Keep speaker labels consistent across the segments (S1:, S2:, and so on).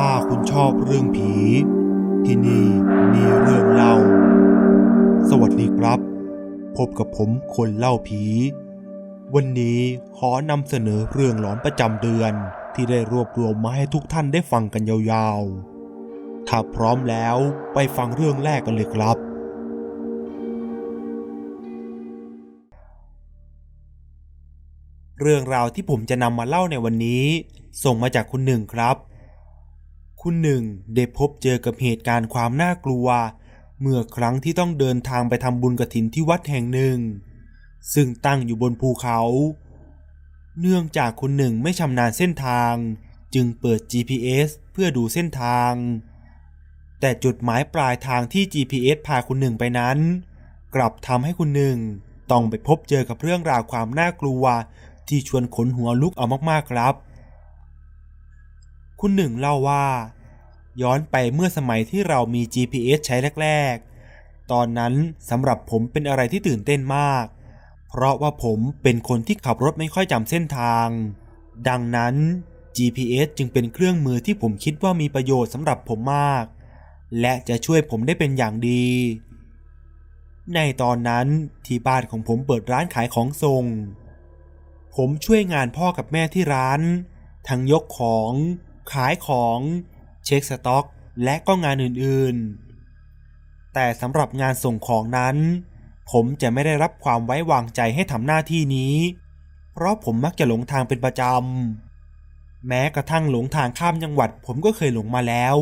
S1: ถ้าคุณชอบเรื่องผี ที่นี่มีเรื่องเล่า สวัสดีครับ พบกับผมคนเล่าผี วันนี้ขอนำเสนอเรื่องหลอนประจำเดือนที่ได้รวบรวมมาให้ทุกท่านได้ฟังกันยาวๆ ถ้าพร้อมแล้วไปฟังเรื่องแรกกันเลยครับ เรื่องราวที่ผมจะนำมาเล่าในวันนี้ ส่งมาจากคุณหนึ่งครับ คุณหนึ่งได้พบเจอกับเหตุการณ์ความน่ากลัว เมื่อครั้งที่ต้องเดินทางไปทำบุญกระถินที่วัดแห่งหนึ่ง ซึ่งตั้งอยู่บนภูเขา เนื่องจากคุณหนึ่งไม่ชำนาญเส้นทาง จึงเปิด GPS เพื่อดูเส้นทาง แต่จุดหมายปลายทางที่ GPS พาคุณหนึ่งไปนั้น กลับทำให้คุณหนึ่งต้องไปพบเจอกับเรื่องราวความน่ากลัว ที่ชวนขนหัวลุกเอามากๆครับ คุณหนึ่งเล่าว่า ย้อนไปเมื่อสมัยที่เรามี GPS ใช้แรก ๆ ตอนนั้นสำหรับผมเป็นอะไรที่ตื่นเต้นมาก เพราะว่าผมเป็นคนที่ขับรถไม่ค่อยจำเส้นทาง ดังนั้น GPS จึงเป็นเครื่องมือที่ผมคิดว่ามีประโยชน์สำหรับผมมาก และจะช่วยผมได้เป็นอย่างดี ในตอนนั้นที่บ้านของผมเปิดร้านขายของส่ง ผมช่วยงานพ่อกับแม่ที่ร้าน ทั้งยกของ ขายของ เช็คสต็อก และก็งานอื่นๆ แต่สำหรับงานส่งของนั้น ผมจะไม่ได้รับความไว้วางใจให้ทำหน้าที่นี้ เพราะผมมักจะหลงทางเป็นประจำ แม้กระทั่งหลงทางข้ามจังหวัดผมก็เคยหลงมาแล้ว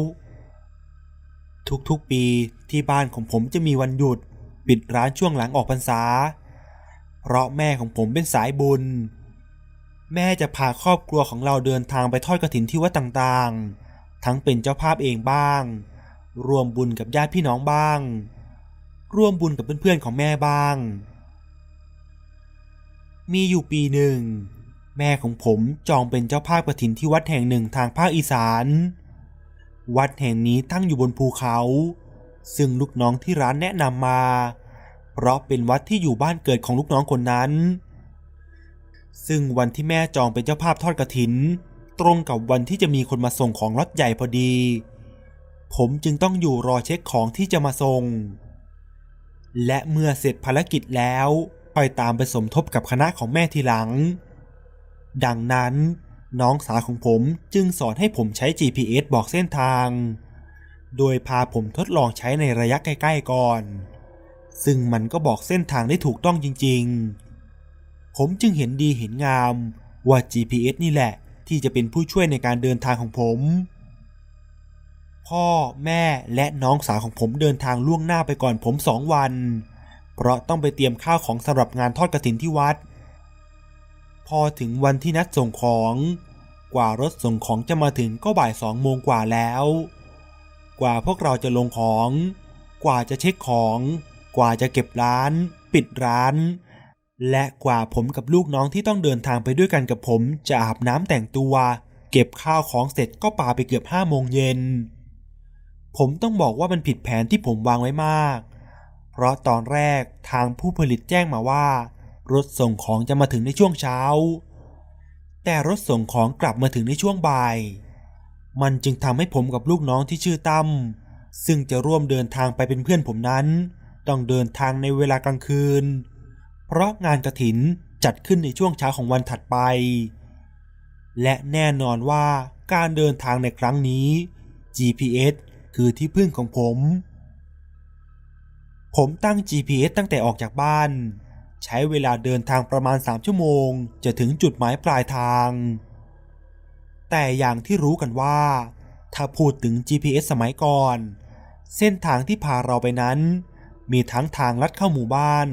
S1: ทุกๆปีที่บ้านของผมจะมีวันหยุด ปิดร้านช่วงหลังออกพรรษา เพราะแม่ของผมเป็นสายบุญแม่จะพาครอบครัวของเราเดินทางไปทอดกระถินที่วัดต่างๆ ทั้งเป็นเจ้าภาพเองบ้าง รวมบุญกับญาติพี่น้องบ้าง ร่วมบุญกับเพื่อนๆของแม่บ้าง มีอยู่ปีหนึ่ง แม่ของผมจองเป็นเจ้าภาพกระถินที่วัดแห่งหนึ่งทางภาคอีสาน วัดแห่งนี้ตั้งอยู่บนภูเขา ซึ่งลูกน้องที่ร้านแนะนำมา เพราะเป็นวัดที่อยู่บ้านเกิดของลูกน้องคนนั้น ซึ่งวันที่แม่จองเป็นเจ้าภาพทอดกระถิน ตรงกับวันที่จะมีคนมาส่งของรถใหญ่พอดี ผมจึงต้องอยู่รอเช็คของที่จะมาส่ง และเมื่อเสร็จภารกิจแล้วค่อยตามไปสมทบกับคณะของแม่ทีหลัง ดังนั้นน้องสาวของผมจึงสอนให้ผมใช้ GPS บอกเส้นทาง โดยพาผมทดลองใช้ในระยะใกล้ๆก่อน ซึ่งมันก็บอกเส้นทางได้ถูกต้องจริงๆ ผมจึงเห็นดีเห็นงามว่า GPS นี่แหละ ที่จะเป็นผู้ช่วยในการเดินทางของผม พ่อแม่และน้องสาวของผมเดินทางล่วงหน้าไปก่อนผมสองวัน เพราะต้องไปเตรียมข้าวของสำหรับงานทอดกระถินที่วัด พอถึงวันที่นัดส่งของกว่ารถส่งของจะมาถึงก็บ่ายสองโมงกว่าแล้ว กว่าพวกเราจะลงของ กว่าจะเช็คของ กว่าจะเก็บร้าน ปิดร้าน และกว่าผมกับลูกน้องที่ต้องเดินทางไปด้วยกันกับผม จะอาบน้ำแต่งตัว เก็บข้าวของเสร็จก็ป่าไปเกือบห้าโมงเย็น ผมต้องบอกว่ามันผิดแผนที่ผมวางไว้มาก เพราะตอนแรกทางผู้ผลิตแจ้งมาว่า รถส่งของจะมาถึงในช่วงเช้า แต่รถส่งของกลับมาถึงในช่วงบ่าย มันจึงทำให้ผมกับลูกน้องที่ชื่อตั้มซึ่งจะร่วมเดินทางไปเป็นเพื่อนผมนั้น ต้องเดินทางในเวลากลางคืน เพราะงานกระถินจัดขึ้นในช่วงเช้าของวันถัดไป และแน่นอนว่าการเดินทางในครั้งนี้ GPS คือที่พึ่งของผม ผมตั้ง GPS ตั้งแต่ออกจากบ้าน ใช้เวลาเดินทางประมาณ 3 ชั่วโมง จะถึงจุดหมายปลายทาง แต่อย่างที่รู้กันว่า ถ้าพูดถึง GPS สมัยก่อน เส้นทางที่พาเราไปนั้น มีทั้งทางลัดเข้าหมู่บ้าน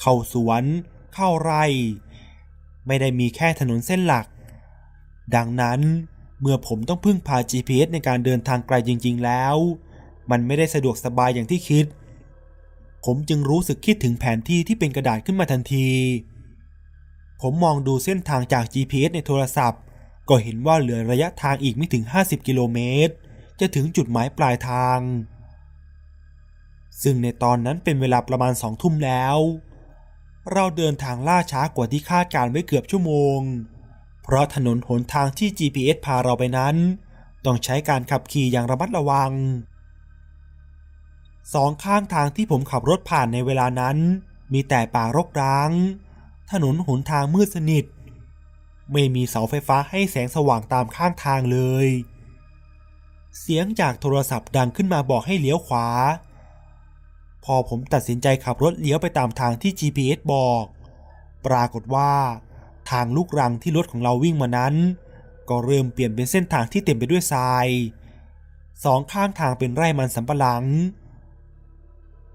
S1: เข้าสวน เข้าไร่ ไม่ได้มีแค่ถนนเส้นหลัก ดังนั้นเมื่อผมต้องพึ่งพา GPS ในการเดินทางไกลจริง ๆ แล้ว มันไม่ได้สะดวกสบายอย่างที่คิด ผมจึงรู้สึกคิดถึงแผนที่ที่เป็นกระดาษขึ้นมาทันที ผมมองดูเส้นทางจาก GPS ในโทรศัพท์ ก็เห็นว่าเหลือระยะทางอีกไม่ถึง 50 กิโลเมตร จะถึงจุดหมายปลายทาง ซึ่งในตอนนั้นเป็นเวลาประมาณสองทุ่มแล้ว เราเดินทางล่าช้ากว่าที่คาดการไว้เกือบชั่วโมง เพราะถนนหนทางที่ GPS พาเราไปนั้น ต้องใช้การขับขี่อย่างระมัดระวัง สองข้างทางที่ผมขับรถผ่านในเวลานั้น มีแต่ป่ารกร้าง ถนนหนทางมืดสนิท ไม่มีเสาไฟฟ้าให้แสงสว่างตามข้างทางเลย เสียงจากโทรศัพท์ดังขึ้นมาบอกให้เลี้ยวขวา พอผมตัดสินใจขับรถเลี้ยวไปตามทางที่ GPS บอก ปรากฏว่า ทางลูกรังที่รถของเราวิ่งมานั้น ก็เริ่มเปลี่ยนเป็นเส้นทางที่เต็มไปด้วยทรายสองข้างทางเป็นไร่มันสำปะหลัง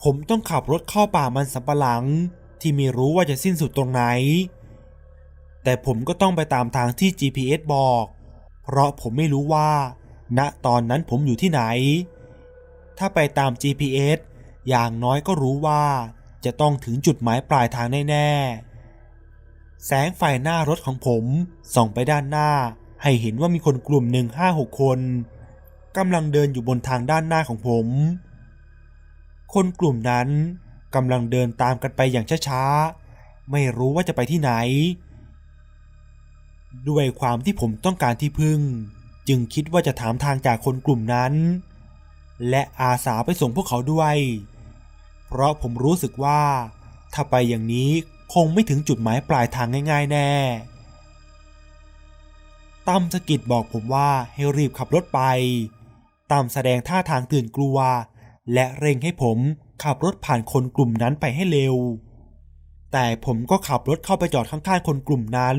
S1: ผมต้องขับรถเข้าป่ามันสำปะหลัง ที่ไม่รู้ว่าจะสิ้นสุดตรงไหน แต่ผมก็ต้องไปตามทางที่ GPS บอก เพราะผมไม่รู้ว่า ณตอนนั้นผมอยู่ที่ไหน ถ้าไปตาม GPS อย่างน้อยก็รู้ว่าจะต้องถึงจุดหมายปลายทางแน่ๆ แสงไฟหน้ารถของผมส่องไปด้านหน้า ให้เห็นว่ามีคนกลุ่มหนึ่งห้าหกคนกำลังเดินอยู่บนทางด้านหน้าของผม คนกลุ่มนั้นกำลังเดินตามกันไปอย่างช้าๆ ไม่รู้ว่าจะไปที่ไหน ด้วยความที่ผมต้องการที่พึ่ง จึงคิดว่าจะถามทางจากคนกลุ่มนั้น และอาสาไปส่งพวกเขาด้วย เพราะผมรู้สึกว่า ถ้าไปอย่างนี้คงไม่ถึงจุดหมายปลายทางง่าย ๆ แน่ตั้มสกิดบอกผมว่าให้รีบขับรถไปตั้มแสดงท่าทางตื่นกลัว และเร่งให้ผมขับรถผ่านคนกลุ่มนั้นไปให้เร็ว แต่ผมก็ขับรถเข้าไปจอดข้างๆคนกลุ่มนั้น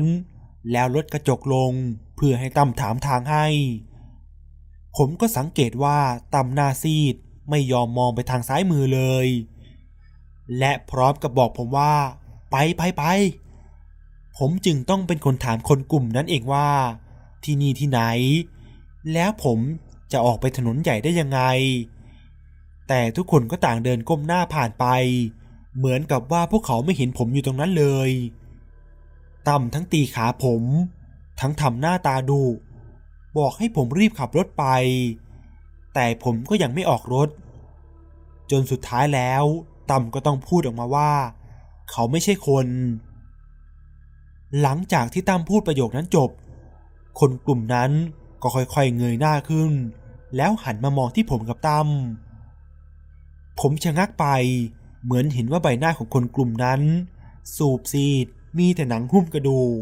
S1: แล้วลดกระจกลง เพื่อให้ตั้มถามทางให้ ผมก็สังเกตว่าตั้มหน้าซีดไม่ยอมมองไปทางซ้ายมือเลย และพร้อมกับบอกผมว่า ไปไปไปผมจึงต้องเป็นคนถามคนกลุ่มนั้นเองว่า ที่นี่ที่ไหน แล้วผมจะออกไปถนนใหญ่ได้ยังไง แต่ทุกคนก็ต่างเดินก้มหน้าผ่านไป เหมือนกับว่าพวกเขาไม่เห็นผมอยู่ตรงนั้นเลยตั้มทั้งตีขาผม ทั้งทำหน้าตาดุบอกให้ผมรีบขับรถไป แต่ผมก็ยังไม่ออกรถ จนสุดท้ายแล้ว ตั้มก็ต้องพูดออกมาว่า เขาไม่ใช่คน หลังจากที่ตั้มพูดประโยคนั้นจบ คนกลุ่มนั้นก็ค่อยๆเงยหน้าขึ้น แล้วหันมามองที่ผมกับตั้มผมชะงักไปเหมือนเห็นว่าใบหน้าของคนกลุ่มนั้น สูบซีดมีแต่หนังหุ้มกระดูก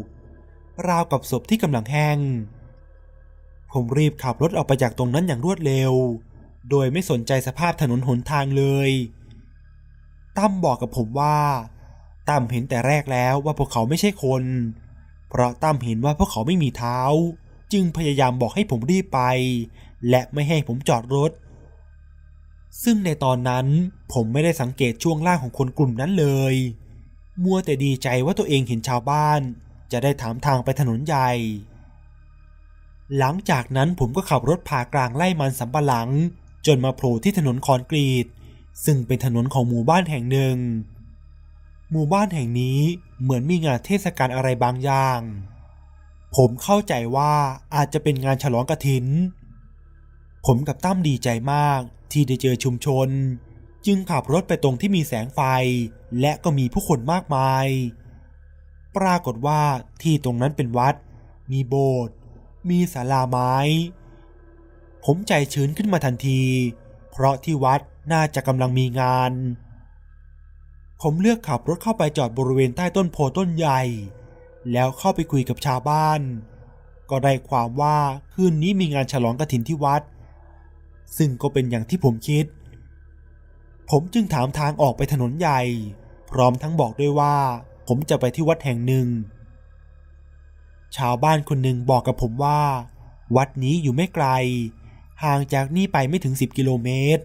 S1: ราวกับศพที่กำลังแห้ง ผมรีบขับรถออกไปจากตรงนั้นอย่างรวดเร็ว โดยไม่สนใจสภาพถนนหนทางเลย ตั้มบอกกับผมว่าตั้มเห็นแต่แรกแล้วว่าพวกเขาไม่ใช่คน เพราะตั้มเห็นว่าพวกเขาไม่มีเท้า จึงพยายามบอกให้ผมรีบไป และไม่ให้ผมจอดรถ ซึ่งในตอนนั้นผมไม่ได้สังเกตช่วงล่างของคนกลุ่มนั้นเลย มัวแต่ดีใจว่าตัวเองเห็นชาวบ้าน จะได้ถามทางไปถนนใหญ่ หลังจากนั้นผมก็ขับรถผ่ากลางไล่มันสำปะหลัง จนมาโผล่ที่ถนนคอนกรีต ซึ่งเป็นถนนของหมู่บ้านแห่งหนึ่ง หมู่บ้านแห่งนี้เหมือนมีงานเทศกาลอะไรบางอย่าง ผมเข้าใจว่าอาจจะเป็นงานฉลองกระถิน ผมกับตั้มดีใจมากที่ได้เจอชุมชน จึงขับรถไปตรงที่มีแสงไฟ และก็มีผู้คนมากมาย ปรากฏว่าที่ตรงนั้นเป็นวัด มีโบสถ์มีศาลาไม้ ผมใจชื้นขึ้นมาทันที เพราะที่วัด น่าจะกำลังมีงาน ผมเลือกขับรถเข้าไปจอดบริเวณใต้ต้นโพต้นใหญ่ แล้วเข้าไปคุยกับชาวบ้าน ก็ได้ความว่าคืนนี้มีงานฉลองกระถินที่วัด ซึ่งก็เป็นอย่างที่ผมคิด ผมจึงถามทางออกไปถนนใหญ่ พร้อมทั้งบอกด้วยว่า ผมจะไปที่วัดแห่งหนึ่ง ชาวบ้านคนหนึ่งบอกกับผมว่า วัดนี้อยู่ไม่ไกล ห่างจากนี่ไปไม่ถึง 10 กิโลเมตร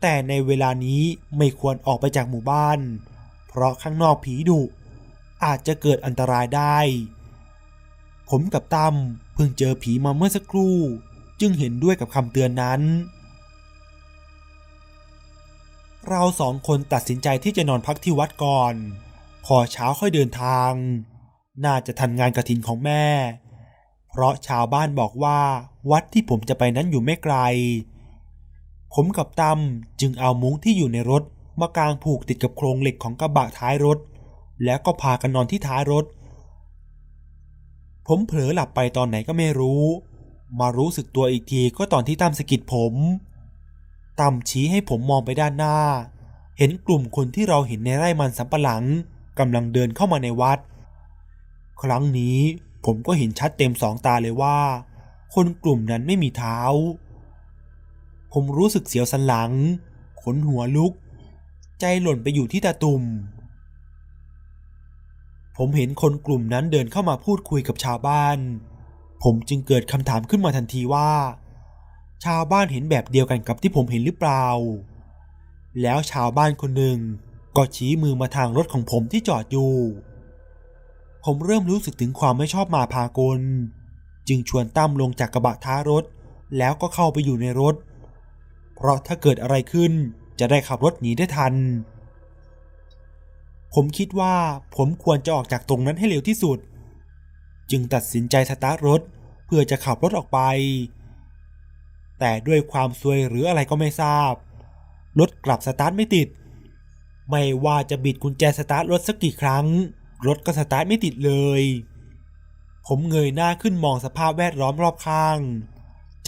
S1: แต่ในเวลานี้ไม่ควรออกไปจากหมู่บ้าน เพราะข้างนอกผีดุอาจจะเกิดอันตรายได้ ผมกับตั้มเพิ่งเจอผีมาเมื่อสักครู่ จึงเห็นด้วยกับคำเตือนนั้น เราสองคนตัดสินใจที่จะนอนพักที่วัดก่อน พอเช้าค่อยเดินทาง น่าจะทันงานกระถินของแม่ เพราะชาวบ้านบอกว่าวัดที่ผมจะไปนั้นอยู่ไม่ไกล ผมกับตั้มจึงเอามุ้งที่อยู่ในรถมากางผูกติดกับโครงเหล็กของกระบะท้ายรถ แล้วก็พากันนอนที่ท้ายรถ ผมเผลอหลับไปตอนไหนก็ไม่รู้ มารู้สึกตัวอีกทีก็ตอนที่ตั้มสะกิดผมตั้มชี้ให้ผมมองไปด้านหน้า เห็นกลุ่มคนที่เราเห็นในไร่มันสำปะหลังกำลังเดินเข้ามาในวัด ครั้งนี้ผมก็เห็นชัดเต็มสองตาเลยว่า คนกลุ่มนั้นไม่มีเท้า ผมรู้สึกเสียวสันหลัง ขนหัวลุก ใจหล่นไปอยู่ที่ตาตุ่ม ผมเห็นคนกลุ่มนั้นเดินเข้ามาพูดคุยกับชาวบ้าน ผมจึงเกิดคำถามขึ้นมาทันทีว่า ชาวบ้านเห็นแบบเดียวกันกับที่ผมเห็นหรือเปล่า แล้วชาวบ้านคนหนึ่งก็ชี้มือมาทางรถของผมที่จอดอยู่ ผมเริ่มรู้สึกถึงความไม่ชอบมาพากล จึงชวนตั้มลงจากกระบะท้ารถ แล้วก็เข้าไปอยู่ในรถ เพราะถ้าเกิดอะไรขึ้นจะได้ขับรถหนีได้ทัน ผมคิดว่าผมควรจะออกจากตรงนั้นให้เร็วที่สุด จึงตัดสินใจสตาร์ทรถเพื่อจะขับรถออกไป แต่ด้วยความซวยหรืออะไรก็ไม่ทราบ รถกลับสตาร์ทไม่ติด ไม่ว่าจะบิดกุญแจสตาร์ทรถสักกี่ครั้ง รถก็สตาร์ทไม่ติดเลย ผมเงยหน้าขึ้นมองสภาพแวดล้อมรอบข้าง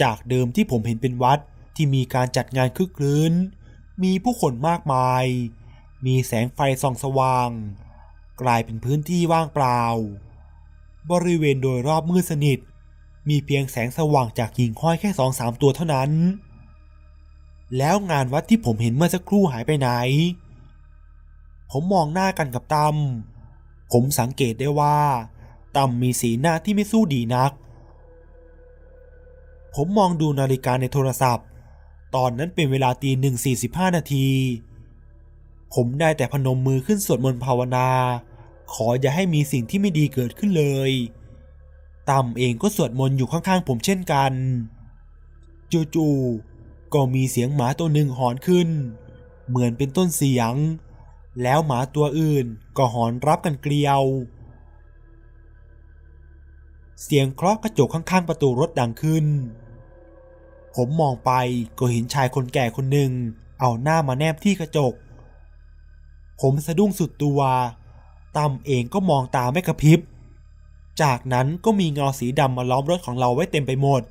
S1: จากเดิมที่ผมเห็นเป็นวัด ที่มีการจัดงานคึกคื้น มีผู้คนมากมาย มีแสงไฟส่องสว่าง กลายเป็นพื้นที่ว่างเปล่า บริเวณโดยรอบมืดสนิท มีเพียงแสงสว่างจากหิ่งห้อยแค่สองสามตัวเท่านั้น แล้วงานวัดที่ผมเห็นเมื่อสักครู่หายไปไหน ผมมองหน้ากันกับตั้มผมสังเกตได้ว่าตั้มมีสีหน้าที่ไม่สู้ดีนัก ผมมองดูนาฬิกาในโทรศัพท์ ตอนนั้นเป็นเวลาตีหนึ่งสี่สิบห้านาที ผมได้แต่พนมมือขึ้นสวดมนต์ภาวนา ขออย่าให้มีสิ่งที่ไม่ดีเกิดขึ้นเลยตั้มเองก็สวดมนต์อยู่ข้างๆผมเช่นกัน จู่ๆก็มีเสียงหมาตัวหนึ่งหอนขึ้น เหมือนเป็นต้นเสียง แล้วหมาตัวอื่นก็หอนรับกันเกลียว เสียงเคาะกระจกข้างๆประตูรถดังขึ้น ผมมองไปก็เห็นชายคนแก่คนหนึ่งเอาหน้ามาแนบที่กระจก ผมสะดุ้งสุดตัวตั้มเองก็มองตาไม่กระพริบ จากนั้นก็มีเงาสีดำมาล้อมรถของเราไว้เต็มไปหมด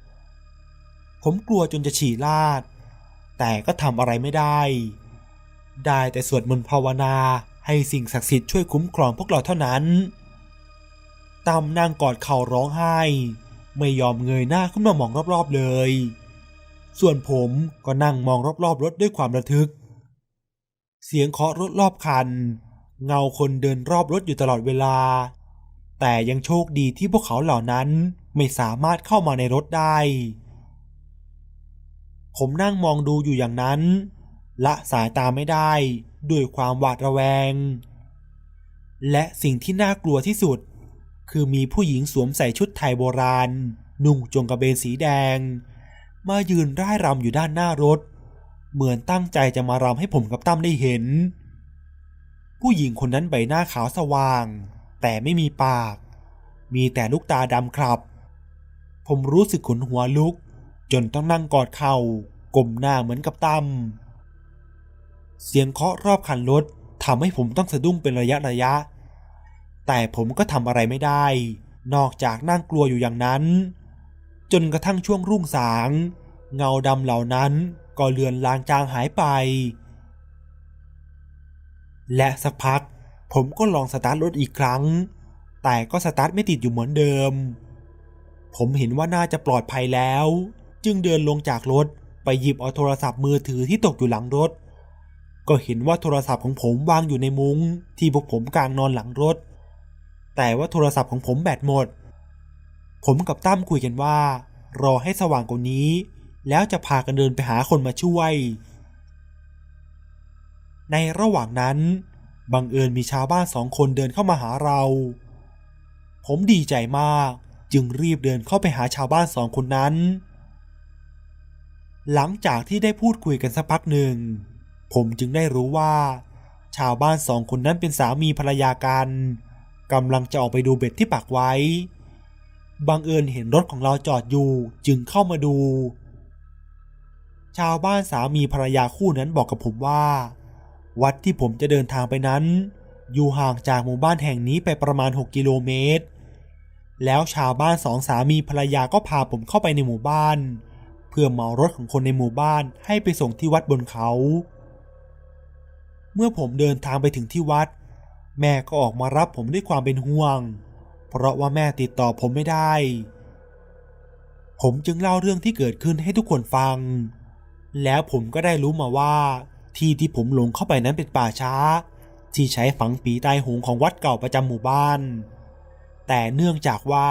S1: ผมกลัวจนจะฉี่ลาด แต่ก็ทำอะไรไม่ได้ ได้แต่สวดมนต์ภาวนาให้สิ่งศักดิ์สิทธิ์ช่วยคุ้มครองพวกเราเท่านั้นตั้มนั่งกอดเข่าร้องไห้ ไม่ยอมเงยหน้าขึ้นมามองรอบๆเลย ส่วนผมก็นั่งมองรอบๆรถด้วยความระทึก เสียงเคาะรถรอบคัน เงาคนเดินรอบรถอยู่ตลอดเวลา แต่ยังโชคดีที่พวกเขาเหล่านั้นไม่สามารถเข้ามาในรถได้ ผมนั่งมองดูอยู่อย่างนั้น ละสายตาไม่ได้ด้วยความหวาดระแวง และสิ่งที่น่ากลัวที่สุด คือมีผู้หญิงสวมใส่ชุดไทยโบราณ นุ่งจงกระเบนสีแดง มายืนร่ายรำอยู่ด้านหน้ารถ เหมือนตั้งใจจะมารำให้ผมกับตั้มได้เห็น ผู้หญิงคนนั้นใบหน้าขาวสว่าง แต่ไม่มีปาก มีแต่ลูกตาดำครับ ผมรู้สึกขนหัวลุก จนต้องนั่งกอดเข่ากลมหน้าเหมือนกับตั้มเสียงเคาะรอบคันรถทำให้ผมต้องสะดุ้งเป็นระยะระยะ แต่ผมก็ทำอะไรไม่ได้ นอกจากนั่งกลัวอยู่อย่างนั้น จนกระทั่งช่วงรุ่งสาง เงาดำเหล่านั้นก็เลือนลางจางหายไป และสักพัก ผมก็ลองสตาร์ทรถอีกครั้ง แต่ก็สตาร์ทไม่ติดอยู่เหมือนเดิม ผมเห็นว่าน่าจะปลอดภัยแล้ว จึงเดินลงจากรถไปหยิบเอาโทรศัพท์มือถือที่ตกอยู่หลังรถ ก็เห็นว่าโทรศัพท์ของผมวางอยู่ในมุง้งที่พวกผมกางนอนหลังรถ แต่ว่าโทรศัพท์ของผมแบตหมด ผมกับตั้มคุยกันว่า รอให้สว่างกว่านี้ แล้วจะพากันเดินไปหาคนมาช่วย ในระหว่างนั้น บังเอิญมีชาวบ้านสองคนเดินเข้ามาหาเรา ผมดีใจมากจึงรีบเดินเข้าไปหาชาวบ้านสองคนนั้น หลังจากที่ได้พูดคุยกันสักพักหนึ่ง ผมจึงได้รู้ว่า ชาวบ้านสองคนนั้นเป็นสามีภรรยากันกำลังจะออกไปดูเบ็ดที่ปักไว้ บังเอิญเห็นรถของเราจอดอยู่จึงเข้ามาดู ชาวบ้านสามีภรรยาคู่นั้นบอกกับผมว่า วัดที่ผมจะเดินทางไปนั้น อยู่ห่างจากหมู่บ้านแห่งนี้ไปประมาณ 6 กิโลเมตร แล้วชาวบ้านสองสามีภรรยาก็พาผมเข้าไปในหมู่บ้าน เพื่อเหมารถของคนในหมู่บ้านให้ไปส่งที่วัดบนเขา เมื่อผมเดินทางไปถึงที่วัด แม่ก็ออกมารับผมด้วยความเป็นห่วง เพราะว่าแม่ติดต่อผมไม่ได้ ผมจึงเล่าเรื่องที่เกิดขึ้นให้ทุกคนฟัง แล้วผมก็ได้รู้มาว่า ที่ที่ผมหลงเข้าไปนั้นเป็นป่าช้า ที่ใช้ฝังผีตายหงของวัดเก่าประจำหมู่บ้าน แต่เนื่องจากว่า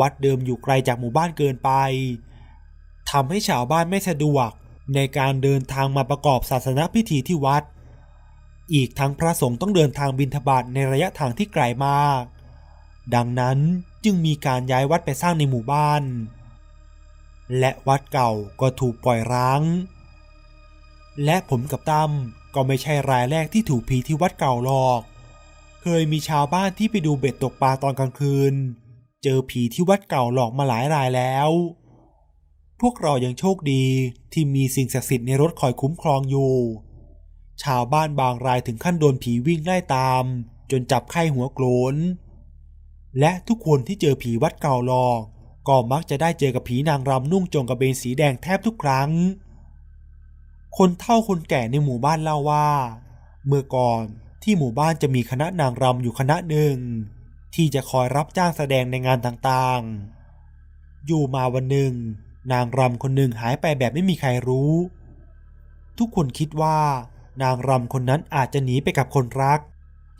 S1: วัดเดิมอยู่ไกลจากหมู่บ้านเกินไปทำให้ชาวบ้านไม่สะดวกในการเดินทางมาประกอบศาสนพิธีที่วัด อีกทั้งพระสงฆ์ต้องเดินทางบิณฑบาตในระยะทางที่ไกลมาก ดังนั้นจึงมีการย้ายวัดไปสร้างในหมู่บ้าน และวัดเก่าก็ถูกปล่อยร้าง และผมกับตั้มก็ไม่ใช่รายแรกที่ถูกผีที่วัดเก่าหรอก เคยมีชาวบ้านที่ไปดูเบ็ดตกปลาตอนกลางคืน เจอผีที่วัดเก่าหลอกมาหลายรายแล้ว พวกเรายังโชคดีที่มีสิ่งศักดิ์สิทธิ์ในรถคอยคุ้มครองอยู่ ชาวบ้านบางรายถึงขั้นโดนผีวิ่งไล่ตาม จนจับไข้หัวโกรน และทุกคนที่เจอผีวัดเก่าลอกก็มักจะได้เจอกับผีนางรำนุ่งจงกระเบนสีแดงแทบทุกครั้ง คนเฒ่าคนแก่ในหมู่บ้านเล่าว่า เมื่อก่อนที่หมู่บ้านจะมีคณะนางรำอยู่คณะหนึ่ง ที่จะคอยรับจ้างแสดงในงานต่างๆ อยู่มาวันหนึ่ง นางรำคนหนึ่งหายไปแบบไม่มีใครรู้ ทุกคนคิดว่านางรำคนนั้นอาจจะหนีไปกับคนรัก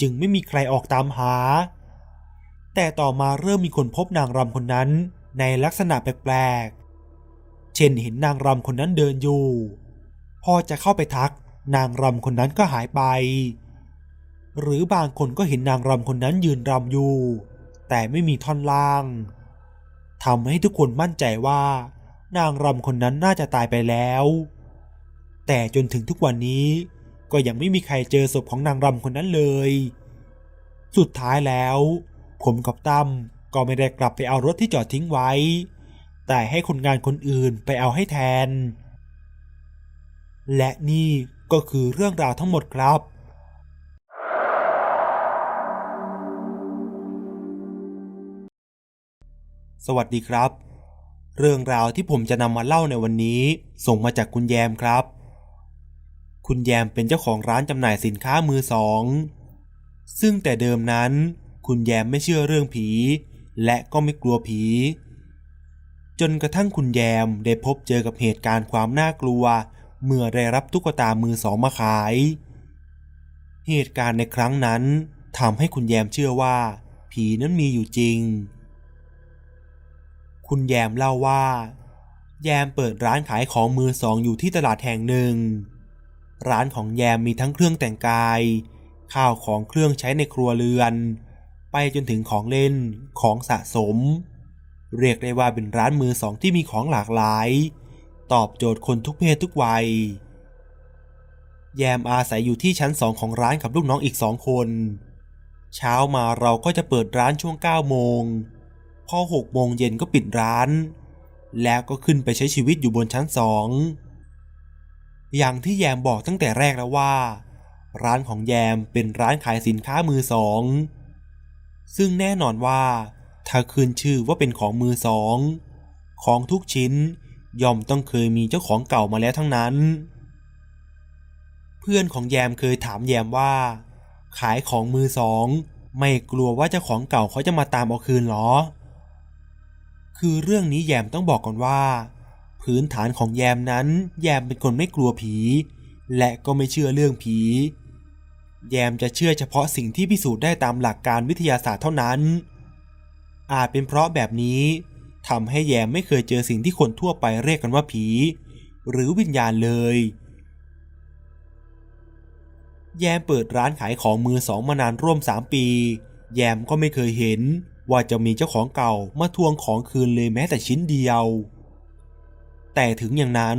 S1: จึงไม่มีใครออกตามหา แต่ต่อมาเริ่มมีคนพบนางรำคนนั้นในลักษณะแปลกๆ เช่นเห็นนางรำคนนั้นเดินอยู่ พอจะเข้าไปทัก นางรำคนนั้นก็หายไป หรือบางคนก็เห็นนางรำคนนั้นยืนรำอยู่ แต่ไม่มีท่อนล่างทำให้ทุกคนมั่นใจว่า นางรำคนนั้นน่าจะตายไปแล้ว แต่จนถึงทุกวันนี้ก็ยังไม่มีใครเจอศพของนางรำคนนั้นเลย สุดท้ายแล้ว ผมกับตั้มก็ไม่ได้กลับไปเอารถที่จอดทิ้งไว้ แต่ให้คนงานคนอื่นไปเอาให้แทน และนี่ก็คือเรื่องราวทั้งหมดครับ สวัสดีครับ เรื่องราวที่ผมจะนำมาเล่าในวันนี้ ส่งมาจากคุณแยมครับ คุณแยมเป็นเจ้าของร้านจำหน่ายสินค้ามือสอง ซึ่งแต่เดิมนั้น คุณแยมไม่เชื่อเรื่องผี และก็ไม่กลัวผี จนกระทั่งคุณแยมได้พบเจอกับเหตุการณ์ความน่ากลัว เมื่อได้รับตุ๊กตามือสองมาขาย เหตุการณ์ในครั้งนั้นทำให้คุณแยมเชื่อว่า ผีนั้นมีอยู่จริง คุณแยมเล่าว่า แยมเปิดร้านขายของมือสองอยู่ที่ตลาดแห่งหนึ่ง ร้านของแยมมีทั้งเครื่องแต่งกาย ข้าวของเครื่องใช้ในครัวเรือน ไปจนถึงของเล่นของสะสม เรียกได้ว่าเป็นร้านมือสองที่มีของหลากหลาย ตอบโจทย์คนทุกเพศทุกวัย แยมอาศัยอยู่ที่ชั้นสองของร้านกับลูกน้องอีกสองคน เช้ามาเราก็จะเปิดร้านช่วง9โมง พอหกโมงเย็นก็ปิดร้าน แล้วก็ขึ้นไปใช้ชีวิตอยู่บนชั้นสอง อย่างที่แยมบอกตั้งแต่แรกแล้วว่า ร้านของแยมเป็นร้านขายสินค้ามือสอง ซึ่งแน่นอนว่า ถ้าคืนชื่อว่าเป็นของมือสอง ของทุกชิ้นย่อมต้องเคยมีเจ้าของเก่ามาแล้วทั้งนั้น เพื่อนของแยมเคยถามแยมว่า ขายของมือสอง ไม่กลัวว่าเจ้าของเก่าเขาจะมาตามเอาคืนหรอ คือเรื่องนี้แยมต้องบอกก่อนว่า พื้นฐานของแยมนั้น แยมเป็นคนไม่กลัวผี และก็ไม่เชื่อเรื่องผี แยมจะเชื่อเฉพาะสิ่งที่พิสูจน์ได้ตามหลักการวิทยาศาสตร์เท่านั้น อาจเป็นเพราะแบบนี้ทำให้แยมไม่เคยเจอสิ่งที่คนทั่วไปเรียกกันว่าผี หรือวิญญาณเลย แยมเปิดร้านขายของมือสองมานานร่วมสามปี แยมก็ไม่เคยเห็นว่าจะมีเจ้าของเก่ามาทวงของคืนเลยแม้แต่ชิ้นเดียว แต่ถึงอย่างนั้น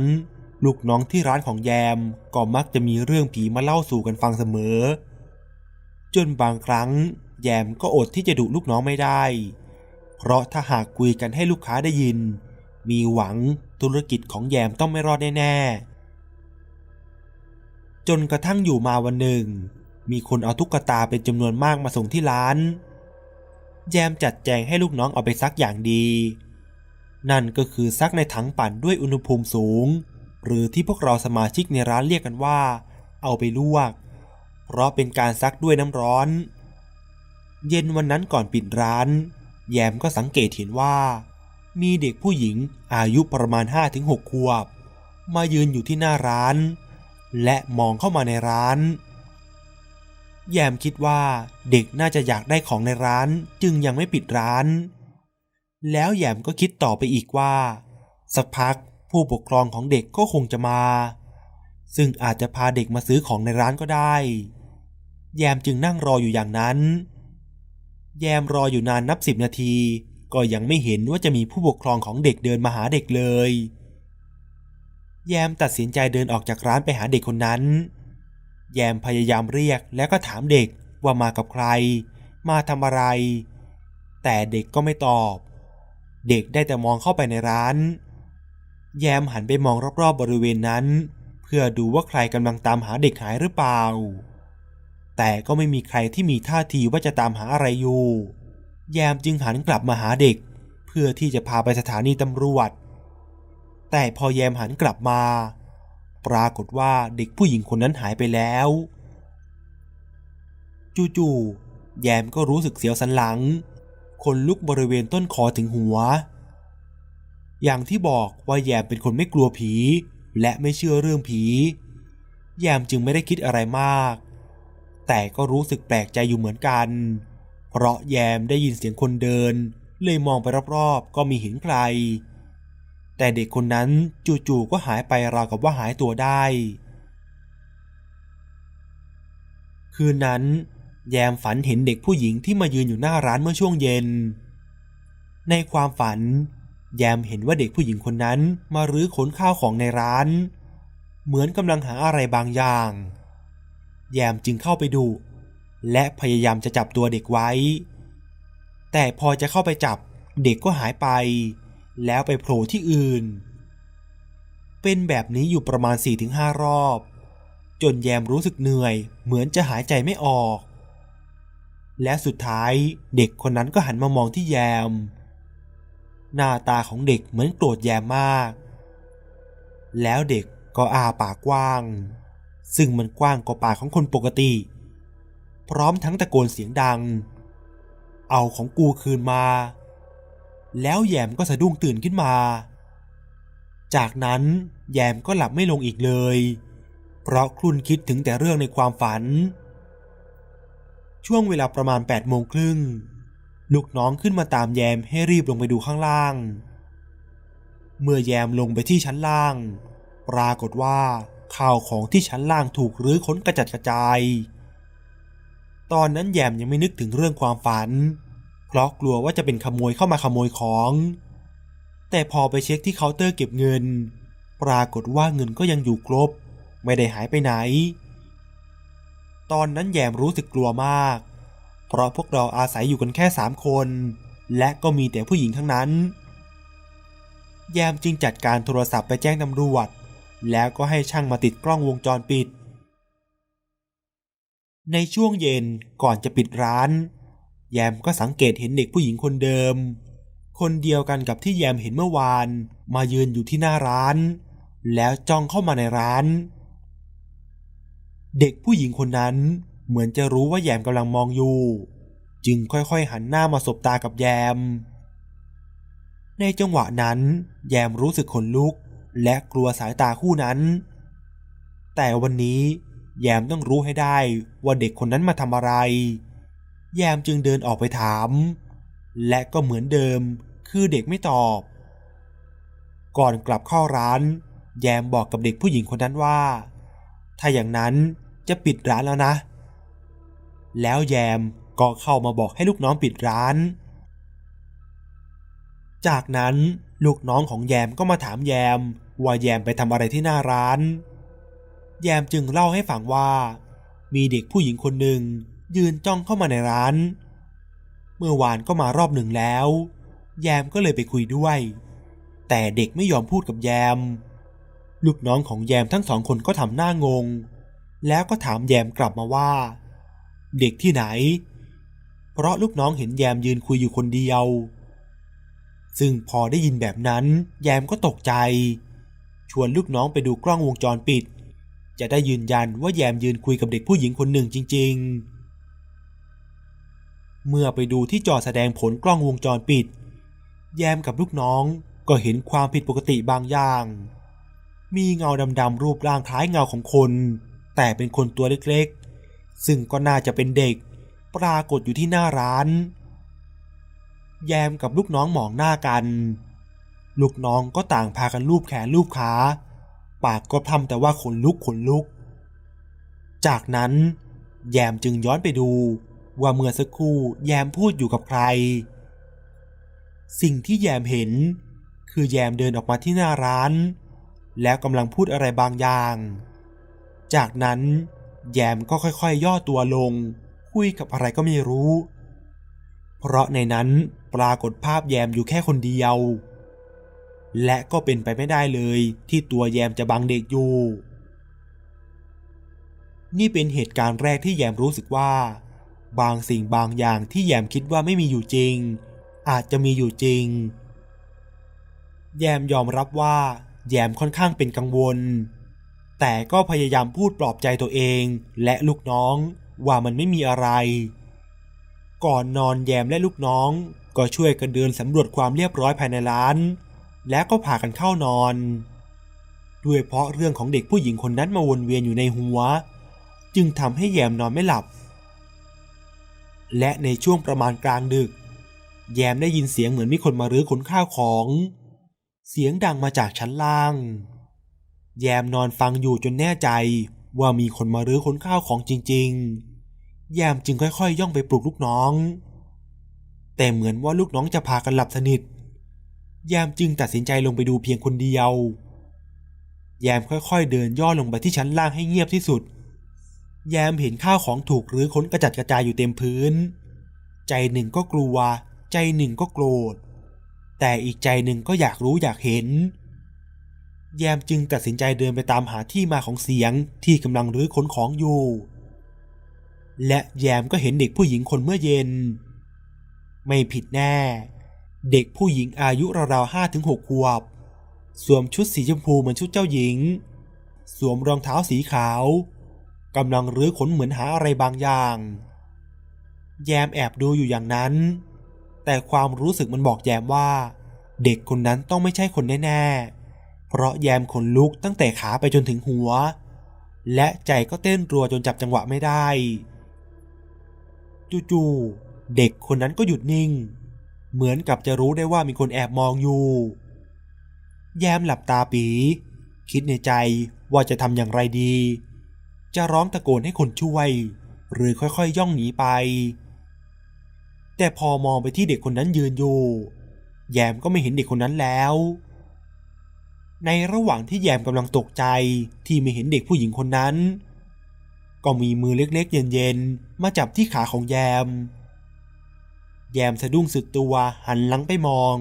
S1: ลูกน้องที่ร้านของแยมก็มักจะมีเรื่องผีมาเล่าสู่กันฟังเสมอ จนบางครั้ง แยมก็อดที่จะดุลูกน้องไม่ได้ เพราะถ้าหากคุยกันให้ลูกค้าได้ยิน มีหวังธุรกิจของแยมต้องไม่รอดแน่ๆ จนกระทั่งอยู่มาวันหนึ่ง มีคนเอาตุ๊กตาเป็นจำนวนมากมาส่งที่ร้าน แยมจัดแจงให้ลูกน้องเอาไปซักอย่างดี นั่นก็คือซักในถังปั่นด้วยอุณหภูมิสูง หรือที่พวกเราสมาชิกในร้านเรียกกันว่า เอาไปลวก เพราะเป็นการซักด้วยน้ำร้อน เย็นวันนั้นก่อนปิดร้าน แยมก็สังเกตเห็นว่า มีเด็กผู้หญิงอายุประมาณ 5-6ขวบ มายืนอยู่ที่หน้าร้าน และมองเข้ามาในร้าน แยมคิดว่าเด็กน่าจะอยากได้ของในร้านจึงยังไม่ปิดร้าน แล้วแยมก็คิดต่อไปอีกว่า สักพัก ผู้ปกครองของเด็กก็คงจะมา ซึ่งอาจจะพาเด็กมาซื้อของในร้านก็ได้ แยมจึงนั่งรออยู่อย่างนั้น แยมรออยู่นานนับสิบนาที ก็ยังไม่เห็นว่าจะมีผู้ปกครองของเด็กเดินมาหาเด็กเลย แยมตัดสินใจเดินออกจากร้านไปหาเด็กคนนั้น แยมพยายามเรียกแล้วก็ถามเด็กว่ามากับใคร มาทำอะไร แต่เด็กก็ไม่ตอบ เด็กได้แต่มองเข้าไปในร้าน แยมหันไปมองรอบๆบริเวณนั้น เพื่อดูว่าใครกำลังตามหาเด็กหายหรือเปล่า แต่ก็ไม่มีใครที่มีท่าทีว่าจะตามหาอะไรอยู่ แยมจึงหันกลับมาหาเด็ก เพื่อที่จะพาไปสถานีตำรวจ แต่พอแยมหันกลับมา ปรากฏว่าเด็กผู้หญิงคนนั้นหายไปแล้ว จู่ๆแยมก็รู้สึกเสียวสันหลัง คนลุกบริเวณต้นคอถึงหัว อย่างที่บอกว่าแยมเป็นคนไม่กลัวผี และไม่เชื่อเรื่องผี แยมจึงไม่ได้คิดอะไรมาก แต่ก็รู้สึกแปลกใจอยู่เหมือนกัน เพราะแยมได้ยินเสียงคนเดิน เลยมองไปรอบๆ ก็มีเห็นใคร แต่เด็กคนนั้นจู่ๆก็หายไปราวกับว่าหายตัวได้ คืนนั้น แยมฝันเห็นเด็กผู้หญิงที่มายืนอยู่หน้าร้านเมื่อช่วงเย็น ในความฝัน แยมเห็นว่าเด็กผู้หญิงคนนั้นมารื้อขนข้าวของในร้าน เหมือนกำลังหาอะไรบางอย่าง แยมจึงเข้าไปดู และพยายามจะจับตัวเด็กไว้ แต่พอจะเข้าไปจับเด็กก็หายไป แล้วไปโผล่ที่อื่น เป็นแบบนี้อยู่ประมาณ 4-5 รอบ จนแยมรู้สึกเหนื่อย เหมือนจะหายใจไม่ออก และสุดท้ายเด็กคนนั้นก็หันมามองที่แยม หน้าตาของเด็กเหมือนโกรธแยมมาก แล้วเด็กก็อาปากกว้าง ซึ่งมันกว้างกว่าปากของคนปกติ พร้อมทั้งตะโกนเสียงดัง เอาของกูคืนมา แล้วแยมก็สะดุ้งตื่นขึ้นมา จากนั้นแยมก็หลับไม่ลงอีกเลย เพราะครุ่นคิดถึงแต่เรื่องในความฝัน ช่วงเวลาประมาณ8ปดโมงครึ่ง ลูกน้องขึ้นมาตามแยมให้รีบลงไปดูข้างล่าง เมื่อแยมลงไปที่ชั้นล่าง ปรากฏว่าข้าวของที่ชั้นล่างถูกรื้อค้นกระจัดกระจาย ตอนนั้นแยมยังไม่นึกถึงเรื่องความฝัน เพราะกลัวว่าจะเป็นขโมยเข้ามาขโมยของ แต่พอไปเช็คที่เคาน์เตอร์เก็บเงิน ปรากฏว่าเงินก็ยังอยู่ครบ ไม่ได้หายไปไหน ตอนนั้นแยมรู้สึกกลัวมาก เพราะพวกเราอาศัยอยู่กันแค่สามคน และก็มีแต่ผู้หญิงทั้งนั้น แยมจึงจัดการโทรศัพท์ไปแจ้งตำรวจ แล้วก็ให้ช่างมาติดกล้องวงจรปิด ในช่วงเย็นก่อนจะปิดร้าน แยมก็สังเกตเห็นเด็กผู้หญิงคนเดิม คนเดียวกันกับที่แยมเห็นเมื่อวาน มายืนอยู่ที่หน้าร้าน แล้วจ้องเข้ามาในร้านเด็กผู้หญิงคนนั้น เหมือนจะรู้ว่าแยมกำลังมองอยู่ จึงค่อยๆหันหน้ามาสบตากับแยม ในจังหวะนั้น แยมรู้สึกขนลุก และกลัวสายตาคู่นั้น แต่วันนี้แยมต้องรู้ให้ได้ว่าเด็กคนนั้นมาทำอะไร แยมจึงเดินออกไปถาม และก็เหมือนเดิมคือเด็กไม่ตอบ ก่อนกลับเข้าร้าน แยมบอกกับเด็กผู้หญิงคนนั้นว่า ถ้าอย่างนั้นจะปิดร้านแล้วนะ แล้วแยมก็เข้ามาบอกให้ลูกน้องปิดร้าน จากนั้นลูกน้องของแยมก็มาถามแยมว่าแยมไปทำอะไรที่หน้าร้าน แยมจึงเล่าให้ฟังว่า มีเด็กผู้หญิงคนหนึ่งยืนจ้องเข้ามาในร้าน เมื่อวานก็มารอบหนึ่งแล้ว แยมก็เลยไปคุยด้วย แต่เด็กไม่ยอมพูดกับแยม ลูกน้องของแยมทั้งสองคนก็ทำหน้างง แล้วก็ถามแยมกลับมาว่า เด็กที่ไหน เพราะลูกน้องเห็นแยมยืนคุยอยู่คนเดียว ซึ่งพอได้ยินแบบนั้น แยมก็ตกใจ ชวนลูกน้องไปดูกล้องวงจรปิด จะได้ยืนยันว่าแยมยืนคุยกับเด็กผู้หญิงคนหนึ่งจริง ๆ เมื่อไปดูที่จอแสดงผลกล้องวงจรปิด แยมกับลูกน้องก็เห็นความผิดปกติบางอย่าง มีเงาดำๆรูปร่างคล้ายเงาของคน แต่เป็นคนตัวเล็กๆ ซึ่งก็น่าจะเป็นเด็ก ปรากฏอยู่ที่หน้าร้าน แยมกับลูกน้องมองหน้ากัน ลูกน้องก็ต่างพากันลูบแขนลูบขา ปากก็ทำแต่ว่าขนลุกขนลุก จากนั้นแยมจึงย้อนไปดูว่าเมื่อสักครู่แยมพูดอยู่กับใคร สิ่งที่แยมเห็น คือแยมเดินออกมาที่หน้าร้าน แล้วกำลังพูดอะไรบางอย่าง จากนั้น แยมก็ค่อยๆย่อตัวลง คุยกับอะไรก็ไม่รู้ เพราะในนั้นปรากฏภาพแยมอยู่แค่คนเดียว และก็เป็นไปไม่ได้เลยที่ตัวแยมจะบังเด็กอยู่ นี่เป็นเหตุการณ์แรกที่แยมรู้สึกว่า บางสิ่งบางอย่างที่แยมคิดว่าไม่มีอยู่จริง อาจจะมีอยู่จริง แยมยอมรับว่า แยมค่อนข้างเป็นกังวล แต่ก็พยายามพูดปลอบใจตัวเองและลูกน้องว่ามันไม่มีอะไร ก่อนนอนแยมและลูกน้องก็ช่วยกันเดินสำรวจความเรียบร้อยภายในร้าน แล้วก็พากันเข้านอน ด้วยเพราะเรื่องของเด็กผู้หญิงคนนั้นมาวนเวียนอยู่ในหัว จึงทำให้แยมนอนไม่หลับ และในช่วงประมาณกลางดึก แยมได้ยินเสียงเหมือนมีคนมารื้อขนข้าวของ เสียงดังมาจากชั้นล่าง แยมนอนฟังอยู่จนแน่ใจว่ามีคนมารื้อขนข้าวของจริง ๆ แยมจึงค่อยๆย่องไปปลุกลูกน้อง แต่เหมือนว่าลูกน้องจะพากันหลับสนิท แยมจึงตัดสินใจลงไปดูเพียงคนเดียว แยมค่อยๆเดินย่อลงไปที่ชั้นล่างให้เงียบที่สุด แยมเห็นข้าวของถูกรื้อค้นกระจัดกระจายอยู่เต็มพื้น ใจหนึ่งก็กลัว ใจหนึ่งก็โกรธ แต่อีกใจหนึ่งก็อยากรู้อยากเห็น แยมจึงตัดสินใจเดินไปตามหาที่มาของเสียงที่กำลังรื้อค้นของอยู่ และแยมก็เห็นเด็กผู้หญิงคนเมื่อเย็น ไม่ผิดแน่ เด็กผู้หญิงอายุราวๆห้าถึงหกขวบ สวมชุดสีชมพูเหมือนชุดเจ้าหญิง สวมรองเท้าสีขาวกำลังรื้อขนเหมือนหาอะไรบางอย่าง แยมแอบดูอยู่อย่างนั้น แต่ความรู้สึกมันบอกแยมว่า เด็กคนนั้นต้องไม่ใช่คนแน่ๆ เพราะแยมขนลุกตั้งแต่ขาไปจนถึงหัว และใจก็เต้นรัวจนจับจังหวะไม่ได้ จู่ๆเด็กคนนั้นก็หยุดนิ่ง เหมือนกับจะรู้ได้ว่ามีคนแอบมองอยู่ แยมหลับตาปี คิดในใจว่าจะทำอย่างไรดี จะร้องตะโกนให้คนช่วย หรือค่อยๆย่องหนีไป แต่พอมองไปที่เด็กคนนั้นยืนอยู่ แยมก็ไม่เห็นเด็กคนนั้นแล้ว ในระหว่างที่แยมกำลังตกใจที่ไม่เห็นเด็กผู้หญิงคนนั้น ก็มีมือเล็กๆเย็นๆ มาจับที่ขาของแยม แยมสะดุ้งสึกตัวหันหลังไปมอง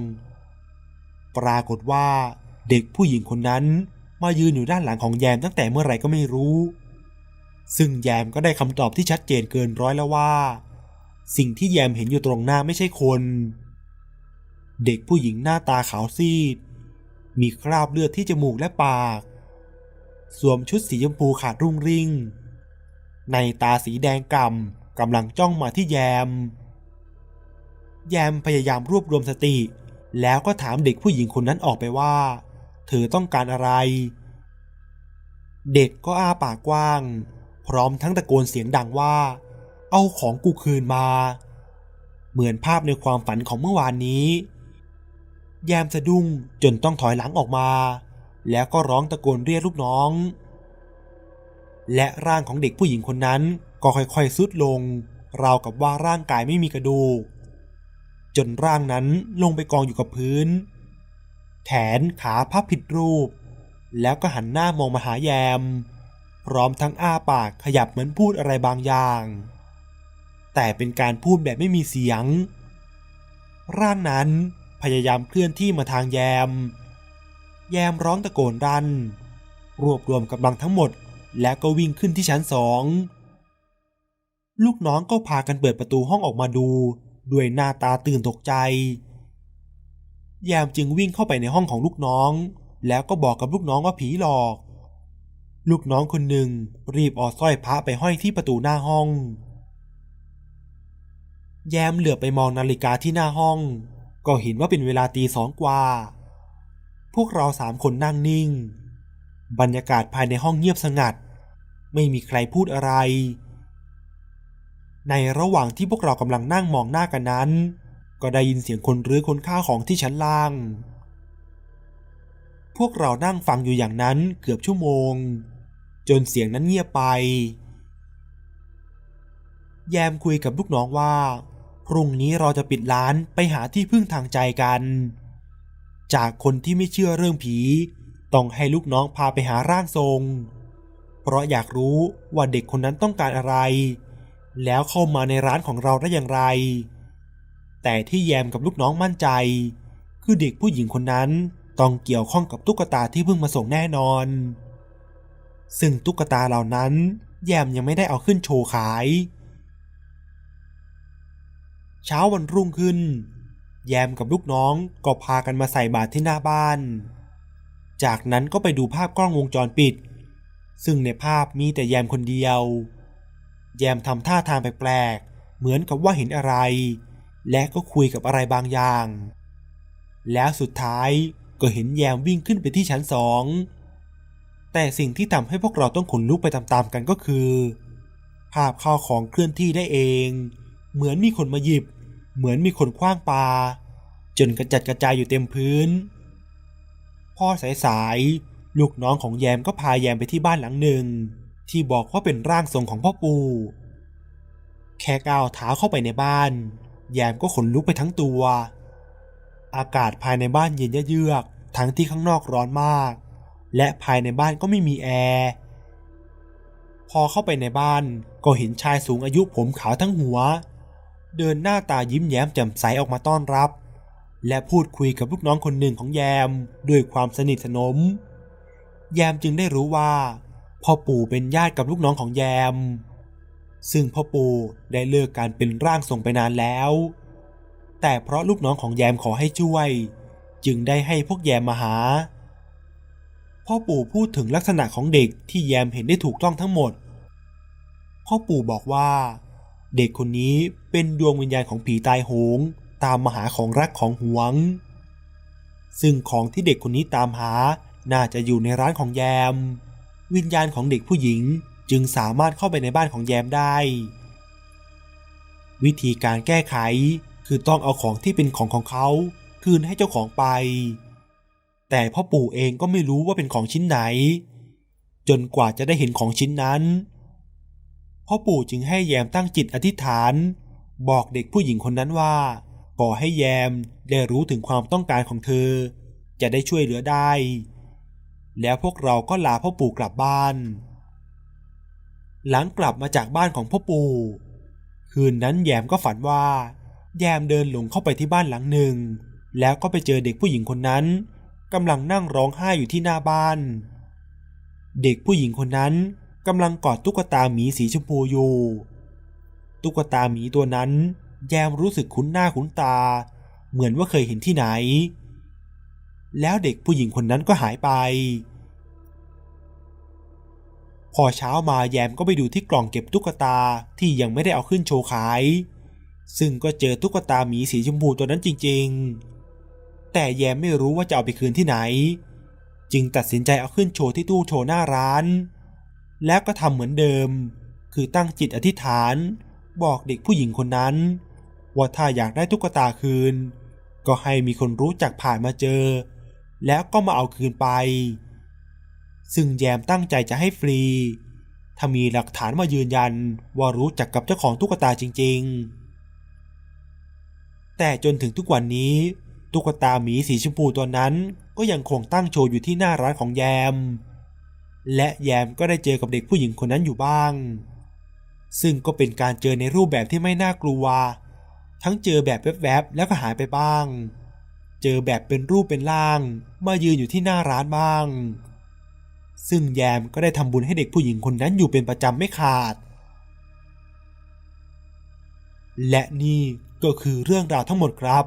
S1: ปรากฏว่าเด็กผู้หญิงคนนั้นมายืนอยู่ด้านหลังของแยมตั้งแต่เมื่อไหร่ก็ไม่รู้ ซึ่งแยมก็ได้คำตอบที่ชัดเจนเกินร้อยแล้วว่า สิ่งที่แยมเห็นอยู่ตรงหน้าไม่ใช่คน เด็กผู้หญิงหน้าตาขาวซีด มีคราบเลือดที่จมูกและปาก สวมชุดสีชมพูขาดรุ่งริ่ง ในตาสีแดงก่ำกำลังจ้องมาที่แยม แยมพยายามรวบรวมสติ แล้วก็ถามเด็กผู้หญิงคนนั้นออกไปว่า เธอต้องการอะไร เด็กก็อ้าปากกว้าง พร้อมทั้งตะโกนเสียงดังว่า เอาของกูคืนมา เหมือนภาพในความฝันของเมื่อวานนี้ แยมสะดุ้งจนต้องถอยหลังออกมา แล้วก็ร้องตะโกนเรียกลูกน้อง และร่างของเด็กผู้หญิงคนนั้นก็ค่อยๆซุดลง ราวกับว่าร่างกายไม่มีกระดูก จนร่างนั้นลงไปกองอยู่กับพื้น แขนขาพับผิดรูป แล้วก็หันหน้ามองมาหาแยม พร้อมทั้งอ้าปากขยับเหมือนพูดอะไรบางอย่าง แต่เป็นการพูดแบบไม่มีเสียง ร่างนั้น พยายามเคลื่อนที่มาทางแยม แยมร้องตะโกนรัน รวบรวมกำลังทั้งหมด แล้วก็วิ่งขึ้นที่ชั้นสองลูกน้องก็พากันเปิดประตูห้องออกมาดู ด้วยหน้าตาตื่นตกใจ แยมจึงวิ่งเข้าไปในห้องของลูกน้อง แล้วก็บอกกับลูกน้องว่าผีหลอก ลูกน้องคนหนึ่งรีบเอาสร้อยพระไปห้อยที่ประตูหน้าห้อง แยมเหลือไปมองนาฬิกาที่หน้าห้อง ก็เห็นว่าเป็นเวลาตีสองกว่า พวกเราสามคนนั่งนิ่ง บรรยากาศภายในห้องเงียบสงัด ไม่มีใครพูดอะไร ในระหว่างที่พวกเรากำลังนั่งมองหน้ากันนั้น ก็ได้ยินเสียงคนรื้อคนข้าของที่ชั้นล่าง พวกเรานั่งฟังอยู่อย่างนั้นเกือบชั่วโมง จนเสียงนั้นเงียบไป แยมคุยกับลูกน้องว่า พรุ่งนี้เราจะปิดร้านไปหาที่พึ่งทางใจกัน จากคนที่ไม่เชื่อเรื่องผี ต้องให้ลูกน้องพาไปหาร่างทรง เพราะอยากรู้ว่าเด็กคนนั้นต้องการอะไร แล้วเข้ามาในร้านของเราได้อย่างไร แต่ที่แยมกับลูกน้องมั่นใจ คือเด็กผู้หญิงคนนั้นต้องเกี่ยวข้องกับตุ๊กตาที่เพิ่งมาส่งแน่นอน ซึ่งตุ๊กตาเหล่านั้น แยมยังไม่ได้เอาขึ้นโชว์ขาย เช้าวันรุ่งขึ้น แยมกับลูกน้องก็พากันมาใส่บาตรที่หน้าบ้าน จากนั้นก็ไปดูภาพกล้องวงจรปิด ซึ่งในภาพมีแต่แยมคนเดียว แยมทำท่าทางแปลกๆ เหมือนกับว่าเห็นอะไร และก็คุยกับอะไรบางอย่าง แล้วสุดท้ายก็เห็นแยมวิ่งขึ้นไปที่ชั้นสอง แต่สิ่งที่ทำให้พวกเราต้องขนลุกไปตามๆกันก็คือ ภาพข้าวของเคลื่อนที่ได้เอง เหมือนมีคนมาหยิบ เหมือนมีคนคว้างปลา จนกระจัดกระจายอยู่เต็มพื้น พ่อสายๆลูกน้องของแยมก็พาแยมไปที่บ้านหลังหนึ่ง ที่บอกว่าเป็นร่างทรงของพ่อปู่แค่ก้าวเท้าเข้าไปในบ้าน แยมก็ขนลุกไปทั้งตัว อากาศภายในบ้านเย็นเยือก ทั้งที่ข้างนอกร้อนมาก และภายในบ้านก็ไม่มีแอร์พอเข้าไปในบ้านก็เห็นชายสูงอายุผมขาวทั้งหัว เดินหน้าตายิ้มแย้มแจ่มใสออกมาต้อนรับ และพูดคุยกับลูกน้องคนหนึ่งของแยมด้วยความสนิทสนม แยมจึงได้รู้ว่าพ่อปู่เป็นญาติกับลูกน้องของแยม ซึ่งพ่อปู่ได้เลิกการเป็นร่างทรงไปนานแล้ว แต่เพราะลูกน้องของแยมขอให้ช่วย จึงได้ให้พวกแยมมาหา พ่อปู่พูดถึงลักษณะของเด็กที่แยมเห็นได้ถูกต้องทั้งหมด พ่อปู่บอกว่า เด็กคนนี้เป็นดวงวิญญาณของผีตายโหง ตามมาหาของรักของหวง ซึ่งของที่เด็กคนนี้ตามหาน่าจะอยู่ในร้านของแยม วิญญาณของเด็กผู้หญิงจึงสามารถเข้าไปในบ้านของแยมได้ วิธีการแก้ไขคือต้องเอาของที่เป็นของของเขา คืนให้เจ้าของไป แต่พ่อปู่เองก็ไม่รู้ว่าเป็นของชิ้นไหน จนกว่าจะได้เห็นของชิ้นนั้น พ่อปู่จึงให้แยมตั้งจิตอธิษฐาน บอกเด็กผู้หญิงคนนั้นว่าขอให้แยมได้รู้ถึงความต้องการของเธอ จะได้ช่วยเหลือได้ แล้วพวกเราก็ลาพ่อปู่กลับบ้าน หลังกลับมาจากบ้านของพ่อปู่ คืนนั้นแยมก็ฝันว่า แยมเดินหลงเข้าไปที่บ้านหลังหนึ่ง แล้วก็ไปเจอเด็กผู้หญิงคนนั้นกำลังนั่งร้องไห้อยู่ที่หน้าบ้าน เด็กผู้หญิงคนนั้น กำลังกอดตุ๊กตาหมีสีชมพูอยู่ ตุ๊กตาหมีตัวนั้น แยมรู้สึกคุ้นหน้าคุ้นตา เหมือนว่าเคยเห็นที่ไหน แล้วเด็กผู้หญิงคนนั้นก็หายไป พอเช้ามาแยมก็ไปดูที่กล่องเก็บตุ๊กตาที่ยังไม่ได้เอาขึ้นโชว์ขาย ซึ่งก็เจอตุ๊กตาหมีสีชมพูตัวนั้นจริง ๆ แต่แยมไม่รู้ว่าจะเอาไปคืนที่ไหน จึงตัดสินใจเอาขึ้นโชว์ที่ตู้โชว์หน้าร้าน แล้วก็ทำเหมือนเดิม คือตั้งจิตอธิษฐาน บอกเด็กผู้หญิงคนนั้น ว่าถ้าอยากได้ตุ๊กตาคืน ก็ให้มีคนรู้จักผ่านมาเจอ แล้วก็มาเอาคืนไป ซึ่งแยมตั้งใจจะให้ฟรี ถ้ามีหลักฐานมายืนยันว่ารู้จักกับเจ้าของตุ๊กตาจริง ๆ แต่จนถึงทุกวันนี้ตุ๊กตาหมีสีชมพูตัวนั้นก็ยังคงตั้งโชว์อยู่ที่หน้าร้านของแยม และแยมก็ได้เจอกับเด็กผู้หญิงคนนั้นอยู่บ้าง ซึ่งก็เป็นการเจอในรูปแบบที่ไม่น่ากลัว ทั้งเจอแบบแวบๆแล้วก็หายไปบ้าง เจอแบบเป็นรูปเป็นร่าง มายืนอยู่ที่หน้าร้านบ้าง ซึ่งแยมก็ได้ทำบุญให้เด็กผู้หญิงคนนั้นอยู่เป็นประจำไม่ขาด และนี่ก็คือเรื่องราวทั้งหมดครับ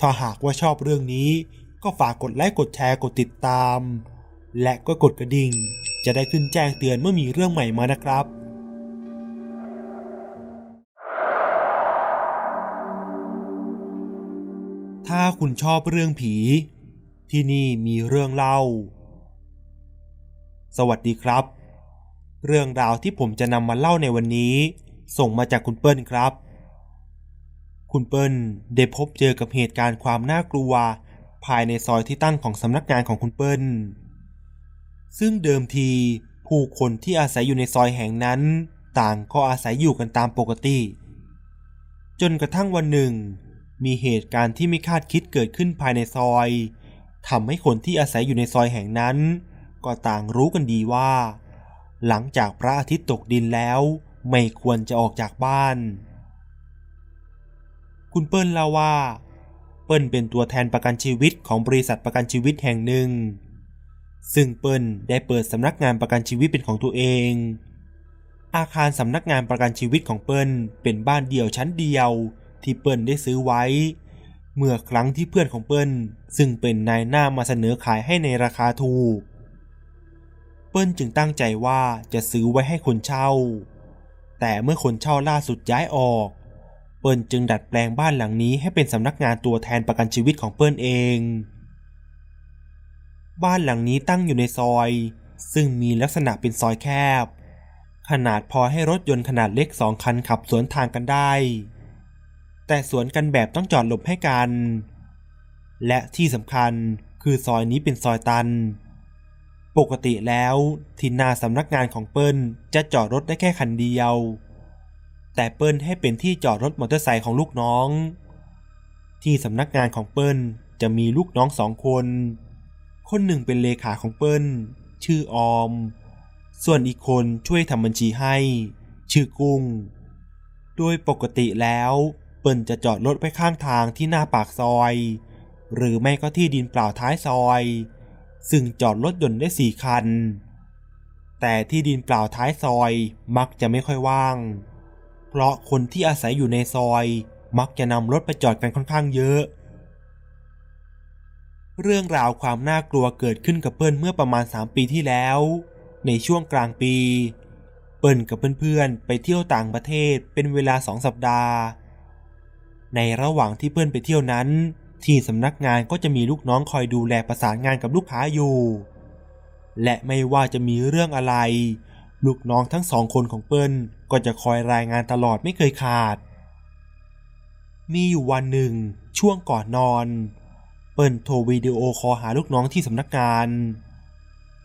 S1: ถ้าหากว่าชอบเรื่องนี้ก็ฝากกดไลค์กดแชร์กดติดตาม และก็กดกระดิ่ง จะได้ขึ้นแจ้งเตือนเมื่อมีเรื่องใหม่มานะครับ ถ้าคุณชอบเรื่องผี ที่นี่มีเรื่องเล่า สวัสดีครับ เรื่องราวที่ผมจะนำมาเล่าในวันนี้ ส่งมาจากคุณเปิ้ลครับ คุณเปิ้ลได้พบเจอกับเหตุการณ์ความน่ากลัว ภายในซอยที่ตั้งของสำนักงานของคุณเปิ้ล ซึ่งเดิมทีผู้คนที่อาศัยอยู่ในซอยแห่งนั้น ต่างก็อาศัยอยู่กันตามปกติ จนกระทั่งวันหนึ่ง มีเหตุการณ์ที่ไม่คาดคิดเกิดขึ้นภายในซอยทำให้คนที่อาศัยอยู่ในซอยแห่งนั้น ก็ต่างรู้กันดีว่า หลังจากพระอาทิตย์ตกดินแล้ว ไม่ควรจะออกจากบ้าน คุณเปิ้ลเล่าว่า เปิ้ลเป็นตัวแทนประกันชีวิตของบริษัทประกันชีวิตแห่งหนึ่ง ซึ่งเปิ้ลได้เปิดสำนักงานประกันชีวิตเป็นของตัวเอง อาคารสำนักงานประกันชีวิตของเปิ้ลเป็นบ้านเดี่ยวชั้นเดียวที่เปิ้ลได้ซื้อไว้ เมื่อครั้งที่เพื่อนของเปิ้ลซึ่งเป็นนายหน้ามาเสนอขายให้ในราคาถูก เปิ้ลจึงตั้งใจว่าจะซื้อไว้ให้คนเช่า แต่เมื่อคนเช่าล่าสุดย้ายออก เปิ้ลจึงดัดแปลงบ้านหลังนี้ให้เป็นสำนักงานตัวแทนประกันชีวิตของเปิ้ลเอง บ้านหลังนี้ตั้งอยู่ในซอย ซึ่งมีลักษณะเป็นซอยแคบ ขนาดพอให้รถยนต์ขนาดเล็กสองคันขับสวนทางกันได้ แต่สวนกันแบบต้องจอดหลบให้กัน และที่สำคัญคือซอยนี้เป็นซอยตัน ปกติแล้วที่หน้าสำนักงานของเปิ้ลจะจอดรถได้แค่คันเดียว แต่เปิ้ลให้เป็นที่จอดรถมอเตอร์ไซค์ของลูกน้อง ที่สำนักงานของเปิ้ลจะมีลูกน้องสองคน คนหนึ่งเป็นเลขาของเปิ้ล ชื่อออม ส่วนอีกคนช่วยทำบัญชีให้ ชื่อกุ้ง โดยปกติแล้วเปิ้ลจะจอดรถไว้ข้างทางที่หน้าปากซอย หรือไม่ก็ที่ดินเปล่าท้ายซอย ซึ่งจอดรถยนต์ได้สี่คัน แต่ที่ดินเปล่าท้ายซอยมักจะไม่ค่อยว่าง เพราะคนที่อาศัยอยู่ในซอยมักจะนำรถไปจอดกันค่อนข้างเยอะ เรื่องราวความน่ากลัวเกิดขึ้นกับเปิ้ลเมื่อประมาณ 3 ปีที่แล้ว ในช่วงกลางปี เปิ้ลกับเพื่อนๆ ไปเที่ยวต่างประเทศเป็นเวลาสองสัปดาห์ ในระหว่างที่เปิ้ลไปเที่ยวนั้น ที่สำนักงานก็จะมีลูกน้องคอยดูแลประสานงานกับลูกค้าอยู่ และไม่ว่าจะมีเรื่องอะไร ลูกน้องทั้งสองคนของเปิ้ลก็จะคอยรายงานตลอดไม่เคยขาด มีอยู่วันหนึ่งช่วงก่อนนอนเปิ้ลโทรวิดีโอคอหาลูกน้องที่สำนักงาน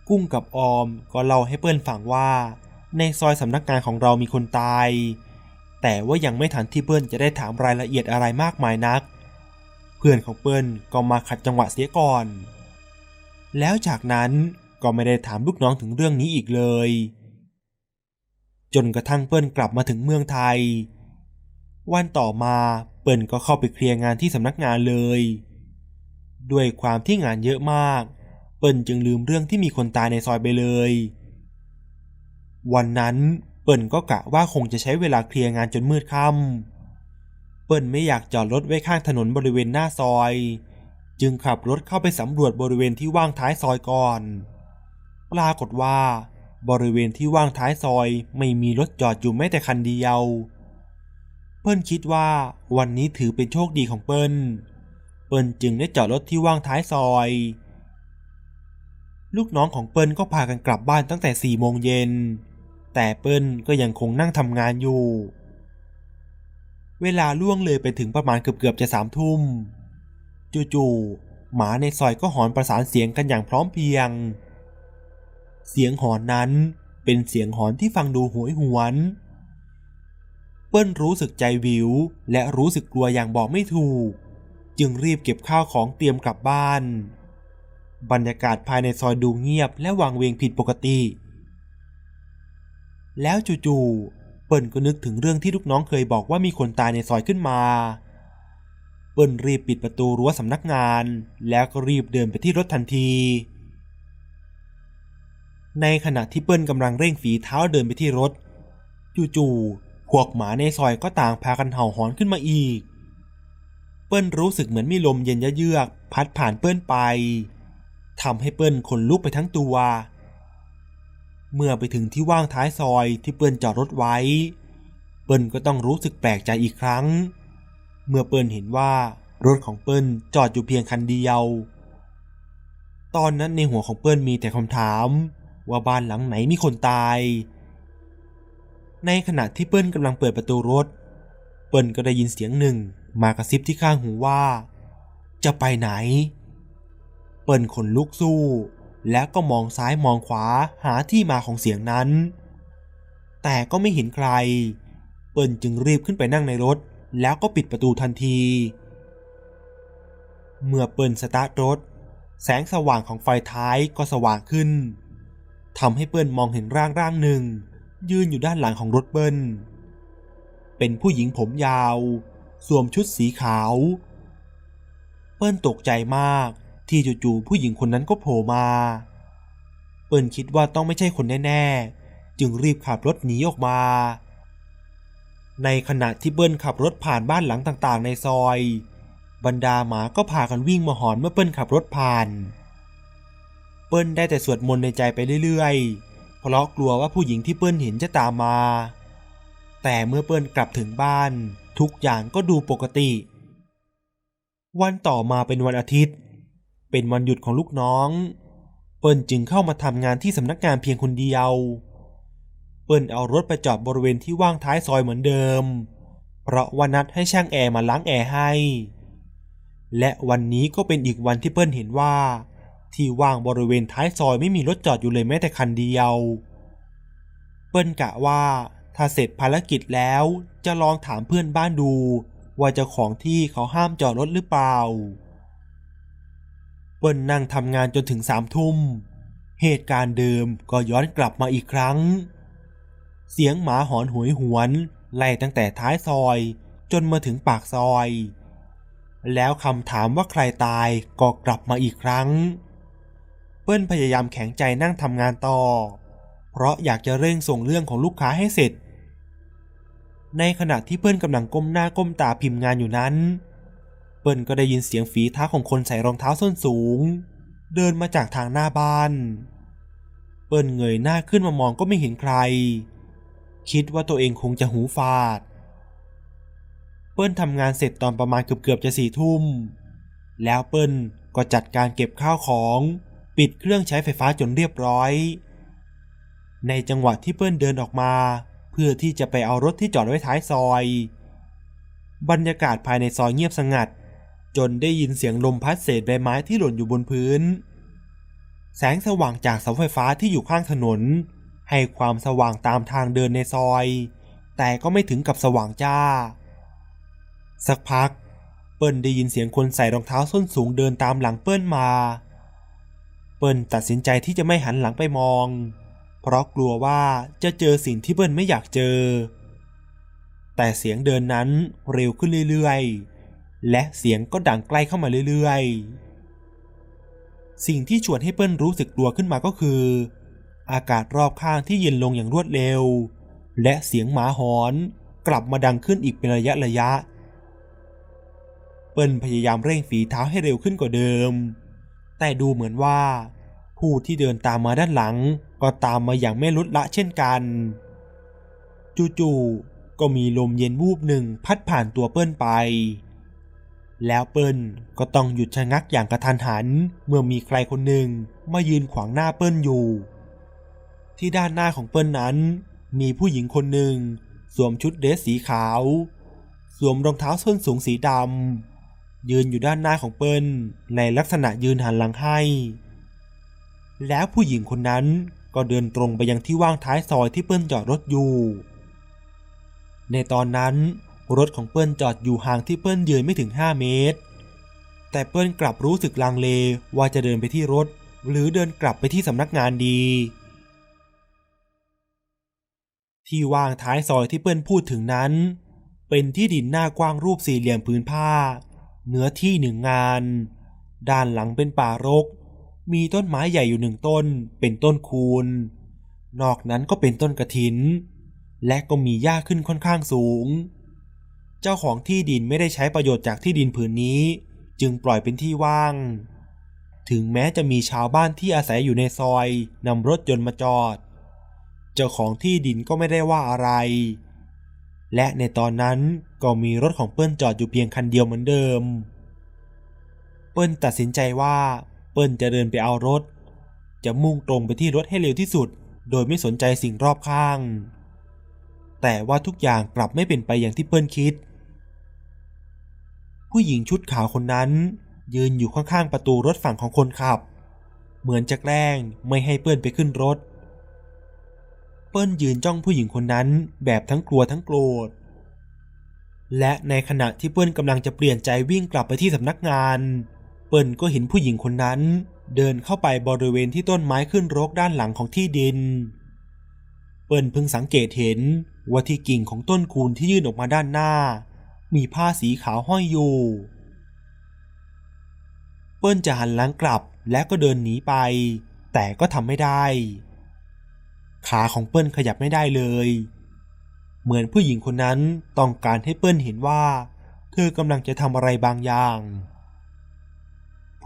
S1: กุ้งกับออมก็เล่าให้เปิ้ลฟังว่า ในซอยสำนักงานของเรามีคนตาย แต่ว่ายังไม่ทันที่เปิ้ลจะได้ถามรายละเอียดอะไรมากมายนัก เพื่อนของเปิ้ลก็มาขัดจังหวะเสียก่อน แล้วจากนั้นก็ไม่ได้ถามลูกน้องถึงเรื่องนี้อีกเลย จนกระทั่งเปิ้ลกลับมาถึงเมืองไทย วันต่อมาเปิ้ลก็เข้าไปเคลียร์งานที่สำนักงานเลย ด้วยความที่งานเยอะมาก เปิ้ลจึงลืมเรื่องที่มีคนตายในซอยไปเลย วันนั้นเปิ้ลก็กะว่าคงจะใช้เวลาเคลียร์งานจนมืดค่ำเปิ้ลไม่อยากจอดรถไว้ข้างถนนบริเวณหน้าซอย จึงขับรถเข้าไปสำรวจบริเวณที่ว่างท้ายซอยก่อน ปรากฏว่าบริเวณที่ว่างท้ายซอยไม่มีรถจอดอยู่แม้แต่คันเดียว เปิ้ลคิดว่าวันนี้ถือเป็นโชคดีของเปิ้ล เปิ้ลจึงได้จอดรถที่ว่างท้ายซอย ลูกน้องของเปิ้ลก็พากันกลับบ้านตั้งแต่สี่โมงเย็น แต่เปิ้ลก็ยังคงนั่งทำงานอยู่ เวลาล่วงเลยไปถึงประมาณเกือบๆจะสามทุ่ม จู่ๆหมาในซอยก็หอนประสานเสียงกันอย่างพร้อมเพรียง เสียงหอนนั้นเป็นเสียงหอนที่ฟังดูโหยหวน เปิ้ลรู้สึกใจวิวและรู้สึกกลัวอย่างบอกไม่ถูก จึงรีบเก็บข้าวของเตรียมกลับบ้าน บรรยากาศภายในซอยดูเงียบและวางเวงผิดปกติ แล้วจู่ๆเปิ้ลก็นึกถึงเรื่องที่ลูกน้องเคยบอกว่ามีคนตายในซอยขึ้นมาเปิ้ลรีบปิดประตูรั้วสำนักงาน แล้วก็รีบเดินไปที่รถทันทีในขณะที่เปิ้ลกำลังเร่งฝีเท้าเดินไปที่รถ จู่ๆ พวกหมาในซอยก็ต่างพากันเห่าหอนขึ้นมาอีก เปิ้ลรู้สึกเหมือนมีลมเย็นเยือกพัดผ่านเปิ้ลไปทำให้เปิ้ลขนลุกไปทั้งตัว เมื่อไปถึงที่ว่างท้ายซอยที่เปิ้ลจอดรถไว้ เปิ้ลก็ต้องรู้สึกแปลกใจอีกครั้ง เมื่อเปิ้ลเห็นว่ารถของเปิ้ลจอดอยู่เพียงคันเดียว ตอนนั้นในหัวของเปิ้ลมีแต่คำถามว่าบ้านหลังไหนมีคนตาย ในขณะที่เปิ้ลกำลังเปิดประตูรถ เปิ้ลก็ได้ยินเสียงหนึ่ง มากระซิบที่ข้างหูว่า จะไปไหน เปิ้ลขนลุกสู้ แล้วก็มองซ้ายมองขวาหาที่มาของเสียงนั้น แต่ก็ไม่เห็นใคร เปิ้ลจึงรีบขึ้นไปนั่งในรถ แล้วก็ปิดประตูทันที เมื่อเปิ้ลสตาร์ทรถ แสงสว่างของไฟท้ายก็สว่างขึ้นทำให้เปิ้ลมองเห็นร่างร่างหนึ่ง ยืนอยู่ด้านหลังของรถเปิ้ลเป็นผู้หญิงผมยาว สวมชุดสีขาว เปิ้ลตกใจมากที่จู่ๆผู้หญิงคนนั้นก็โผล่มา เปิ้ลคิดว่าต้องไม่ใช่คนแน่ๆ จึงรีบขับรถหนีออกมา ในขณะที่เปิ้ลขับรถผ่านบ้านหลังต่างๆ ในซอย บรรดาหมาก็พากันวิ่งมาหอนเมื่อเปิ้ลขับรถผ่าน เปิ้ลได้แต่สวดมนต์ในใจไปเรื่อยๆ เพราะกลัวว่าผู้หญิงที่เปิ้ลเห็นจะตามมา แต่เมื่อเปิ้ลกลับถึงบ้าน ทุกอย่างก็ดูปกติ วันต่อมาเป็นวันอาทิตย์ เป็นวันหยุดของลูกน้อง เปิ้ลจึงเข้ามาทำงานที่สำนักงานเพียงคนเดียว เปิ้ลเอารถไปจอดบริเวณที่ว่างท้ายซอยเหมือนเดิม เพราะวันนัดให้ช่างแอร์มาล้างแอร์ให้ และวันนี้ก็เป็นอีกวันที่เปิ้ลเห็นว่า ที่ว่างบริเวณท้ายซอยไม่มีรถจอดอยู่เลยแม้แต่คันเดียว เปิ้ลกะว่า ถ้าเสร็จภารกิจแล้วจะลองถามเพื่อนบ้านดู ว่าเจ้าของที่เขาห้ามจอดรถหรือเปล่า เปิ้ลนั่งทำงานจนถึงสามทุ่ม เหตุการณ์เดิมก็ย้อนกลับมาอีกครั้ง เสียงหมาหอนหวยหวน ไล่ตั้งแต่ท้ายซอยจนมาถึงปากซอย แล้วคำถามว่าใครตายก็กลับมาอีกครั้ง เปิ้ลพยายามแข็งใจนั่งทำงานต่อ เพราะอยากจะเร่งส่งเรื่องของลูกค้าให้เสร็จ ในขณะที่เปิ้ลกำลังก้มหน้าก้มตาพิมพ์งานอยู่นั้น เปิ้ลก็ได้ยินเสียงฝีเท้าของคนใส่รองเท้าส้นสูง เดินมาจากทางหน้าบ้าน เปิ้ลเงยหน้าขึ้นมามองก็ไม่เห็นใคร คิดว่าตัวเองคงจะหูฟาด เปิ้ลทำงานเสร็จตอนประมาณเกือบๆจะสี่ทุ่ม แล้วเปิ้ลก็จัดการเก็บข้าวของปิดเครื่องใช้ไฟฟ้าจนเรียบร้อย ในจังหวะที่เปิ้ลเดินออกมา พื่อที่จะไปเอารถที่จอดไว้ท้ายซอย บรรยากาศภายในซอยเงียบสงัด จนได้ยินเสียงลมพัดเศษใบไม้ที่หล่นอยู่บนพื้น แสงสว่างจากเสาไฟฟ้าที่อยู่ข้างถนน ให้ความสว่างตามทางเดินในซอย แต่ก็ไม่ถึงกับสว่างจ้า สักพัก เปิ้ลได้ยินเสียงคนใส่รองเท้าส้นสูงเดินตามหลังเปิ้ลมา เปิ้ลตัดสินใจที่จะไม่หันหลังไปมอง เพราะกลัวว่าจะเจอสิ่งที่เปิ้ลไม่อยากเจอ แต่เสียงเดินนั้นเร็วขึ้นเรื่อยๆ และเสียงก็ดังใกล้เข้ามาเรื่อยๆ สิ่งที่ชวนให้เปิ้ลรู้สึกกลัวขึ้นมาก็คือ อากาศรอบข้างที่เย็นลงอย่างรวดเร็ว และเสียงหมาหอนกลับมาดังขึ้นอีกเป็นระยะระยะ เปิ้ลพยายามเร่งฝีเท้าให้เร็วขึ้นกว่าเดิม แต่ดูเหมือนว่า ผู้ที่เดินตามมาด้านหลัง ก็ตามมาอย่างไม่ลดละเช่นกัน จู่ๆก็มีลมเย็นวูบหนึ่งพัดผ่านตัวเปิ้ลไป แล้วเปิ้ลก็ต้องหยุดชะงักอย่างกระทันหัน เมื่อมีใครคนหนึ่งมายืนขวางหน้าเปิ้ลอยู่ ที่ด้านหน้าของเปิ้ลนั้น มีผู้หญิงคนหนึ่ง สวมชุดเดรสสีขาว สวมรองเท้าส้นสูงสีดำยืนอยู่ด้านหน้าของเปิ้ลในลักษณะยืนหันหลังให้แล้วผู้หญิงคนนั้น ก็เดินตรงไปยังที่ว่างท้ายซอยที่เปิ้ลจอดรถอยู่ ในตอนนั้นรถของเปิ้ลจอดอยู่ห่างที่เปิ้ลยืนไม่ถึง 5 เมตร แต่เปิ้ลกลับรู้สึกลังเลว่าจะเดินไปที่รถ หรือเดินกลับไปที่สำนักงานดี ที่ว่างท้ายซอยที่เปิ้ลพูดถึงนั้น เป็นที่ดินหน้ากว้างรูปสี่เหลี่ยมพื้นผ้า เนื้อที่หนึ่งงาน ด้านหลังเป็นป่ารก มีต้นไม้ใหญ่อยู่หนึ่งต้น เป็นต้นคูน นอกนั้นก็เป็นต้นกระถิน และก็มีหญ้าขึ้นค่อนข้างสูง เจ้าของที่ดินไม่ได้ใช้ประโยชน์จากที่ดินผืนนี้ จึงปล่อยเป็นที่ว่าง ถึงแม้จะมีชาวบ้านที่อาศัยอยู่ในซอยนำรถยนต์มาจอด เจ้าของที่ดินก็ไม่ได้ว่าอะไร และในตอนนั้นก็มีรถของเปิ้ลจอดอยู่เพียงคันเดียวเหมือนเดิม เปิ้ลตัดสินใจว่า ปิ้ลจะเดินไปเอารถ จะมุ่งตรงไปที่รถให้เร็วที่สุด โดยไม่สนใจสิ่งรอบข้าง แต่ว่าทุกอย่างกลับไม่เป็นไปอย่างที่เปิ้ลคิด ผู้หญิงชุดขาวคนนั้น ยืนอยู่ข้างๆประตูรถฝั่งของคนขับ เหมือนจะแกล้งไม่ให้เปิ้ลไปขึ้นรถ เปิ้ลยืนจ้องผู้หญิงคนนั้นแบบทั้งกลัวทั้งโกรธและในขณะที่เปิ้ลกำลังจะเปลี่ยนใจวิ่งกลับไปที่สำนักงาน เปิ้ลก็เห็นผู้หญิงคนนั้น เดินเข้าไปบริเวณที่ต้นไม้ขึ้นรกด้านหลังของที่ดิน เปิ้ลเพิ่งสังเกตเห็นว่าที่กิ่งของต้นคูนที่ยื่นออกมาด้านหน้า มีผ้าสีขาวห้อยอยู่ เปิ้ลจะหันหลังกลับและก็เดินหนีไป แต่ก็ทำไม่ได้ ขาของเปิ้ลขยับไม่ได้เลย เหมือนผู้หญิงคนนั้นต้องการให้เปิ้ลเห็นว่า เธอกำลังจะทำอะไรบางอย่าง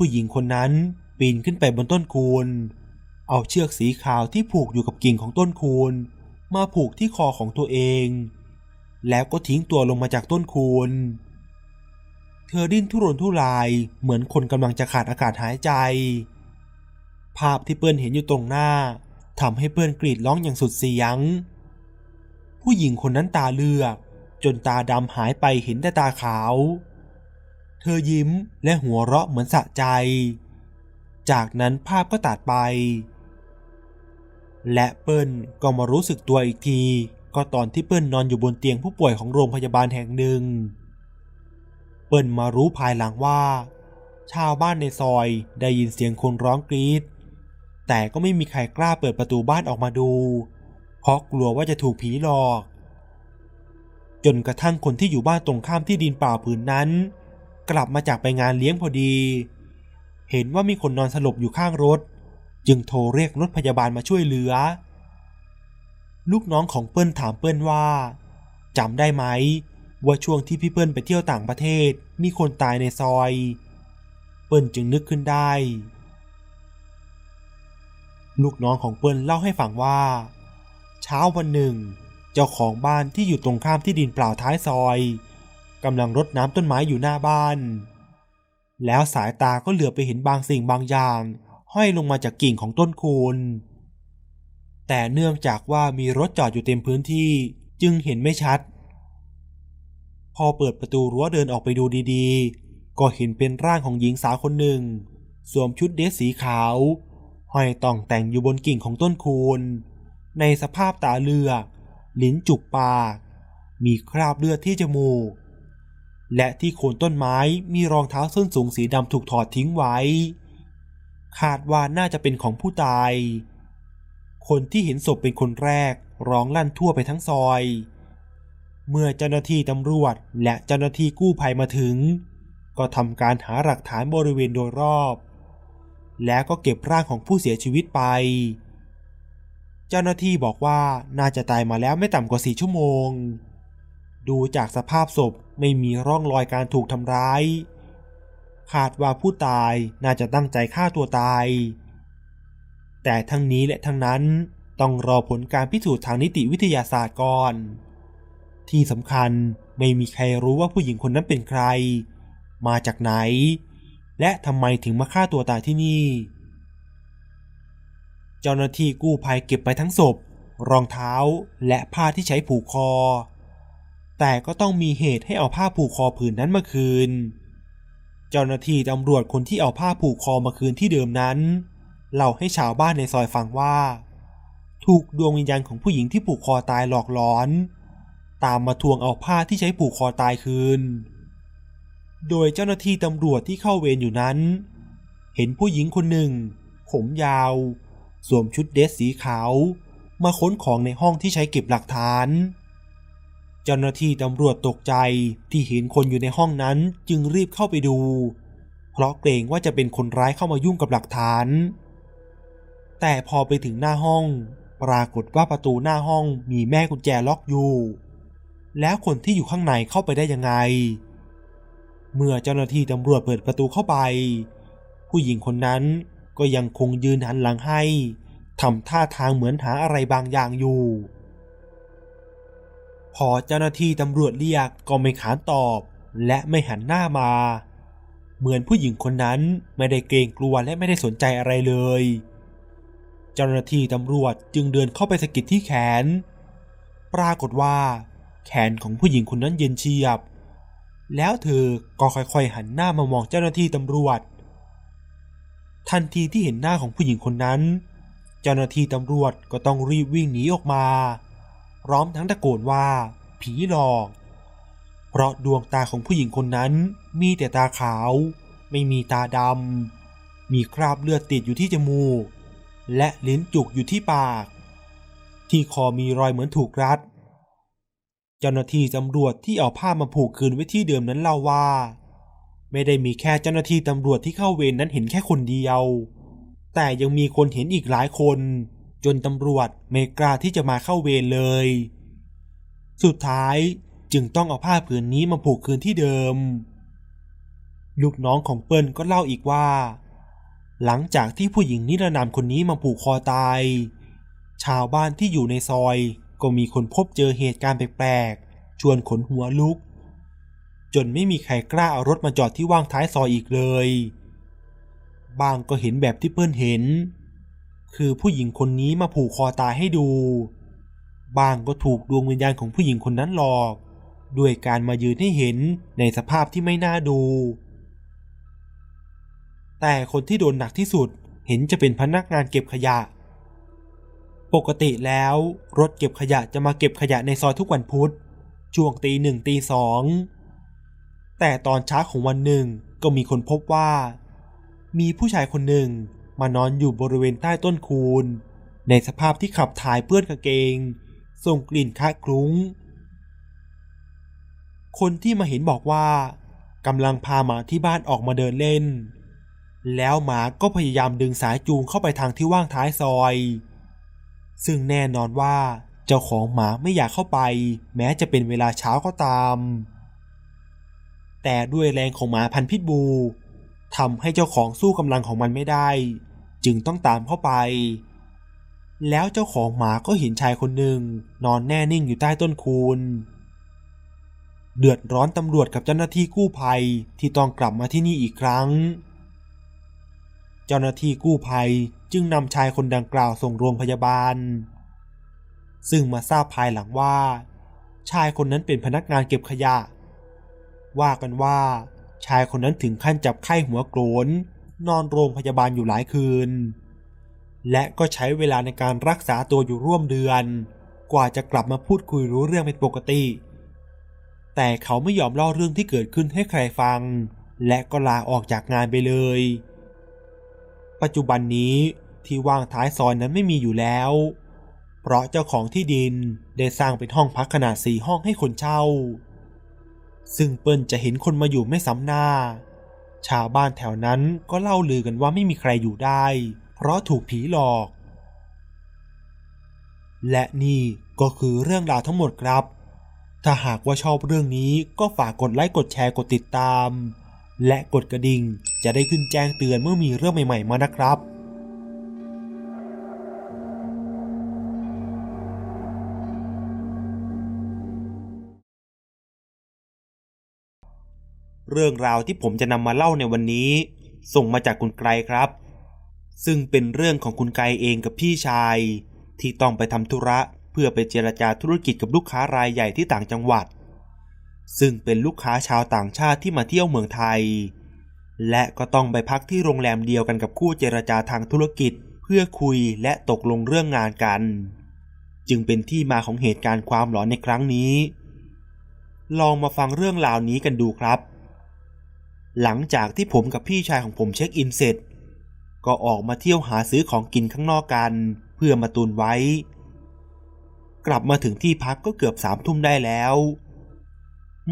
S1: ผู้หญิงคนนั้นปีนขึ้นไปบนต้นคูนเอาเชือกสีขาวที่ผูกอยู่กับกิ่งของต้นคูนมาผูกที่คอของตัวเอง แล้วก็ทิ้งตัวลงมาจากต้นคูนเธอดิ้นทุรนทุรายเหมือนคนกำลังจะขาดอากาศหายใจ ภาพที่เปิ้ลเห็นอยู่ตรงหน้าทำให้เปิ้ลกรีดร้องอย่างสุดเสียง ผู้หญิงคนนั้นตาเลือกจนตาดำหายไปเห็นแต่ตาขาว เธอยิ้มและหัวเราะเหมือนสะใจ จากนั้นภาพก็ตัดไป และเปิ้ลก็มารู้สึกตัวอีกที ก็ตอนที่เปิ้ลนอนอยู่บนเตียงผู้ป่วยของโรงพยาบาลแห่งหนึ่ง เปิ้ลมารู้ภายหลังว่า ชาวบ้านในซอยได้ยินเสียงคนร้องกรีดแต่ก็ไม่มีใครกล้าเปิดประตูบ้านออกมาดู เพราะกลัวว่าจะถูกผีหลอก จนกระทั่งคนที่อยู่บ้านตรงข้ามที่ดินเปล่าผืนนั้น กลับมาจากไปงานเลี้ยงพอดี เห็นว่ามีคนนอนสลบอยู่ข้างรถ จึงโทรเรียกรถพยาบาลมาช่วยเหลือ ลูกน้องของเปิ้ลถามเปิ้ลว่าจำได้ไหม ว่าช่วงที่พี่เปิ้ลไปเที่ยวต่างประเทศมีคนตายในซอย เปิ้ลจึงนึกขึ้นได้ ลูกน้องของเปิ้ลเล่าให้ฟังว่า เช้าวันหนึ่ง เจ้าของบ้านที่อยู่ตรงข้ามที่ดินเปล่าท้ายซอย กำลังรดน้ำต้นไม้อยู่หน้าบ้าน แล้วสายตาก็เหลือไปเห็นบางสิ่งบางอย่าง ห้อยลงมาจากกิ่งของต้นคูนแต่เนื่องจากว่ามีรถจอดอยู่เต็มพื้นที่จึงเห็นไม่ชัด พอเปิดประตูรั้วเดินออกไปดูดีๆ ก็เห็นเป็นร่างของหญิงสาวคนหนึ่ง สวมชุดเดรสสีขาว ห้อยต่องแต่งอยู่บนกิ่งของต้นคูนในสภาพตาเลือกลิ้นจุกปาก มีคราบเลือดที่จมูก และที่โคนต้นไม้มีรองเท้าส้นสูงสีดำถูกถอดทิ้งไว้ คาดว่าน่าจะเป็นของผู้ตาย คนที่เห็นศพเป็นคนแรกร้องลั่นทั่วไปทั้งซอย เมื่อเจ้าหน้าที่ตำรวจและเจ้าหน้าที่กู้ภัยมาถึง ก็ทำการหาหลักฐานบริเวณโดยรอบ แล้วก็เก็บร่างของผู้เสียชีวิตไป เจ้าหน้าที่บอกว่าน่าจะตายมาแล้วไม่ต่ำกว่าสี่ชั่วโมง ดูจากสภาพศพไม่มีร่องรอยการถูกทำร้าย คาดว่าผู้ตายน่าจะตั้งใจฆ่าตัวตาย แต่ทั้งนี้และทั้งนั้นต้องรอผลการพิสูจน์ทางนิติวิทยาศาสตร์ก่อน ที่สำคัญไม่มีใครรู้ว่าผู้หญิงคนนั้นเป็นใคร มาจากไหน และทำไมถึงมาฆ่าตัวตายที่นี่ เจ้าหน้าที่กู้ภัยเก็บไปทั้งศพ รองเท้าและผ้าที่ใช้ผูกคอ แต่ก็ต้องมีเหตุให้เอาผ้าผูกคอผืนนั้นมาคืน เจ้าหน้าที่ตำรวจคนที่เอาผ้าผูกคอมาคืนที่เดิมนั้นเล่าให้ชาวบ้านในซอยฟังว่า ถูกดวงวิญญาณของผู้หญิงที่ผูกคอตายหลอกหลอน ตามมาทวงเอาผ้าที่ใช้ผูกคอตายคืน โดยเจ้าหน้าที่ตำรวจที่เข้าเวรอยู่นั้น เห็นผู้หญิงคนหนึ่ง ผมยาว สวมชุดเดรสสีขาว มาค้นของในห้องที่ใช้เก็บหลักฐาน เจ้าหน้าที่ตำรวจตกใจที่เห็นคนอยู่ในห้องนั้นจึงรีบเข้าไปดู เพราะเกรงว่าจะเป็นคนร้ายเข้ามายุ่งกับหลักฐาน แต่พอไปถึงหน้าห้อง ปรากฏว่าประตูหน้าห้องมีแม่กุญแจล็อกอยู่ แล้วคนที่อยู่ข้างในเข้าไปได้ยังไง เมื่อเจ้าหน้าที่ตำรวจเปิดประตูเข้าไป ผู้หญิงคนนั้นก็ยังคงยืนหันหลังให้ทำท่าทางเหมือนหาอะไรบางอย่างอยู่ พอเจ้าหน้าที่ตำรวจเรียกก็ไม่ขานตอบ และไม่หันหน้ามา เหมือนผู้หญิงคนนั้นไม่ได้เกรงกลัวและไม่ได้สนใจอะไรเลย เจ้าหน้าที่ตำรวจจึงเดินเข้าไปสะกิดที่แขน ปรากฏว่า แขนของผู้หญิงคนนั้นเย็นเฉียบ แล้วเธอก็ค่อยๆหันหน้ามามองเจ้าหน้าที่ตำรวจ ทันทีที่เห็นหน้าของผู้หญิงคนนั้น เจ้าหน้าที่ตำรวจก็ต้องรีบวิ่งหนีออกมา พร้อมทั้งตะโกนว่า ผีหลอก เพราะดวงตาของผู้หญิงคนนั้นมีแต่ตาขาว ไม่มีตาดำ มีคราบเลือดติดอยู่ที่จมูก และลิ้นจุกอยู่ที่ปาก ที่คอมีรอยเหมือนถูกรัด เจ้าหน้าที่ตำรวจที่เอาผ้ามาผูกคืนไว้ที่เดิมนั้นเล่าว่า ไม่ได้มีแค่เจ้าหน้าที่ตำรวจที่เข้าเวรนนั้นเห็นแค่คนเดียว แต่ยังมีคนเห็นอีกหลายคน จนตำรวจไม่กล้าที่จะมาเข้าเวรเลย สุดท้ายจึงต้องเอาผ้าผืนนี้มาผูกคืนที่เดิม ลูกน้องของเปิ้ลก็เล่าอีกว่า หลังจากที่ผู้หญิงนิรนามคนนี้มาผูกคอตาย ชาวบ้านที่อยู่ในซอยก็มีคนพบเจอเหตุการณ์แปลกๆ ชวนขนหัวลุก จนไม่มีใครกล้าเอารถมาจอดที่ว่างท้ายซอยอีกเลย บางก็เห็นแบบที่เปิ้ลเห็น คือผู้หญิงคนนี้มาผูกคอตายให้ดู บางก็ถูกดวงวิญญาณของผู้หญิงคนนั้นหลอก ด้วยการมายืนให้เห็นในสภาพที่ไม่น่าดู แต่คนที่โดนหนักที่สุดเห็นจะเป็นพนักงานเก็บขยะ ปกติแล้วรถเก็บขยะจะมาเก็บขยะในซอยทุกวันพุธ ช่วงตีหนึ่งตีสอง แต่ตอนเช้าของวันหนึ่งก็มีคนพบว่า มีผู้ชายคนหนึ่ง มานอนอยู่บริเวณใต้ต้นคูน ในสภาพที่ขับถ่ายเปื้อนกางเกง ส่งกลิ่นคะคลุ้ง คนที่มาเห็นบอกว่ากำลังพาหมาที่บ้านออกมาเดินเล่น แล้วหมาก็พยายามดึงสายจูงเข้าไปทางที่ว่างท้ายซอย ซึ่งแน่นอนว่าเจ้าของหมาไม่อยากเข้าไป แม้จะเป็นเวลาเช้าก็ตาม แต่ด้วยแรงของหมาพันธุ์พิษบูทำให้เจ้าของสู้กำลังของมันไม่ได้ จึงต้องตามเข้าไป แล้วเจ้าของหมาก็เห็นชายคนหนึ่งนอนแน่นิ่งอยู่ใต้ต้นคูนเดือดร้อนตำรวจกับเจ้าหน้าที่กู้ภัยที่ต้องกลับมาที่นี่อีกครั้ง เจ้าหน้าที่กู้ภัยจึงนำชายคนดังกล่าวส่งโรงพยาบาล ซึ่งมาทราบภายหลังว่า ชายคนนั้นเป็นพนักงานเก็บขยะ ว่ากันว่า ชายคนนั้นถึงขั้นจับไข้หัวโกรน นอนโรงพยาบาลอยู่หลายคืน และก็ใช้เวลาในการรักษาตัวอยู่ร่วมเดือน กว่าจะกลับมาพูดคุยรู้เรื่องเป็นปกติ แต่เขาไม่ยอมเล่าเรื่องที่เกิดขึ้นให้ใครฟัง และก็ลาออกจากงานไปเลย ปัจจุบันนี้ที่ว่างท้ายซอยนั้นไม่มีอยู่แล้ว เพราะเจ้าของที่ดินได้สร้างเป็นห้องพักขนาดสี่ห้องให้คนเช่า ซึ่งเปิ้ลจะเห็นคนมาอยู่ไม่ซ้ำหน้า ชาวบ้านแถวนั้นก็เล่าลือกันว่าไม่มีใครอยู่ได้ เพราะถูกผีหลอก และนี่ก็คือเรื่องราวทั้งหมดครับ ถ้าหากว่าชอบเรื่องนี้ก็ฝากกดไลค์กดแชร์กดติดตาม และกดกระดิ่งจะได้ขึ้นแจ้งเตือนเมื่อมีเรื่องใหม่ ๆ มานะครับ เรื่องราวที่ผมจะนำมาเล่าในวันนี้ ส่งมาจากคุณไกรครับ ซึ่งเป็นเรื่องของคุณไกรเองกับพี่ชาย ที่ต้องไปทำธุระเพื่อไปเจรจาธุรกิจกับลูกค้ารายใหญ่ที่ต่างจังหวัด ซึ่งเป็นลูกค้าชาวต่างชาติที่มาเที่ยวเมืองไทย และก็ต้องไปพักที่โรงแรมเดียวกันกับคู่เจรจาทางธุรกิจ เพื่อคุยและตกลงเรื่องงานกัน จึงเป็นที่มาของเหตุการณ์ความหลอนในครั้งนี้ ลองมาฟังเรื่องราวนี้กันดูครับ หลังจากที่ผมกับพี่ชายของผมเช็คอินเสร็จ ก็ออกมาเที่ยวหาซื้อของกินข้างนอกกัน เพื่อมาตุนไว้ กลับมาถึงที่พักก็เกือบสามทุ่มได้แล้ว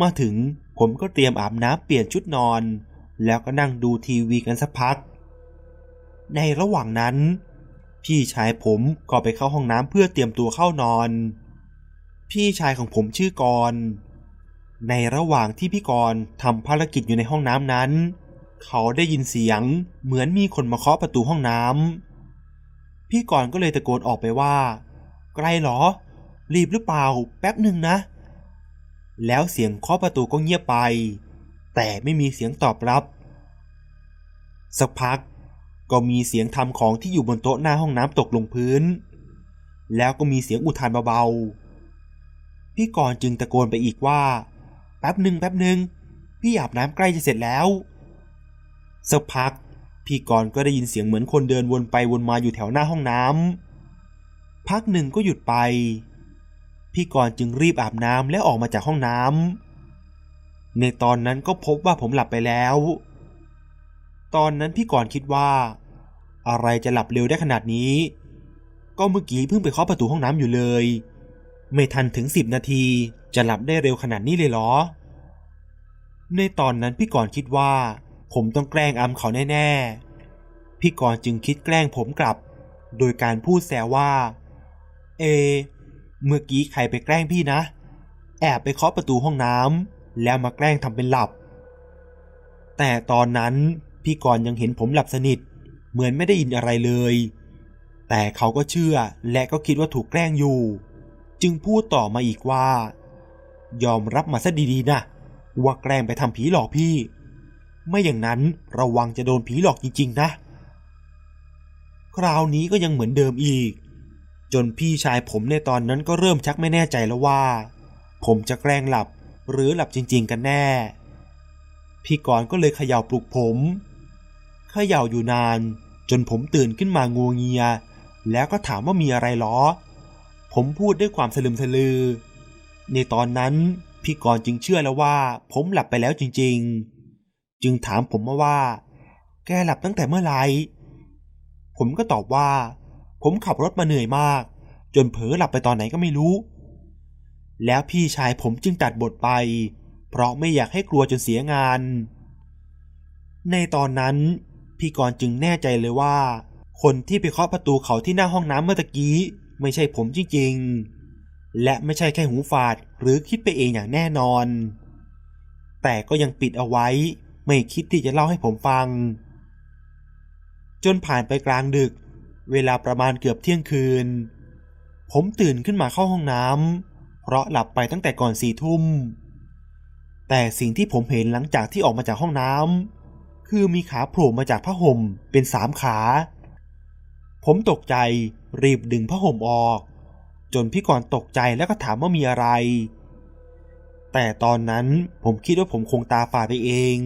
S1: มาถึงผมก็เตรียมอาบน้ำเปลี่ยนชุดนอน แล้วก็นั่งดูทีวีกันสักพัก ในระหว่างนั้น พี่ชายผมก็ไปเข้าห้องน้ำเพื่อเตรียมตัวเข้านอน พี่ชายของผมชื่อกร ในระหว่างที่พี่กรณ์ทำภารกิจอยู่ในห้องน้ำนั้น เขาได้ยินเสียงเหมือนมีคนมาเคาะประตูห้องน้ำพี่กรณ์ก็เลยตะโกนออกไปว่า ไกลเหรอ รีบหรือเปล่า แป๊บหนึ่งนะ แล้วเสียงเคาะประตูก็เงียบไป แต่ไม่มีเสียงตอบรับ สักพักก็มีเสียงทำของที่อยู่บนโต๊ะหน้าห้องน้ำตกลงพื้น แล้วก็มีเสียงอุทานเบาๆพี่กรณ์จึงตะโกนไปอีกว่า แป๊บหนึ่งแป๊บหนึ่งพี่อาบน้ำใกล้จะเสร็จแล้วสักพัก พี่กรณ์ก็ได้ยินเสียงเหมือนคนเดินวนไปวนมาอยู่แถวหน้าห้องน้ำพักหนึ่งก็หยุดไป พี่กรณ์จึงรีบอาบน้ำและออกมาจากห้องน้ำในตอนนั้นก็พบว่าผมหลับไปแล้ว ตอนนั้นพี่กรณ์คิดว่า อะไรจะหลับเร็วได้ขนาดนี้ ก็เมื่อกี้เพิ่งไปเคาะประตูห้องน้ำอยู่เลย ไม่ทันถึงสิบนาที จะหลับได้เร็วขนาดนี้เลยเหรอ ในตอนนั้นพี่กรณ์คิดว่า ผมต้องแกล้งอำเขาแน่ๆ พี่กรณ์จึงคิดแกล้งผมกลับ โดยการพูดแซวว่า เอ เมื่อกี้ใครไปแกล้งพี่นะ แอบไปเคาะประตูห้องน้ำแล้วมาแกล้งทำเป็นหลับ แต่ตอนนั้นพี่กรณ์ยังเห็นผมหลับสนิท เหมือนไม่ได้ยินอะไรเลย แต่เขาก็เชื่อและก็คิดว่าถูกแกล้งอยู่ จึงพูดต่อมาอีกว่า ยอมรับมาซะดีๆนะว่าแกล้งไปทำผีหลอกพี่ ไม่อย่างนั้นระวังจะโดนผีหลอกจริงๆนะ คราวนี้ก็ยังเหมือนเดิมอีก จนพี่ชายผมในตอนนั้นก็เริ่มชักไม่แน่ใจแล้วว่า ผมจะแกล้งหลับหรือหลับจริง ๆ กันแน่ พี่กรณ์ก็เลยเขย่าปลุกผมเขย่าอยู่นาน จนผมตื่นขึ้นมางัวเงีย แล้วก็ถามว่ามีอะไรหรอผมพูดด้วยความสลึมสลือ ในตอนนั้นพี่กรณ์จึงเชื่อแล้วว่า ผมหลับไปแล้วจริง ๆ จึงถามผมมาว่า แกหลับตั้งแต่เมื่อไหร่ผมก็ตอบว่า ผมขับรถมาเหนื่อยมาก จนเผลอหลับไปตอนไหนก็ไม่รู้ แล้วพี่ชายผมจึงตัดบทไป เพราะไม่อยากให้กลัวจนเสียงาน ในตอนนั้น พี่กรณ์จึงแน่ใจเลยว่า คนที่ไปเคาะประตูเขาที่หน้าห้องน้ำเมื่อตะกี้ ไม่ใช่ผมจริงๆ และไม่ใช่แค่หูฝาดหรือคิดไปเองอย่างแน่นอน แต่ก็ยังปิดเอาไว้ไม่คิดที่จะเล่าให้ผมฟัง จนผ่านไปกลางดึก เวลาประมาณเกือบเที่ยงคืน ผมตื่นขึ้นมาเข้าห้องน้ำเพราะหลับไปตั้งแต่ก่อนสี่ทุ่ม แต่สิ่งที่ผมเห็นหลังจากที่ออกมาจากห้องน้ำคือมีขาโผล่มาจากผ้าห่มเป็นสามขา ผมตกใจรีบดึงผ้าห่มออก จนพี่กรตกใจแล้วก็ถามว่ามีอะไร แต่ตอนนั้นผมคิดว่าผมคงตาฝาดไปเอง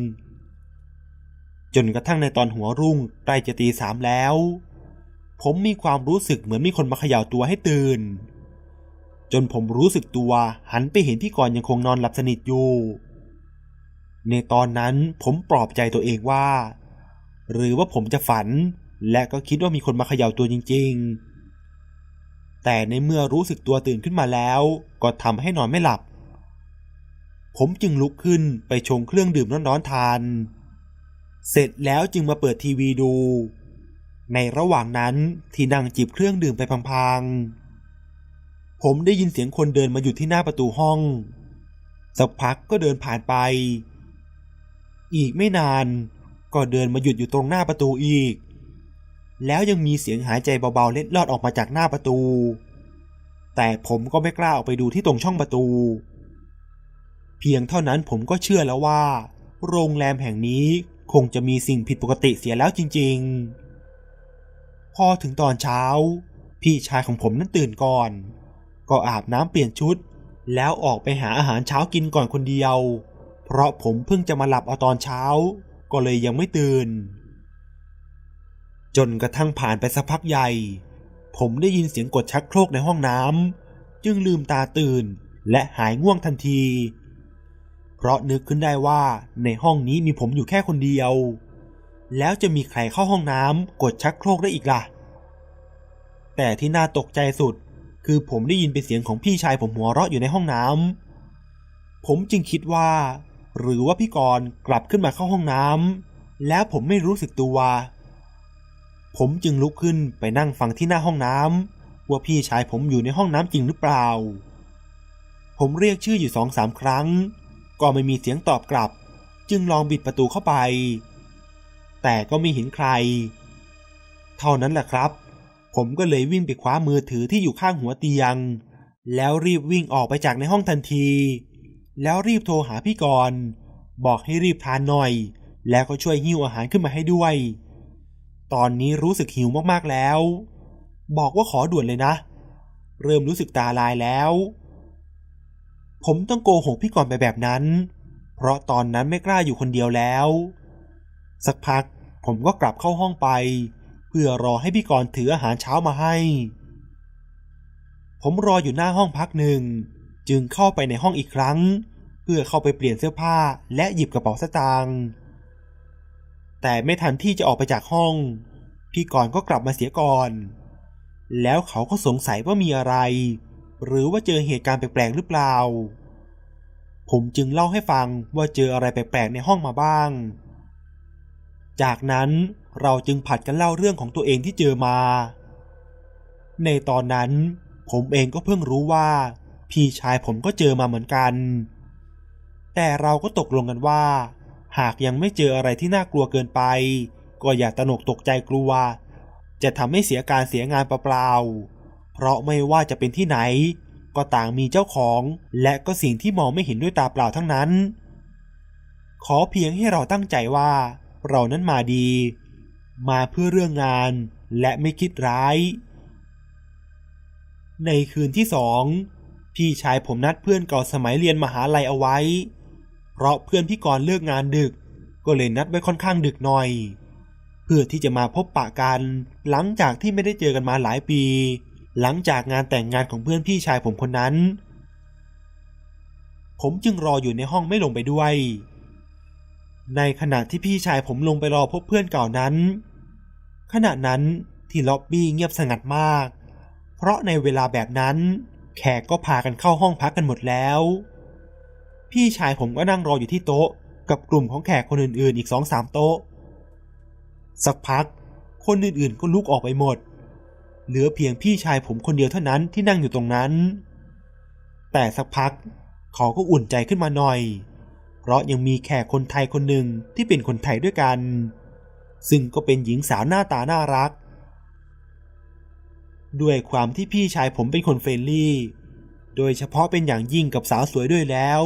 S1: จนกระทั่งในตอนหัวรุ่งใกล้จะตีสามแล้ว ผมมีความรู้สึกเหมือนมีคนมาเขย่าตัวให้ตื่น จนผมรู้สึกตัวหันไปเห็นพี่กรยังคงนอนหลับสนิทอยู่ ในตอนนั้นผมปลอบใจตัวเองว่า หรือว่าผมจะฝัน และก็คิดว่ามีคนมาเขย่าตัวจริง ๆ แต่ในเมื่อรู้สึกตัวตื่นขึ้นมาแล้ว ก็ทำให้นอนไม่หลับ ผมจึงลุกขึ้นไปชงเครื่องดื่มร้อนๆทาน เสร็จแล้วจึงมาเปิดทีวีดู ในระหว่างนั้นที่นั่งจิบเครื่องดื่มไปพังๆ ผมได้ยินเสียงคนเดินมาหยุดที่หน้าประตูห้อง สักพักก็เดินผ่านไป อีกไม่นานก็เดินมาหยุดอยู่ตรงหน้าประตูอีก แล้วยังมีเสียงหายใจเบาๆเล็ดลอดออกมาจากหน้าประตู แต่ผมก็ไม่กล้าออกไปดูที่ตรงช่องประตู เพียงเท่านั้นผมก็เชื่อแล้วว่า โรงแรมแห่งนี้คงจะมีสิ่งผิดปกติเสียแล้วจริง ๆ พอถึงตอนเช้า พี่ชายของผมนั้นตื่นก่อน ก็อาบน้ำเปลี่ยนชุด แล้วออกไปหาอาหารเช้ากินก่อนคนเดียว เพราะผมเพิ่งจะมาหลับเอาตอนเช้า ก็เลยยังไม่ตื่น จนกระทั่งผ่านไปสักพักใหญ่ ผมได้ยินเสียงกดชักโครกในห้องน้ำจึงลืมตาตื่นและหายง่วงทันที เพราะนึกขึ้นได้ว่าในห้องนี้มีผมอยู่แค่คนเดียว แล้วจะมีใครเข้าห้องน้ำกดชักโครกได้อีกล่ะ แต่ที่น่าตกใจสุด คือผมได้ยินเป็นเสียงของพี่ชายผมหัวเราะอยู่ในห้องน้ำผมจึงคิดว่า หรือว่าพี่กรณ์กลับขึ้นมาเข้าห้องน้ำแล้วผมไม่รู้สึกตัว ผมจึงลุกขึ้นไปนั่งฟังที่หน้าห้องน้ำว่าพี่ชายผมอยู่ในห้องน้ำจริงหรือเปล่า ผมเรียกชื่ออยู่สองสามครั้ง ก็ไม่มีเสียงตอบกลับ จึงลองบิดประตูเข้าไป แต่ก็ไม่เห็นใคร เท่านั้นแหละครับ ผมก็เลยวิ่งไปคว้ามือถือที่อยู่ข้างหัวเตียง แล้วรีบวิ่งออกไปจากในห้องทันที แล้วรีบโทรหาพี่กรณ์บอกให้รีบทานหน่อย แล้วก็ช่วยหิ้วอาหารขึ้นมาให้ด้วย ตอนนี้รู้สึกหิวมากๆแล้ว บอกว่าขอด่วนเลยนะ เริ่มรู้สึกตาลายแล้ว ผมต้องโกหกพี่กรณ์ไปแบบนั้น เพราะตอนนั้นไม่กล้าอยู่คนเดียวแล้ว สักพักผมก็กลับเข้าห้องไป เพื่อรอให้พี่กรณ์ถืออาหารเช้ามาให้ ผมรออยู่หน้าห้องพักหนึ่ง จึงเข้าไปในห้องอีกครั้ง เพื่อเข้าไปเปลี่ยนเสื้อผ้าและหยิบกระเป๋าสตางค์ แต่ไม่ทันที่จะออกไปจากห้อง พี่กรณ์ก็กลับมาเสียก่อน แล้วเขาก็สงสัยว่ามีอะไร หรือว่าเจอเหตุการณ์แปลกๆหรือเปล่า ผมจึงเล่าให้ฟังว่าเจออะไรแปลกๆในห้องมาบ้าง จากนั้นเราจึงผัดกันเล่าเรื่องของตัวเองที่เจอมา ในตอนนั้น ผมเองก็เพิ่งรู้ว่า พี่ชายผมก็เจอมาเหมือนกัน แต่เราก็ตกลงกันว่า หากยังไม่เจออะไรที่น่ากลัวเกินไป ก็อย่าตนกตกใจกลัว จะทำให้เสียการเสียงานเปล่าๆเพราะไม่ว่าจะเป็นที่ไหน ก็ต่างมีเจ้าของ และก็สิ่งที่มองไม่เห็นด้วยตาเปล่าทั้งนั้น ขอเพียงให้เราตั้งใจว่า เรานั้นมาดี มาเพื่อเรื่องงานและไม่คิดร้าย ในคืนที่สองพี่ชายผมนัดเพื่อนเก่าสมัยเรียนมหาลัยเอาไว้ เพราะเพื่อนพี่กรณ์เลิกงานดึก ก็เลยนัดไว้ค่อนข้างดึกหน่อย เพื่อที่จะมาพบปะกัน หลังจากที่ไม่ได้เจอกันมาหลายปี หลังจากงานแต่งงานของเพื่อนพี่ชายผมคนนั้น ผมจึงรออยู่ในห้องไม่ลงไปด้วย ในขณะที่พี่ชายผมลงไปรอพบเพื่อนเก่านั้น ขณะนั้นที่ล็อบบี้เงียบสงัดมาก เพราะในเวลาแบบนั้น แขกก็พากันเข้าห้องพักกันหมดแล้ว พี่ชายผมก็นั่งรออยู่ที่โต๊ะ กับกลุ่มของแขกคนอื่นๆ อีกสองสามโต๊ะ สักพัก คนอื่นๆก็ลุกออกไปหมด เหลือเพียงพี่ชายผมคนเดียวเท่านั้นที่นั่งอยู่ตรงนั้น แต่สักพักเขาก็อุ่นใจขึ้นมาหน่อย เพราะยังมีแขกคนไทยคนหนึ่งที่เป็นคนไทยด้วยกัน ซึ่งก็เป็นหญิงสาวหน้าตาน่ารัก ด้วยความที่พี่ชายผมเป็นคนเฟรนลี่ โดยเฉพาะเป็นอย่างยิ่งกับสาวสวยด้วยแล้ว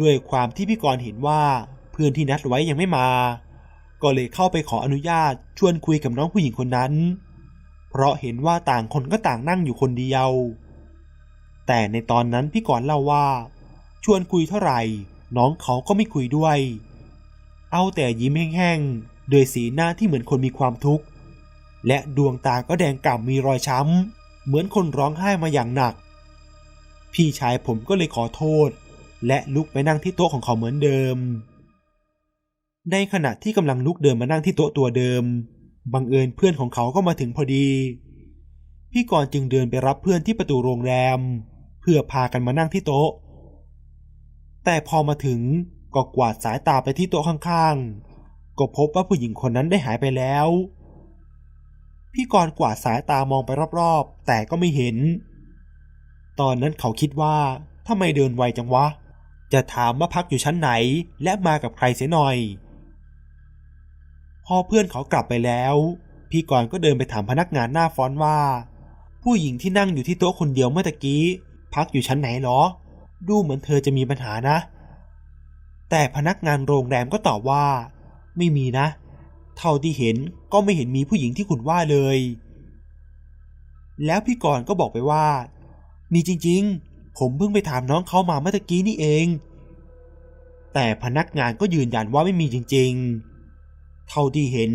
S1: ด้วยความที่พี่กรณ์เห็นว่าเพื่อนที่นัดไว้ยังไม่มา ก็เลยเข้าไปขออนุญาตชวนคุยกับน้องผู้หญิงคนนั้น เพราะเห็นว่าต่างคนก็ต่างนั่งอยู่คนเดียว แต่ในตอนนั้นพี่กรณ์เล่าว่า ชวนคุยเท่าไหร่ น้องเขาก็ไม่คุยด้วย เอาแต่ยิ้มแห้งๆโดยสีหน้าที่เหมือนคนมีความทุกข์ และดวงตาก็แดงก่ำมีรอยช้ำ เหมือนคนร้องไห้มาอย่างหนัก พี่ชายผมก็เลยขอโทษ และลุกไปนั่งที่โต๊ะของเขาเหมือนเดิม ในขณะที่กำลังลุกเดินมานั่งที่โต๊ะตัวเดิม บังเอิญเพื่อนของเขาก็มาถึงพอดี พี่กรณ์จึงเดินไปรับเพื่อนที่ประตูโรงแรม เพื่อพากันมานั่งที่โต๊ะ แต่พอมาถึงก็กวาดสายตาไปที่โต๊ะข้างๆ ก็พบว่าผู้หญิงคนนั้นได้หายไปแล้ว พี่กรณ์กวาดสายตามองไปรอบๆ แต่ก็ไม่เห็น ตอนนั้นเขาคิดว่าทำไมเดินไวจังวะ จะถามว่าพักอยู่ชั้นไหนและมากับใครเสียหน่อย พอเพื่อนเขากลับไปแล้ว พี่กรณ์ก็เดินไปถามพนักงานหน้าฟอนว่า ผู้หญิงที่นั่งอยู่ที่โต๊ะคนเดียวเมื่อตะกี้ พักอยู่ชั้นไหนหรอ ดูเหมือนเธอจะมีปัญหานะ แต่พนักงานโรงแรมก็ตอบว่า ไม่มีนะ เท่าที่เห็นก็ไม่เห็นมีผู้หญิงที่คุณว่าเลย แล้วพี่กรณ์ก็บอกไปว่า มีจริงๆ ผมเพิ่งไปถามน้องเขามาเมื่อกี้นี่เอง แต่พนักงานก็ยืนยันว่าไม่มีจริงๆ เท่าที่เห็น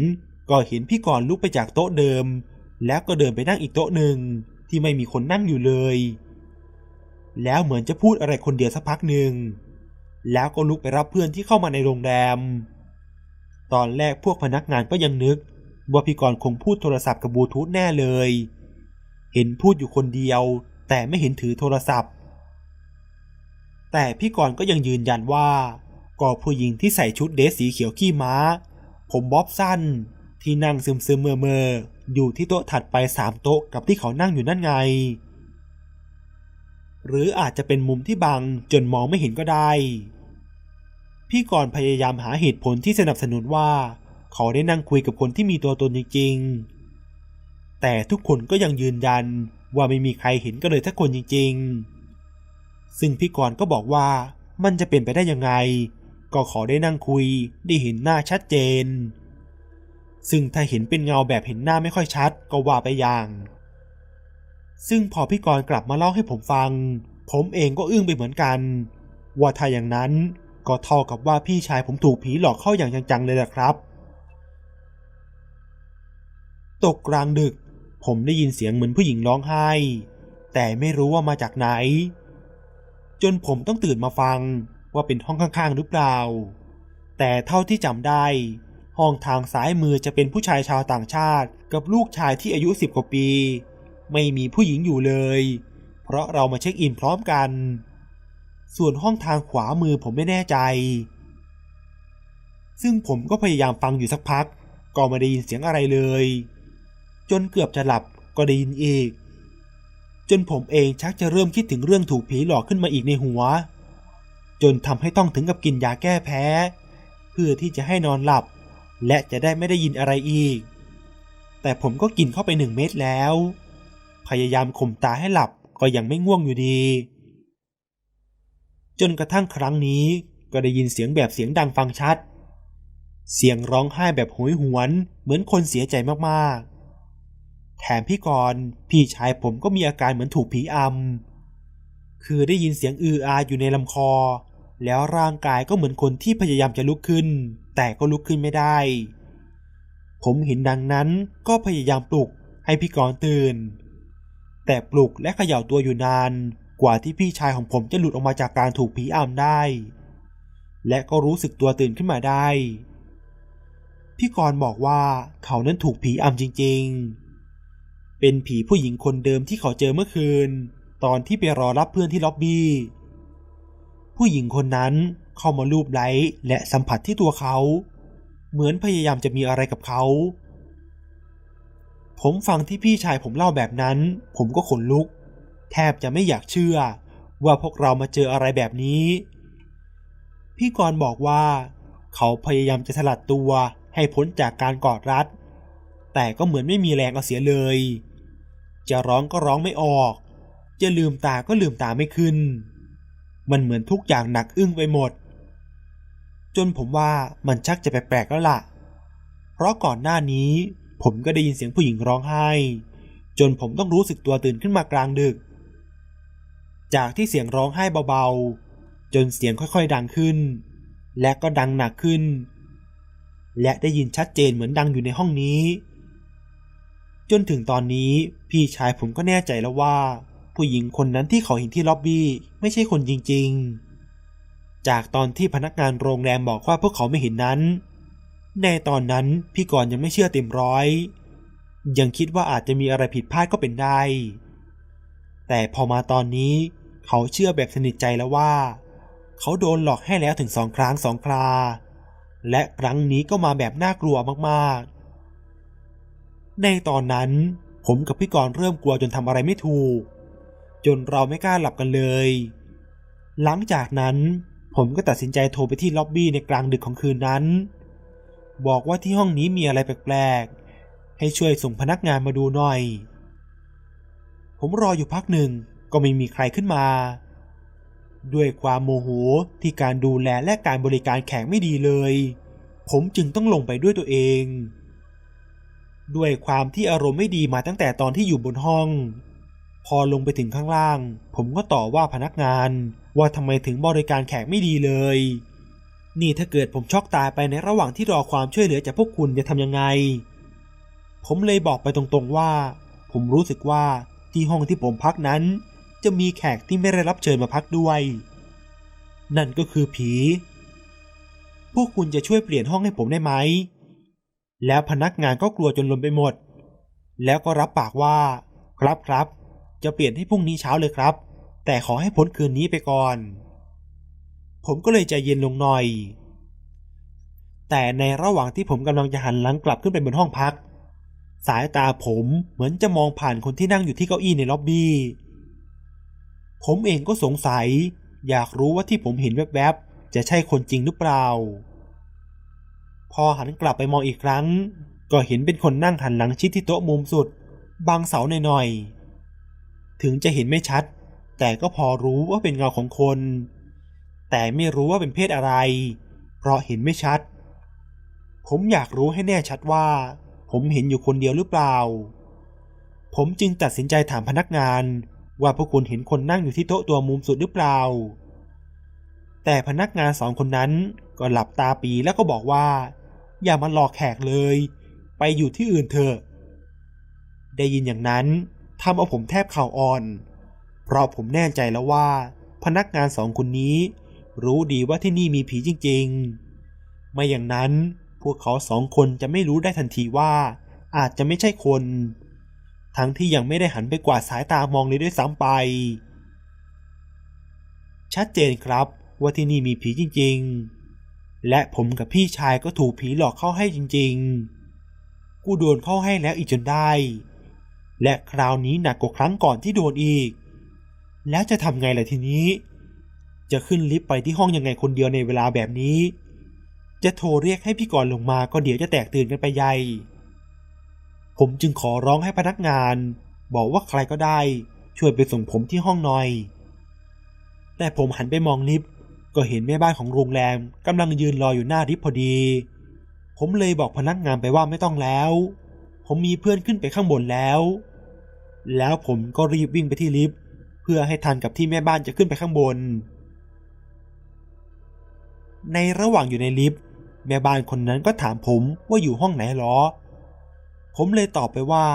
S1: ก็เห็นพี่กรณ์ลุกไปจากโต๊ะเดิม แล้วก็เดินไปนั่งอีกโต๊ะหนึ่งที่ไม่มีคนนั่งอยู่เลย แล้วเหมือนจะพูดอะไรคนเดียวสักพักหนึ่ง แล้วก็ลุกไปรับเพื่อนที่เข้ามาในโรงแรม ตอนแรกพวกพนักงานก็ยังนึก ว่าพี่กรณ์คงพูดโทรศัพท์กับบลูทูธแน่เลย เห็นพูดอยู่คนเดียว แต่ไม่เห็นถือโทรศัพท์ แต่พี่กรณ์ก็ยังยืนยันว่าก็ผู้หญิงที่ใส่ชุดเดรสสีเขียวขี้ม้า ผมบ๊อบสั้น ที่นั่งซึมซึมเมื่อเมื่ออยู่ที่โต๊ะถัดไปสามโต๊ะกับที่เขานั่งอยู่นั่นไง หรืออาจจะเป็นมุมที่บังจนมองไม่เห็นก็ได้ พี่กรณ์พยายามหาเหตุผลที่สนับสนุนว่า เขาได้นั่งคุยกับคนที่มีตัวตนจริงๆแต่ทุกคนก็ยังยืนยันว่าไม่มีใครเห็นก็เลยทักคนจริงๆ ซึ่งพี่กรณ์ก็บอกว่ามันจะเป็นไปได้ยังไง ก็ขอได้นั่งคุยได้เห็นหน้าชัดเจน ซึ่งถ้าเห็นเป็นเงาแบบเห็นหน้าไม่ค่อยชัดก็ว่าไปอย่าง ซึ่งพอพี่กรณ์กลับมาเล่าให้ผมฟัง ผมเองก็อึ้งไปเหมือนกัน ว่าถ้าอย่างนั้นก็เท่ากับว่าพี่ชายผมถูกผีหลอกเข้าอย่างจังๆเลยแหละครับ ตกกลางดึก ผมได้ยินเสียงเหมือนผู้หญิงร้องไห้ แต่ไม่รู้ว่ามาจากไหน จนผมต้องตื่นมาฟังว่าเป็นห้องข้างๆหรือเปล่า แต่เท่าที่จำได้ ห้องทางซ้ายมือจะเป็นผู้ชายชาวต่างชาติ กับลูกชายที่อายุสิบกว่าปี ไม่มีผู้หญิงอยู่เลย เพราะเรามาเช็คอินพร้อมกัน ส่วนห้องทางขวามือผมไม่แน่ใจ ซึ่งผมก็พยายามฟังอยู่สักพัก ก็ไม่ได้ยินเสียงอะไรเลย จนเกือบจะหลับก็ได้ยินอีก จนผมเองชักจะเริ่มคิดถึงเรื่องถูกผีหลอกขึ้นมาอีกในหัว จนทำให้ต้องถึงกับกินยาแก้แพ้ เพื่อที่จะให้นอนหลับ และจะได้ไม่ได้ยินอะไรอีก แต่ผมก็กินเข้าไปหนึ่งเม็ดแล้ว พยายามข่มตาให้หลับก็ยังไม่ง่วงอยู่ดี จนกระทั่งครั้งนี้ก็ได้ยินเสียงแบบเสียงดังฟังชัด เสียงร้องไห้แบบโหยหวนเหมือนคนเสียใจมากๆ แถมพี่กรณ์พี่ชายผมก็มีอาการเหมือนถูกผีอำ คือได้ยินเสียงอืออาอยู่ในลำคอ แล้วร่างกายก็เหมือนคนที่พยายามจะลุกขึ้น แต่ก็ลุกขึ้นไม่ได้ ผมเห็นดังนั้นก็พยายามปลุกให้พี่กรณ์ตื่น แต่ปลุกและเขย่าตัวอยู่นาน กว่าที่พี่ชายของผมจะหลุดออกมาจากการถูกผีอำได้ และก็รู้สึกตัวตื่นขึ้นมาได้ พี่กรณ์บอกว่าเขานั้นถูกผีอำจริง ๆ เป็นผีผู้หญิงคนเดิมที่เขาเจอเมื่อคืน ตอนที่ไปรอรับเพื่อนที่ล็อบบี้ ผู้หญิงคนนั้นเข้ามาลูบไล้และสัมผัสที่ตัวเขา เหมือนพยายามจะมีอะไรกับเขา ผมฟังที่พี่ชายผมเล่าแบบนั้น ผมก็ขนลุก แทบจะไม่อยากเชื่อ ว่าพวกเรามาเจออะไรแบบนี้ พี่กรณ์บอกว่า เขาพยายามจะสลัดตัวให้พ้นจากการกอดรัด แต่ก็เหมือนไม่มีแรงเอาเสียเลย จะร้องก็ร้องไม่ออก จะลืมตาก็ลืมตาไม่ขึ้น มันเหมือนทุกอย่างหนักอึ้งไปหมด จนผมว่ามันชักจะแปลกๆแล้วล่ะ เพราะก่อนหน้านี้ผมก็ได้ยินเสียงผู้หญิงร้องไห้ จนผมต้องรู้สึกตัวตื่นขึ้นมากลางดึก จากที่เสียงร้องไห้เบาๆ จนเสียงค่อยๆดังขึ้น และก็ดังหนักขึ้น และได้ยินชัดเจนเหมือนดังอยู่ในห้องนี้ จนถึงตอนนี้พี่ชายผมก็แน่ใจแล้วว่า ผู้หญิงคนนั้นที่เขาเห็นที่ล็อบบี้ไม่ใช่คนจริงๆ จากตอนที่พนักงานโรงแรมบอกว่าพวกเขาไม่เห็นนั้น ในตอนนั้นพี่กรณ์ยังไม่เชื่อเต็มร้อย ยังคิดว่าอาจจะมีอะไรผิดพลาดก็เป็นได้ แต่พอมาตอนนี้เขาเชื่อแบบสนิทใจแล้วว่า เขาโดนหลอกให้แล้วถึงสองครั้งสองครา และครั้งนี้ก็มาแบบน่ากลัวมากๆ ในตอนนั้น ผมกับพี่กรณ์เริ่มกลัวจนทำอะไรไม่ถูก จนเราไม่กล้าหลับกันเลย หลังจากนั้นผมก็ตัดสินใจโทรไปที่ล็อบบี้ในกลางดึกของคืนนั้น บอกว่าที่ห้องนี้มีอะไรแปลกๆ ให้ช่วยส่งพนักงานมาดูหน่อย ผมรออยู่พักหนึ่งก็ไม่มีใครขึ้นมา ด้วยความโมโหที่การดูแลและการบริการแขกไม่ดีเลย ผมจึงต้องลงไปด้วยตัวเอง ด้วยความที่อารมณ์ไม่ดีมาตั้งแต่ตอนที่อยู่บนห้อง พอลงไปถึงข้างล่าง ผมก็ต่อว่าพนักงาน ว่าทำไมถึงบริการแขกไม่ดีเลย นี่ถ้าเกิดผมช็อกตายไปในระหว่างที่รอความช่วยเหลือจากพวกคุณจะทำยังไง ผมเลยบอกไปตรงๆว่า ผมรู้สึกว่าที่ห้องที่ผมพักนั้น จะมีแขกที่ไม่ได้รับเชิญมาพักด้วย นั่นก็คือผี พวกคุณจะช่วยเปลี่ยนห้องให้ผมได้ไหม แล้วพนักงานก็กลัวจนลนไปหมด แล้วก็รับปากว่า ครับครับ จะเปลี่ยนให้พรุ่งนี้เช้าเลยครับ แต่ขอให้พ้นคืนนี้ไปก่อน ผมก็เลยใจเย็นลงหน่อย แต่ในระหว่างที่ผมกำลังจะหันหลังกลับขึ้นไปบนห้องพัก สายตาผมเหมือนจะมองผ่านคนที่นั่งอยู่ที่เก้าอี้ในล็อบบี้ ผมเองก็สงสัย อยากรู้ว่าที่ผมเห็นแวบๆจะใช่คนจริงหรือเปล่า พอหันกลับไปมองอีกครั้ง ก็เห็นเป็นคนนั่งหันหลังชิดที่โต๊ะมุมสุดบางเสาหน่อยๆ ถึงจะเห็นไม่ชัด แต่ก็พอรู้ว่าเป็นเงาของคน แต่ไม่รู้ว่าเป็นเพศอะไร เพราะเห็นไม่ชัด ผมอยากรู้ให้แน่ชัดว่า ผมเห็นอยู่คนเดียวหรือเปล่า ผมจึงตัดสินใจถามพนักงานว่าพวกคุณเห็นคนนั่งอยู่ที่โต๊ะตัวมุมสุดหรือเปล่า แต่พนักงานสองคนนั้นก็หลับตาปีแล้วก็บอกว่า อย่ามาหลอกแขกเลย ไปอยู่ที่อื่นเถอะ ได้ยินอย่างนั้นทำเอาผมแทบเข่าอ่อน เพราะผมแน่ใจแล้วว่า พนักงานสองคนนี้ รู้ดีว่าที่นี่มีผีจริงๆ ไม่อย่างนั้นพวกเขาสองคนจะไม่รู้ได้ทันทีว่า อาจจะไม่ใช่คน ทั้งที่ยังไม่ได้หันไปกวาดสายตามองเลยด้วยซ้ำไป ชัดเจนครับว่าที่นี่มีผีจริงๆ และผมกับพี่ชายก็ถูกผีหลอกเข้าให้จริงๆ กูโดนเข้าให้แล้วอีกจนได้ และคราวนี้หนักกว่าครั้งก่อนที่โดนอีก แล้วจะทำไงล่ะทีนี้ จะขึ้นลิฟต์ไปที่ห้องยังไงคนเดียวในเวลาแบบนี้ จะโทรเรียกให้พี่กรณ์ลงมาก็เดี๋ยวจะแตกตื่นกันไปใหญ่ ผมจึงขอร้องให้พนักงาน บอกว่าใครก็ได้ ช่วยไปส่งผมที่ห้องหน่อย แต่ผมหันไปมองลิฟต์ ก็เห็นแม่บ้านของโรงแรมกำลังยืนรออยู่หน้าลิฟต์พอดี ผมเลยบอกพนักงานไปว่าไม่ต้องแล้ว ผมมีเพื่อนขึ้นไปข้างบนแล้ว แล้วผมก็รีบวิ่งไปที่ลิฟต์เพื่อให้ทันกับที่แม่บ้านจะขึ้นไปข้างบน ในระหว่างอยู่ในลิฟต์แม่บ้านคนนั้นก็ถามผมว่าอยู่ห้องไหนหรอ ผมเลยตอบไปว่า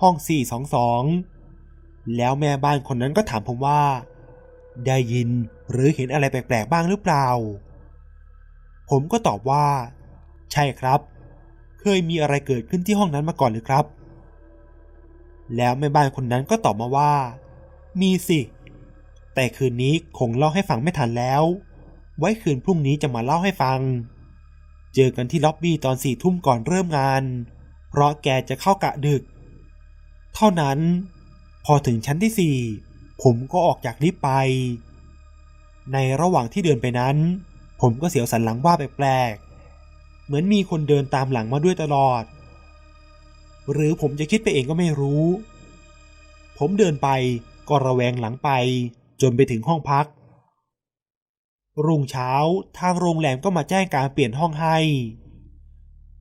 S1: ห้อง 422 แล้วแม่บ้านคนนั้นก็ถามผมว่า ได้ยินหรือเห็นอะไรแปลกๆบ้างหรือเปล่า ผมก็ตอบว่า ใช่ครับ เคยมีอะไรเกิดขึ้นที่ห้องนั้นมาก่อนหรือครับ แล้วแม่บ้านคนนั้นก็ตอบมาว่า มีสิ แต่คืนนี้คงเล่าให้ฟังไม่ทันแล้ว ไว้คืนพรุ่งนี้จะมาเล่าให้ฟัง เจอกันที่ล็อบบี้ตอนสี่ทุ่มก่อนเริ่มงาน เพราะแกจะเข้ากะดึก เท่านั้น พอถึงชั้นที่สี่ ผมก็ออกจากลิฟต์ไป ในระหว่างที่เดินไปนั้น ผมก็เสียวสันหลังว่าแปลกๆ เหมือนมีคนเดินตามหลังมาด้วยตลอด หรือผมจะคิดไปเองก็ไม่รู้ ผมเดินไปก็ระแวงหลังไปจนไปถึงห้องพัก รุ่งเช้าทางโรงแรมก็มาแจ้งการเปลี่ยนห้องให้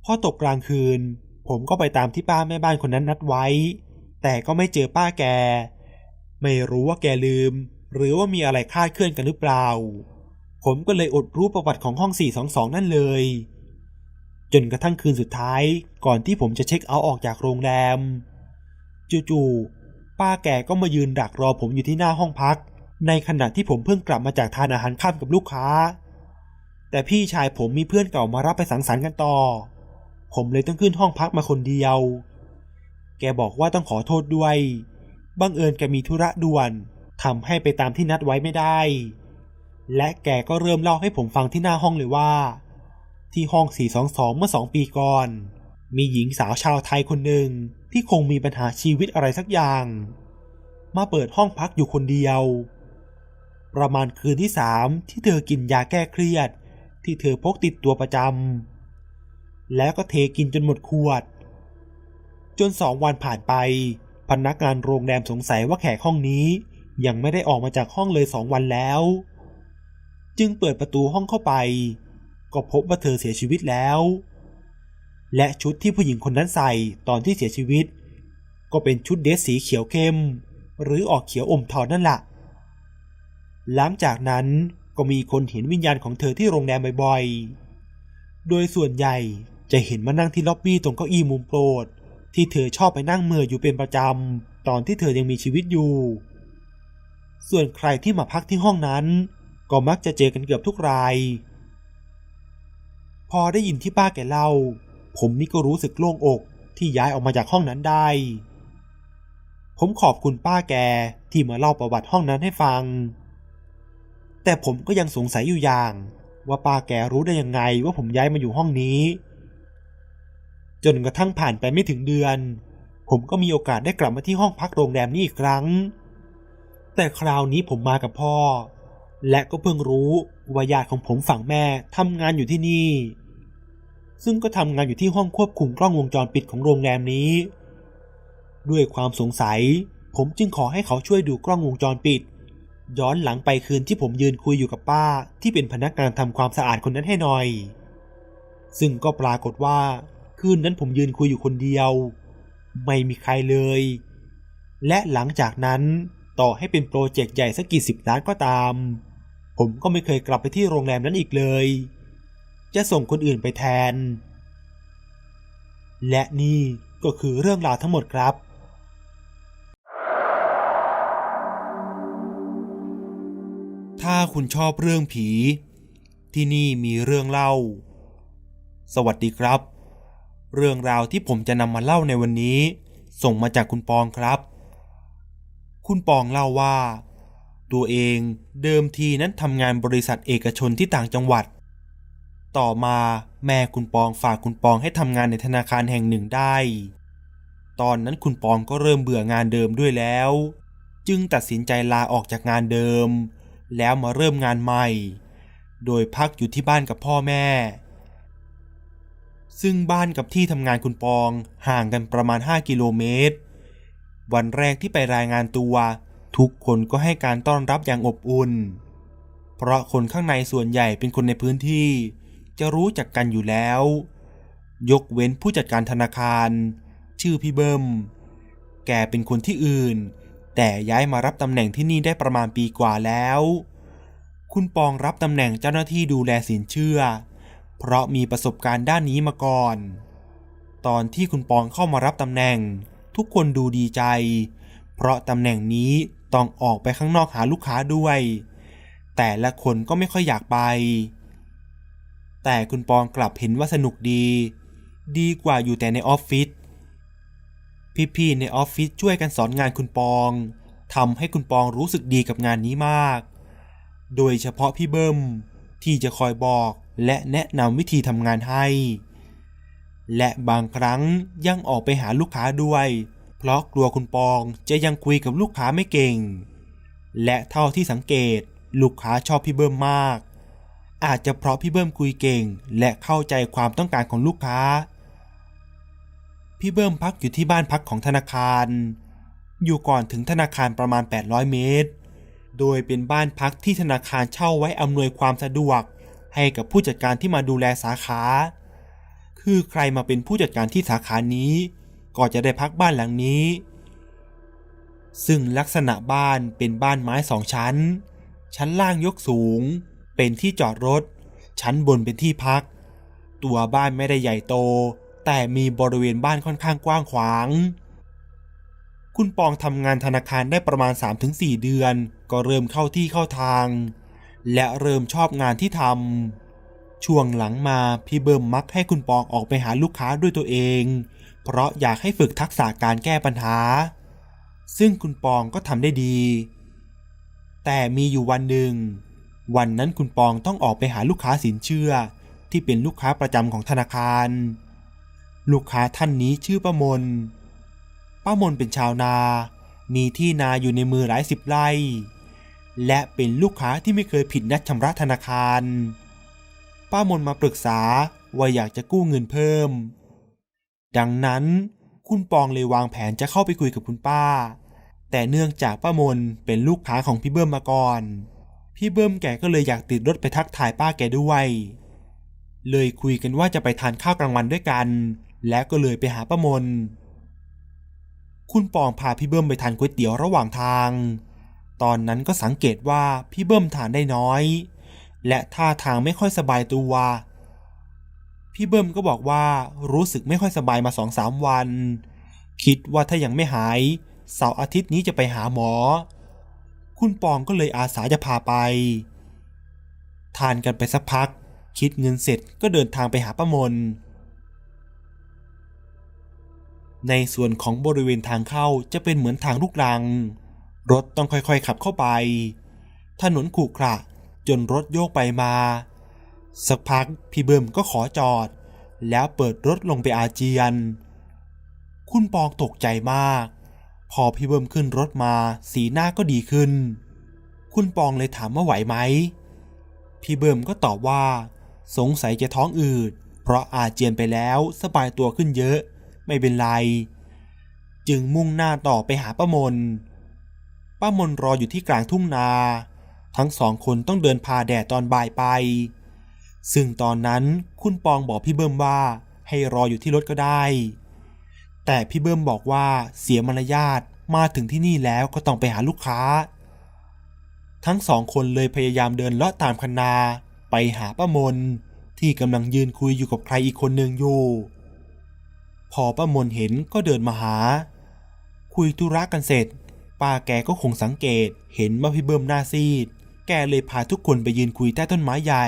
S1: พอตกกลางคืน ผมก็ไปตามที่ป้าแม่บ้านคนนั้นนัดไว้ แต่ก็ไม่เจอป้าแก ไม่รู้ว่าแกลืม หรือว่ามีอะไรคลาดเคลื่อนกันหรือเปล่า ผมก็เลยอดรู้ประวัติของห้อง 422 นั่นเลย จนกระทั่งคืนสุดท้ายก่อนที่ผมจะเช็คเอาท์ออกจากโรงแรม จู่ๆป้าแกก็มายืนดักรอผมอยู่ที่หน้าห้องพัก ในขณะที่ผมเพิ่งกลับมาจากทานอาหารค่ำกับลูกค้า แต่พี่ชายผมมีเพื่อนเก่ามารับไปสังสรรค์กันต่อ ผมเลยต้องขึ้นห้องพักมาคนเดียว แกบอกว่าต้องขอโทษด้วย บังเอิญแกมีธุระด่วนทำให้ไปตามที่นัดไว้ไม่ได้ และแกก็เริ่มเล่าให้ผมฟังที่หน้าห้องเลยว่า ที่ห้อง 422 เมื่อสองปีก่อน มีหญิงสาวชาวไทยคนหนึ่งที่คงมีปัญหาชีวิตอะไรสักอย่าง มาเปิดห้องพักอยู่คนเดียว ประมาณคืนที่สามที่เธอกินยาแก้เครียด ที่เธอพกติดตัวประจำแล้วก็เทกินจนหมดขวด จนสองวันผ่านไป พนักงานโรงแรมสงสัยว่าแขกห้องนี้ ยังไม่ได้ออกมาจากห้องเลยสองวันแล้ว จึงเปิดประตูห้องเข้าไป ก็พบว่าเธอเสียชีวิตแล้ว และชุดที่ผู้หญิงคนนั้นใส่ตอนที่เสียชีวิต ก็เป็นชุดเดรสสีเขียวเข้ม หรือออกเขียวอมทองนั่นแหละหลังจากนั้นก็มีคนเห็นวิญญาณของเธอที่โรงแรมบ่อยๆ โดยส่วนใหญ่จะเห็นมานั่งที่ล็อบบี้ตรงเก้าอี้มุมโปรด ที่เธอชอบไปนั่งเมื่ออยู่เป็นประจำ ตอนที่เธอยังมีชีวิตอยู่ ส่วนใครที่มาพักที่ห้องนั้น ก็มักจะเจอกันเกือบทุกราย พอได้ยินที่ป้าแกเล่า ผมนี่ก็รู้สึกโล่งอกที่ย้ายออกมาจากห้องนั้นได้ ผมขอบคุณป้าแกที่มาเล่าประวัติห้องนั้นให้ฟัง แต่ผมก็ยังสงสัยอยู่อย่าง ว่าป้าแกรู้ได้ยังไงว่าผมย้ายมาอยู่ห้องนี้ จนกระทั่งผ่านไปไม่ถึงเดือน ผมก็มีโอกาสได้กลับมาที่ห้องพักโรงแรมนี้อีกครั้ง แต่คราวนี้ผมมากับพ่อ และก็เพิ่งรู้ว่าญาติของผมฝั่งแม่ทำงานอยู่ที่นี่ ซึ่งก็ทำงานอยู่ที่ห้องควบคุมกล้องวงจรปิดของโรงแรมนี้ ด้วยความสงสัย ผมจึงขอให้เขาช่วยดูกล้องวงจรปิด ย้อนหลังไปคืนที่ผมยืนคุยอยู่กับป้า ที่เป็นพนักงานทำความสะอาดคนนั้นให้หน่อย ซึ่งก็ปรากฏว่า คืนนั้นผมยืนคุยอยู่คนเดียว ไม่มีใครเลย และหลังจากนั้นต่อให้เป็นโปรเจกต์ใหญ่สักกี่สิบล้านก็ตาม ผมก็ไม่เคยกลับไปที่โรงแรมนั้นอีกเลย จะส่งคนอื่นไปแทน และนี่ก็คือเรื่องราวทั้งหมดครับ ถ้าคุณชอบเรื่องผี ที่นี่มีเรื่องเล่า สวัสดีครับ เรื่องราวที่ผมจะนำมาเล่าในวันนี้ ส่งมาจากคุณปองครับ คุณปองเล่าว่า ตัวเองเดิมทีนั้นทำงานบริษัทเอกชนที่ต่างจังหวัด ต่อมาแม่คุณปองฝากคุณปองให้ทำงานในธนาคารแห่งหนึ่งได้ ตอนนั้นคุณปองก็เริ่มเบื่องานเดิมด้วยแล้ว จึงตัดสินใจลาออกจากงานเดิม แล้วมาเริ่มงานใหม่ โดยพักอยู่ที่บ้านกับพ่อแม่ ซึ่งบ้านกับที่ทำงานคุณปองห่างกันประมาณ 5 กิโลเมตร วันแรกที่ไปรายงานตัว ทุกคนก็ให้การต้อนรับอย่างอบอุ่น เพราะคนข้างในส่วนใหญ่เป็นคนในพื้นที่ จะรู้จักกันอยู่แล้ว ยกเว้นผู้จัดการธนาคาร ชื่อพี่เบิมแกเป็นคนที่อื่น แต่ย้ายมารับตำแหน่งที่นี่ได้ประมาณปีกว่าแล้ว คุณปองรับตำแหน่งเจ้าหน้าที่ดูแลสินเชื่อ เพราะมีประสบการณ์ด้านนี้มาก่อน ตอนที่คุณปองเข้ามารับตำแหน่ง ทุกคนดูดีใจ เพราะตำแหน่งนี้ต้องออกไปข้างนอกหาลูกค้าด้วย แต่ละคนก็ไม่ค่อยอยากไป แต่คุณปองกลับเห็นว่าสนุกดี ดีกว่าอยู่แต่ในออฟฟิศพี่ๆในออฟฟิศช่วยกันสอนงานคุณปองทำให้คุณปองรู้สึกดีกับงานนี้มาก โดยเฉพาะพี่เบิ้มที่จะคอยบอก และแนะนำวิธีทำงานให้ และบางครั้งยังออกไปหาลูกค้าด้วย เพราะกลัวคุณปองจะยังคุยกับลูกค้าไม่เก่ง และเท่าที่สังเกตลูกค้าชอบพี่เบิ้มมาก อาจจะเพราะพี่เบิ้มคุยเก่ง และเข้าใจความต้องการของลูกค้า พี่เบิ้มพักอยู่ที่บ้านพักของธนาคาร อยู่ก่อนถึงธนาคารประมาณ 800 เมตร โดยเป็นบ้านพักที่ธนาคารเช่าไว้อำนวยความสะดวก ให้กับผู้จัดการที่มาดูแลสาขา คือใครมาเป็นผู้จัดการที่สาขานี้ ก็จะได้พักบ้านหลังนี้ ซึ่งลักษณะบ้านเป็นบ้านไม้สองชั้น ชั้นล่างยกสูง เป็นที่จอดรถ ชั้นบนเป็นที่พัก ตัวบ้านไม่ได้ใหญ่โต แต่มีบริเวณบ้านค่อนข้างกว้างขวาง คุณปองทำงานธนาคารได้ประมาณ 3-4 เดือน ก็เริ่มเข้าที่เข้าทาง และเริ่มชอบงานที่ทำช่วงหลังมาพี่เบิ่มมักให้คุณปองออกไปหาลูกค้าด้วยตัวเอง เพราะอยากให้ฝึกทักษะการแก้ปัญหา ซึ่งคุณปองก็ทำได้ดี แต่มีอยู่วันหนึ่ง วันนั้นคุณปองต้องออกไปหาลูกค้าสินเชื่อ ที่เป็นลูกค้าประจำของธนาคาร ลูกค้าท่านนี้ชื่อป้ามนป้ามนเป็นชาวนา มีที่นาอยู่ในมือหลายสิบไร่ และเป็นลูกค้าที่ไม่เคยผิดนัดชำระธนาคาร ป้ามนมาปรึกษาว่าอยากจะกู้เงินเพิ่ม ดังนั้นคุณปองเลยวางแผนจะเข้าไปคุยกับคุณป้า แต่เนื่องจากป้ามนเป็นลูกค้าของพี่เบิ้มมาก่อน พี่เบิ้มแกก็เลยอยากติดรถไปทักทายป้าแกด้วย เลยคุยกันว่าจะไปทานข้าวกลางวันด้วยกัน และก็เลยไปหาป้ามน คุณปองพาพี่เบิ้มไปทานก๋วยเตี๋ยวระหว่างทาง ตอนนั้นก็สังเกตว่าพี่เบิ้มทานได้น้อย และท่าทางไม่ค่อยสบายตัว พี่เบิ้มก็บอกว่ารู้สึกไม่ค่อยสบายมาสองสามวัน คิดว่าถ้ายังไม่หายเสาร์อาทิตย์นี้จะไปหาหมอ คุณปองก็เลยอาสาจะพาไป ทานกันไปสักพัก คิดเงินเสร็จก็เดินทางไปหาป้ามน ในส่วนของบริเวณทางเข้าจะเป็นเหมือนทางลูกรัง รถต้องค่อยๆขับเข้าไป ถนนขรุขระจนรถโยกไปมา สักพักพี่เบิ้มก็ขอจอด แล้วเปิดรถลงไปอาเจียน คุณปองตกใจมาก พอพี่เบิ้มขึ้นรถมาสีหน้าก็ดีขึ้น คุณปองเลยถามว่าไหวไหม พี่เบิ้มก็ตอบว่า สงสัยจะท้องอืด เพราะอาเจียนไปแล้วสบายตัวขึ้นเยอะ ไม่เป็นไร จึงมุ่งหน้าต่อไปหาป้ามน ป้ามนรออยู่ที่กลางทุ่งนา ทั้งสองคนต้องเดินพาแดดตอนบ่ายไป ซึ่งตอนนั้นคุณปองบอกพี่เบิ้มว่าให้รออยู่ที่รถก็ได้ แต่พี่เบิ้มบอกว่าเสียมารยาทมาถึงที่นี่แล้วก็ต้องไปหาลูกค้า ทั้งสองคนเลยพยายามเดินเลาะตามคันนาไปหาป้ามนที่กำลังยืนคุยอยู่กับใครอีกคนหนึ่งอยู่พอป้ามนเห็นก็เดินมาหา คุยธุระกันเสร็จ ป้าแกก็คงสังเกต เห็นว่าพี่เบิ้มหน้าซีด แกเลยพาทุกคนไปยืนคุยใต้ต้นไม้ใหญ่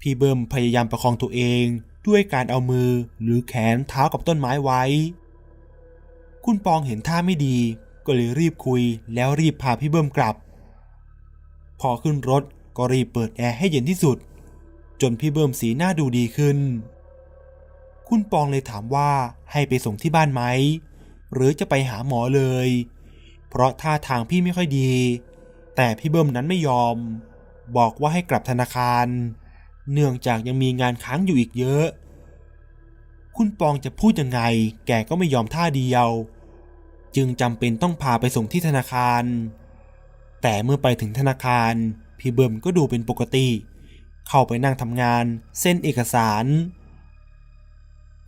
S1: พี่เบิ้มพยายามประคองตัวเองด้วยการเอามือหรือแขนเท้ากับต้นไม้ไว้ คุณปองเห็นท่าไม่ดี ก็เลยรีบคุยแล้วรีบพาพี่เบิ้มกลับ พอขึ้นรถก็รีบเปิดแอร์ให้เย็นที่สุด จนพี่เบิ้มสีหน้าดูดีขึ้น คุณปองเลยถามว่าให้ไปส่งที่บ้านไหม หรือจะไปหาหมอเลย เพราะท่าทางพี่ไม่ค่อยดี แต่พี่เบิ้มนั้นไม่ยอม บอกว่าให้กลับธนาคาร เนื่องจากยังมีงานค้างอยู่อีกเยอะ คุณปองจะพูดยังไง แกก็ไม่ยอมท่าเดียว จึงจำเป็นต้องพาไปส่งที่ธนาคาร แต่เมื่อไปถึงธนาคาร พี่เบิ้มก็ดูเป็นปกติ เข้าไปนั่งทำงานเส้นเอกสาร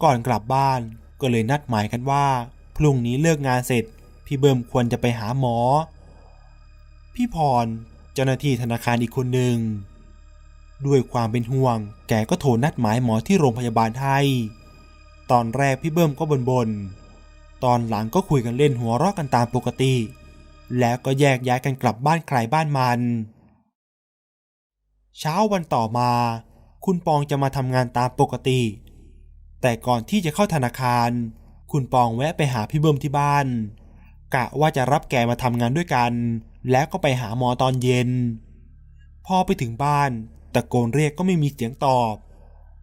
S1: ก่อนกลับบ้านก็เลยนัดหมายกันว่าพรุ่งนี้เลิกงานเสร็จ พี่เบิ้มควรจะไปหาหมอ พี่พรเจ้าหน้าที่ธนาคารอีกคนหนึ่ง ด้วยความเป็นห่วง แกก็โทรนัดหมายหมอที่โรงพยาบาลให้ ตอนแรกพี่เบิ้มก็บนบนๆตอนหลังก็คุยกันเล่นหัวเราะกันตามปกติ แล้วก็แยกย้ายกันกลับบ้านใครบ้านมัน เช้าวันต่อมา คุณปองจะมาทำงานตามปกติ แต่ก่อนที่จะเข้าธนาคาร คุณปองแวะไปหาพี่เบิ้มที่บ้าน กะว่าจะรับแกมาทำงานด้วยกัน แล้วก็ไปหาหมอตอนเย็น พอไปถึงบ้านตะโกนเรียกก็ไม่มีเสียงตอบ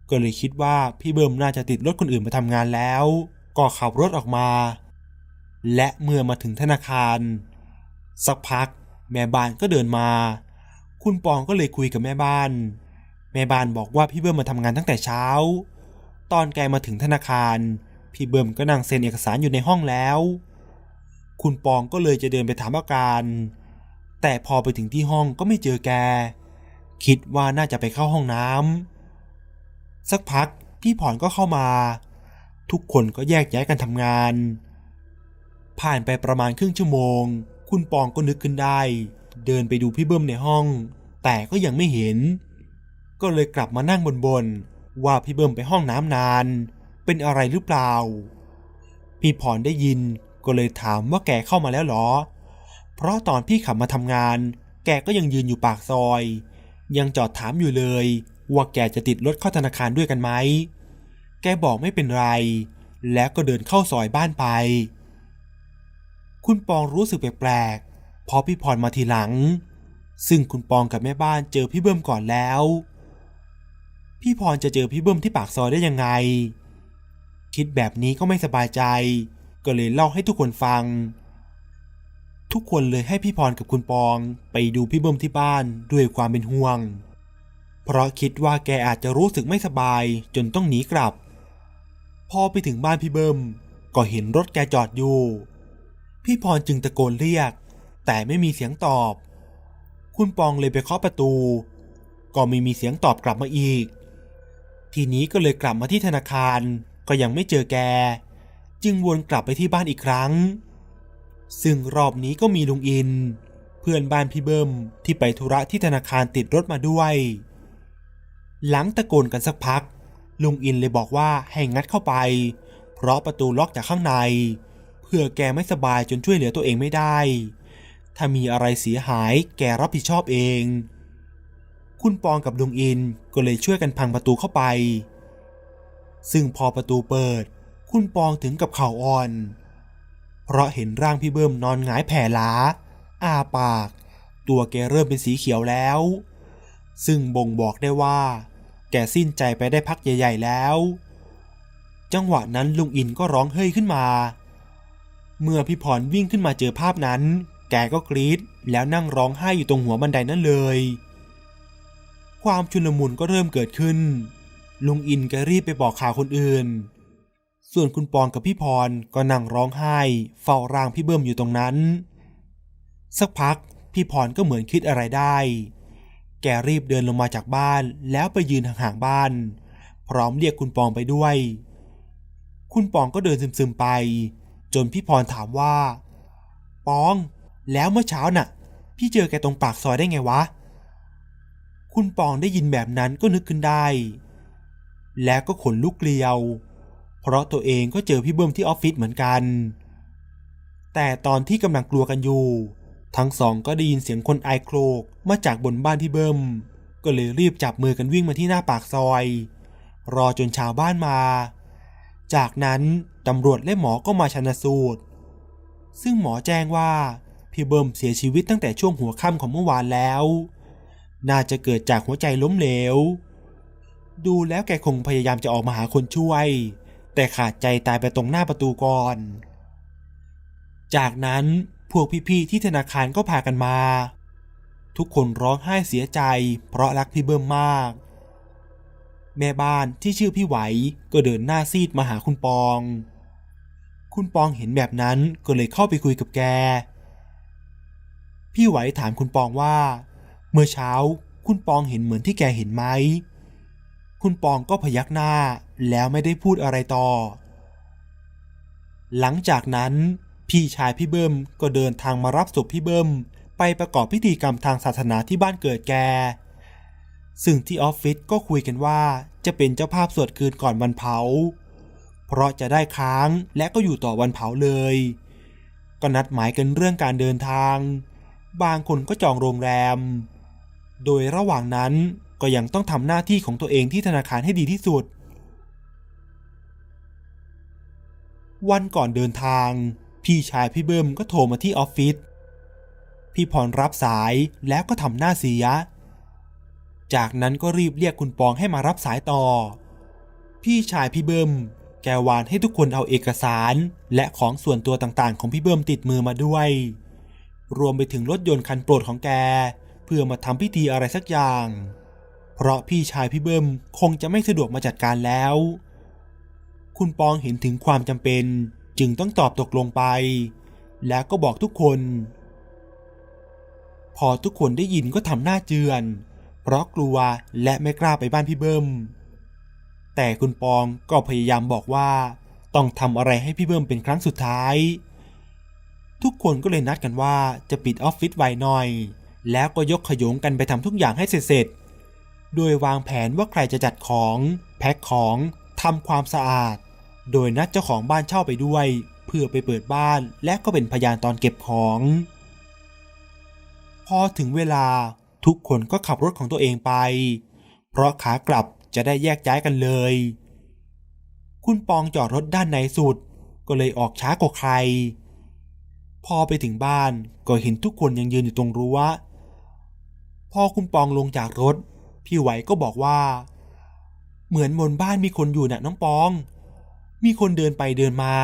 S1: ก็เลยคิดว่าพี่เบิ้มน่าจะติดรถคนอื่นมาทำงานแล้ว ก็ขับรถออกมา และเมื่อมาถึงธนาคาร สักพัก แม่บ้านก็เดินมา คุณปองก็เลยคุยกับแม่บ้าน แม่บ้านบอกว่าพี่เบิ้มมาทำงานตั้งแต่เช้า ตอนแกมาถึงธนาคาร พี่เบิ้มก็นั่งเซ็นเอกสารอยู่ในห้องแล้ว คุณปองก็เลยจะเดินไปถามอาการ แต่พอไปถึงที่ห้องก็ไม่เจอแก คิดว่าน่าจะไปเข้าห้องน้ำสักพักพี่ผ่อนก็เข้ามา ทุกคนก็แยกย้ายกันทำงาน ผ่านไปประมาณครึ่งชั่วโมง คุณปองก็นึกขึ้นได้ เดินไปดูพี่เบิ้มในห้อง แต่ก็ยังไม่เห็น ก็เลยกลับมานั่งบนๆว่าพี่เบิ้มไปห้องน้ำนาน เป็นอะไรหรือเปล่า พี่ผ่อนได้ยิน ก็เลยถามว่าแกเข้ามาแล้วหรอ เพราะตอนพี่ขับมาทำงาน แกก็ยังยืนอยู่ปากซอย ยังจอดถามอยู่เลย ว่าแกจะติดรถเข้าธนาคารด้วยกันไหม แกบอกไม่เป็นไร แล้วก็เดินเข้าซอยบ้านไป คุณปองรู้สึกแปลกๆเพราะพี่พรมาทีหลัง ซึ่งคุณปองกับแม่บ้านเจอพี่เบิ้มก่อนแล้ว พี่พรจะเจอพี่เบิ้มที่ปากซอยได้ยังไง คิดแบบนี้ก็ไม่สบายใจ ก็เลยเล่าให้ทุกคนฟัง ทุกคนเลยให้พี่พรกับคุณปองไปดูพี่เบิ้มที่บ้านด้วยความเป็นห่วง เพราะคิดว่าแกอาจจะรู้สึกไม่สบายจนต้องหนีกลับ พอไปถึงบ้านพี่เบิ้มก็เห็นรถแกจอดอยู่ พี่พรจึงตะโกนเรียก แต่ไม่มีเสียงตอบ คุณปองเลยไปเคาะประตู ก็ไม่มีเสียงตอบกลับมาอีก ทีนี้ก็เลยกลับมาที่ธนาคารก็ยังไม่เจอแก จึงวนกลับไปที่บ้านอีกครั้ง ซึ่งรอบนี้ก็มีลุงอิน เพื่อนบ้านพี่เบิ้มที่ไปธุระที่ธนาคารติดรถมาด้วย หลังตะโกนกันสักพัก ลุงอินเลยบอกว่าให้งัดเข้าไป เพราะประตูล็อกจากข้างใน เพื่อแกไม่สบายจนช่วยเหลือตัวเองไม่ได้ ถ้ามีอะไรเสียหายแกรับผิดชอบเอง คุณปองกับลุงอินก็เลยช่วยกันพังประตูเข้าไปซึ่งพอประตูเปิด คุณปองถึงกับเข่าอ่อน เพราะเห็นร่างพี่เบิ้มนอนหงายแผ่ล้าอ้าปาก ตัวแกเริ่มเป็นสีเขียวแล้ว ซึ่งบ่งบอกได้ว่า แกสิ้นใจไปได้พักใหญ่ ๆแล้ว จังหวะนั้นลุงอินก็ร้องเฮ้ยขึ้นมา เมื่อพี่พรวิ่งขึ้นมาเจอภาพนั้น แกก็กรีดแล้วนั่งร้องไห้อยู่ตรงหัวบันไดนั่นเลย ความชุลมุนก็เริ่มเกิดขึ้นลุงอินก็รีบไปบอกข่าวคนอื่น ส่วนคุณปองกับพี่พรก็นั่งร้องไห้ เฝ้าร่างพี่เบิ้มอยู่ตรงนั้น สักพักพี่พรก็เหมือนคิดอะไรได้ แกรีบเดินลงมาจากบ้านแล้วไปยืนห่างๆบ้าน พร้อมเรียกคุณปองไปด้วย คุณปองก็เดินซึมๆไป จนพี่พรถามว่า ปอง แล้วเมื่อเช้าน่ะ พี่เจอแกตรงปากซอยได้ไงวะ คุณปองได้ยินแบบนั้นก็นึกขึ้นได้ แล้วก็ขนลุกเกลียว เพราะตัวเองก็เจอพี่เบิ้มที่ออฟฟิศเหมือนกัน แต่ตอนที่กำลังกลัวกันอยู่ ทั้งสองก็ได้ยินเสียงคนไอโครกมาจากบนบ้านพี่เบิ้ม ก็เลยรีบจับมือกันวิ่งมาที่หน้าปากซอย รอจนชาวบ้านมา จากนั้นตำรวจและหมอก็มาชันสูตร ซึ่งหมอแจ้งว่าพี่เบิ้มเสียชีวิตตั้งแต่ช่วงหัวค่ำของเมื่อวานแล้ว น่าจะเกิดจากหัวใจล้มเหลว ดูแล้วแกคงพยายามจะออกมาหาคนช่วย แต่ขาดใจตายไปตรงหน้าประตูก่อน จากนั้นพวกพี่ๆที่ธนาคารก็พากันมา ทุกคนร้องไห้เสียใจ เพราะรักพี่เบิ้มมาก แม่บ้านที่ชื่อพี่ไหวก็เดินหน้าซีดมาหาคุณปอง คุณปองเห็นแบบนั้นก็เลยเข้าไปคุยกับแก พี่ไหวถามคุณปองว่า เมื่อเช้าคุณปองเห็นเหมือนที่แกเห็นไหม คุณปองก็พยักหน้าแล้วไม่ได้พูดอะไรต่อ หลังจากนั้น พี่ชายพี่เบิ้มก็เดินทางมารับศพพี่เบิ้มไปประกอบพิธีกรรมทางศาสนาที่บ้านเกิดแก ซึ่งที่ออฟฟิศก็คุยกันว่าจะเป็นเจ้าภาพสวดคืนก่อนวันเผา เพราะจะได้ค้างและก็อยู่ต่อวันเผาเลย ก็นัดหมายกันเรื่องการเดินทาง บางคนก็จองโรงแรม โดยระหว่างนั้น ก็ยังต้องทำหน้าที่ของตัวเองที่ธนาคารให้ดีที่สุด วันก่อนเดินทาง พี่ชายพี่เบิ้มก็โทรมาที่ออฟฟิศพี่พรรับสายแล้วก็ทำหน้าเสีย จากนั้นก็รีบเรียกคุณปองให้มารับสายต่อ พี่ชายพี่เบิ้มแกวานให้ทุกคนเอาเอกสาร และของส่วนตัวต่างๆ ของพี่เบิ้มติดมือมาด้วย รวมไปถึงรถยนต์คันโปรดของแก เพื่อมาทำพิธีอะไรสักอย่าง เพราะพี่ชายพี่เบิ้มคงจะไม่สะดวกมาจัดการแล้ว คุณปองเห็นถึงความจำเป็นจึงต้องตอบตกลงไป แล้วก็บอกทุกคน พอทุกคนได้ยินก็ทำหน้าเจือน เพราะกลัวและไม่กล้าไปบ้านพี่เบิ้ม แต่คุณปองก็พยายามบอกว่า ต้องทำอะไรให้พี่เบิ้มเป็นครั้งสุดท้าย ทุกคนก็เลยนัดกันว่าจะปิดออฟฟิศไวหน่อย แล้วก็ยกขยงกันไปทำทุกอย่างให้เสร็จๆ โดยวางแผนว่าใครจะจัดของ แพ็คของทำความสะอาด โดยนัดเจ้าของบ้านเช่าไปด้วย เพื่อไปเปิดบ้านและก็เป็นพยานตอนเก็บของ พอถึงเวลาทุกคนก็ขับรถของตัวเองไป เพราะขากลับจะได้แยกย้ายกันเลย คุณปองจอดรถด้านในสุด ก็เลยออกช้ากว่าใคร พอไปถึงบ้านก็เห็นทุกคนยังยืนอยู่ตรงรั้ว พอคุณปองลงจากรถ พี่ไหวก็บอกว่า เหมือนบนบ้านมีคนอยู่น่ะน้องปอง มีคนเดินไปเดินมา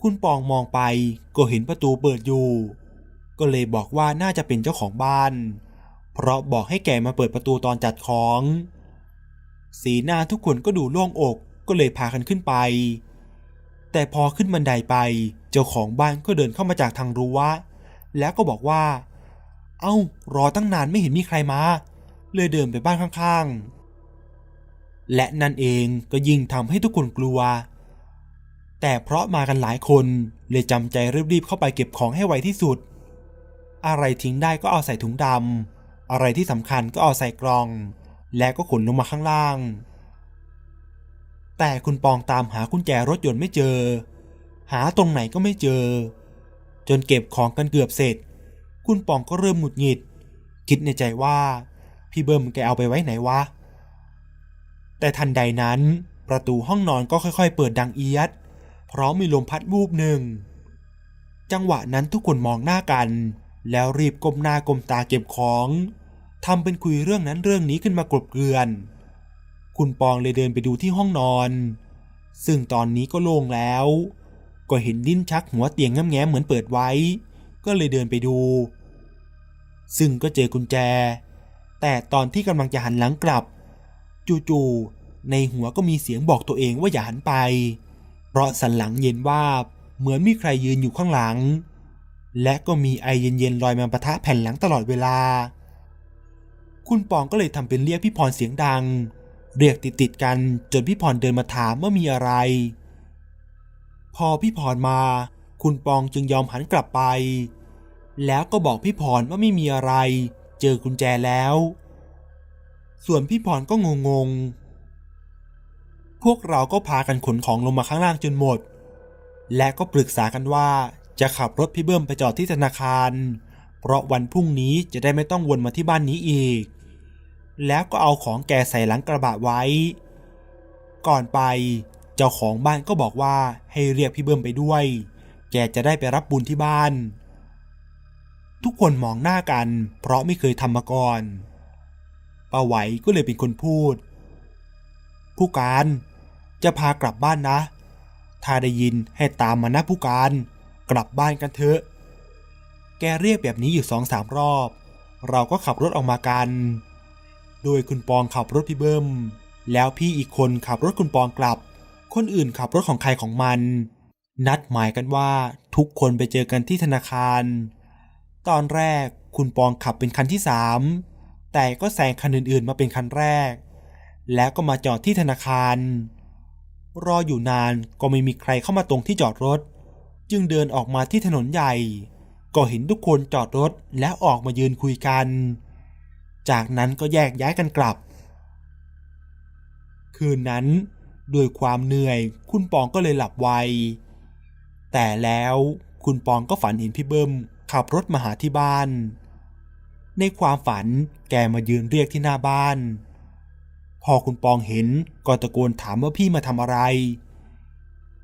S1: คุณปองมองไปก็เห็นประตูเปิดอยู่ ก็เลยบอกว่าน่าจะเป็นเจ้าของบ้าน เพราะบอกให้แกมาเปิดประตูตอนจัดของ สีหน้าทุกคนก็ดูโล่งอกก็เลยพากันขึ้นไป แต่พอขึ้นบันไดไป เจ้าของบ้านก็เดินเข้ามาจากทางรั้วแล้วก็บอกว่า เอ้ารอตั้งนานไม่เห็นมีใครมา เลยเดินไปบ้านข้างๆ และนั่นเองก็ยิ่งทำให้ทุกคนกลัว แต่เพราะมากันหลายคนเลยจำใจรีบๆเข้าไปเก็บของให้ไวที่สุด อะไรทิ้งได้ก็เอาใส่ถุงดำอะไรที่สำคัญก็เอาใส่กล่อง และก็ขนลงมาข้างล่าง แต่คุณปองตามหากุญแจรถยนต์ไม่เจอ หาตรงไหนก็ไม่เจอ จนเก็บของกันเกือบเสร็จ คุณปองก็เริ่มหงุดหงิด คิดในใจว่า พี่เบิ้มแกเอาไปไว้ไหนวะ แต่ทันใดนั้น ประตูห้องนอนก็ค่อยๆ เปิดดังเอียด เพราะมีลมพัดวูบหนึ่ง จังหวะนั้นทุกคนมองหน้ากัน แล้วรีบก้มหน้าก้มตาเก็บของทำเป็นคุยเรื่องนั้นเรื่องนี้ขึ้นมากลบเกลื่อน คุณปองเลยเดินไปดูที่ห้องนอน ซึ่งตอนนี้ก็โล่งแล้ว ก็เห็นดิ้นชักหัวเตียงง้ำแง้มเหมือนเปิดไว้ ก็เลยเดินไปดู ซึ่งก็เจอกุญแจ แต่ตอนที่กำลังจะหันหลังกลับ จู่ๆในหัวก็มีเสียงบอกตัวเองว่าอย่าหันไป เพราะสันหลังเย็นว่าเหมือนมีใครยืนอยู่ข้างหลัง และก็มีไอเย็นๆลอยมาปะทะแผ่นหลังตลอดเวลา คุณปองก็เลยทำเป็นเรียกพี่พรเสียงดัง เรียกติดๆกันจนพี่พรเดินมาถามว่ามีอะไร พอพี่พรมา คุณปองจึงยอมหันกลับไป แล้วก็บอกพี่พรว่าไม่มีอะไร เจอกุญแจแล้ว ส่วนพี่พรก็งงๆ พวกเราก็พากันขนของลงมาข้างล่างจนหมด และก็ปรึกษากันว่าจะขับรถพี่เบิ้มไปจอดที่ธนาคาร เพราะวันพรุ่งนี้จะได้ไม่ต้องวนมาที่บ้านนี้อีก แล้วก็เอาของแกใส่หลังกระบะไว้ ก่อนไป เจ้าของบ้านก็บอกว่าให้เรียกพี่เบิ้มไปด้วย แกจะได้ไปรับบุญที่บ้าน ทุกคนมองหน้ากัน เพราะไม่เคยทำมาก่อนป้าไหวก็เลยเป็นคนพูด ผู้การจะพากลับบ้านนะ ถ้าได้ยินให้ตามมานะผู้การ กลับบ้านกันเถอะ แกเรียกแบบนี้อยู่สองสามรอบ เราก็ขับรถออกมากัน โดยคุณปองขับรถพี่เบิ้ม แล้วพี่อีกคนขับรถคุณปองกลับ คนอื่นขับรถของใครของมัน นัดหมายกันว่าทุกคนไปเจอกันที่ธนาคาร ตอนแรกคุณปองขับเป็นคันที่สามแต่ก็แซงคันอื่นๆมาเป็นคันแรก แล้วก็มาจอดที่ธนาคาร รออยู่นานก็ไม่มีใครเข้ามาตรงที่จอดรถ จึงเดินออกมาที่ถนนใหญ่ ก็เห็นทุกคนจอดรถแล้วออกมายืนคุยกัน จากนั้นก็แยกย้ายกันกลับ คืนนั้น ด้วยความเหนื่อยคุณปองก็เลยหลับไว แต่แล้วคุณปองก็ฝันเห็นพี่เบิ้มขับรถมาหาที่บ้าน ในความฝันแกมายืนเรียกที่หน้าบ้าน พอคุณปองเห็นก็ตะโกนถามว่าพี่มาทำอะไร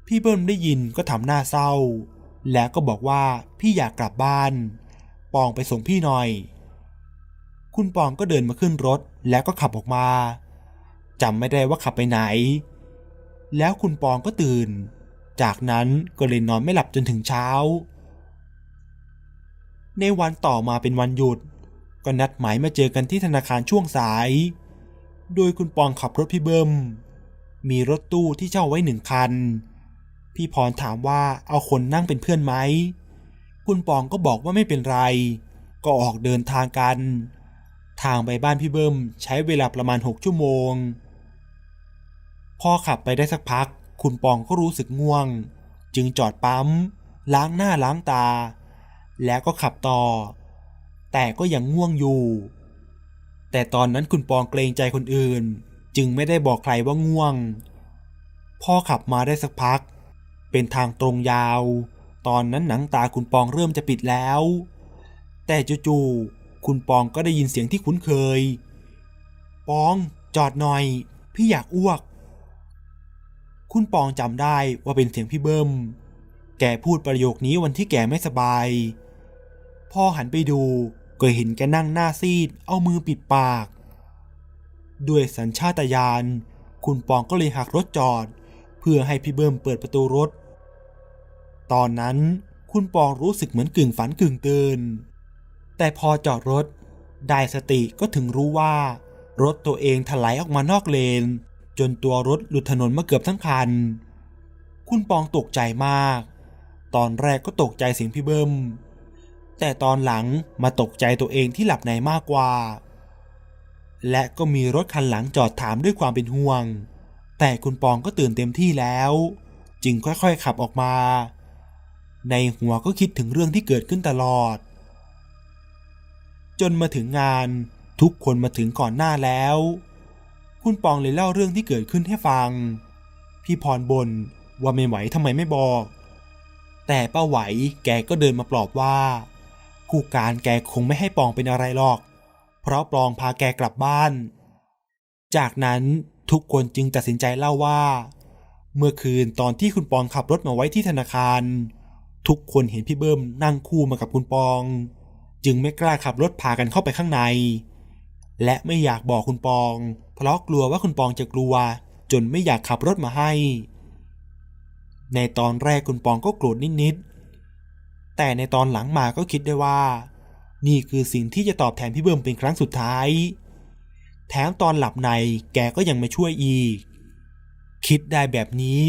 S1: พี่เบิ้มได้ยินก็ทำหน้าเศร้า แล้วก็บอกว่าพี่อยากกลับบ้าน ปองไปส่งพี่หน่อย คุณปองก็เดินมาขึ้นรถแล้วก็ขับออกมาจำไม่ได้ว่าขับไปไหน แล้วคุณปองก็ตื่น จากนั้นก็เลยนอนไม่หลับจนถึงเช้า ในวันต่อมาเป็นวันหยุด ก็นัดหมายมาเจอกันที่ธนาคารช่วงสาย โดยคุณปองขับรถพี่เบิ้มมีรถตู้ที่เช่าไว้หนึ่งคัน พี่พรถามว่าเอาคนนั่งเป็นเพื่อนไหม คุณปองก็บอกว่าไม่เป็นไร ก็ออกเดินทางกัน ทางไปบ้านพี่เบิ้มใช้เวลาประมาณหกชั่วโมง พอขับไปได้สักพัก คุณปองก็รู้สึกง่วง จึงจอดปั๊ม ล้างหน้าล้างตา แล้วก็ขับต่อ แต่ก็ยังง่วงอยู่ แต่ตอนนั้นคุณปองเกรงใจคนอื่น จึงไม่ได้บอกใครว่าง่วง พ่อขับมาได้สักพัก เป็นทางตรงยาว ตอนนั้นหนังตาคุณปองเริ่มจะปิดแล้ว แต่จู่ๆคุณปองก็ได้ยินเสียงที่คุ้นเคย ปองจอดหน่อย พี่อยากอ้วก คุณปองจำได้ว่าเป็นเสียงพี่เบิ้ม แกพูดประโยคนี้วันที่แกไม่สบาย พอหันไปดูก็เห็นแกนั่งหน้าซีด เอามือปิดปาก ด้วยสัญชาตญาณ คุณปองก็เลยหักรถจอด เพื่อให้พี่เบิ้มเปิดประตูรถ ตอนนั้นคุณปองรู้สึกเหมือนกึ่งฝันกึ่งตื่น แต่พอจอดรถ ได้สติก็ถึงรู้ว่ารถตัวเองถลายออกมานอกเลน จนตัวรถหลุดถนนมาเกือบทั้งคัน คุณปองตกใจมาก ตอนแรกก็ตกใจเสียงพี่เบิ้ม แต่ตอนหลังมาตกใจตัวเองที่หลับในมากกว่า และก็มีรถคันหลังจอดถามด้วยความเป็นห่วง แต่คุณปองก็ตื่นเต็มที่แล้ว จึงค่อยๆขับออกมา ในหัวก็คิดถึงเรื่องที่เกิดขึ้นตลอด จนมาถึงงานทุกคนมาถึงก่อนหน้าแล้ว คุณปองเลยเล่าเรื่องที่เกิดขึ้นให้ฟัง พี่พรบนว่าไม่ไหวทำไมไม่บอก แต่ป้าไหวแกก็เดินมาปลอบว่า ผู้การแกคงไม่ให้ปองเป็นอะไรหรอก เพราะปองพาแกกลับบ้าน จากนั้นทุกคนจึงตัดสินใจเล่าว่า เมื่อคืนตอนที่คุณปองขับรถมาไว้ที่ธนาคาร ทุกคนเห็นพี่เบิ้มนั่งคู่มากับคุณปอง จึงไม่กล้าขับรถพากันเข้าไปข้างใน และไม่อยากบอกคุณปอง เพราะกลัวว่าคุณปองจะกลัว จนไม่อยากขับรถมาให้ ในตอนแรกคุณปองก็โกรธนิดๆ แต่ในตอนหลังมาก็คิดได้ว่า นี่คือสิ่งที่จะตอบแทนพี่เบิ้มเป็นครั้งสุดท้าย แถมตอนหลับในแกก็ยังไม่ช่วยอีก คิดได้แบบนี้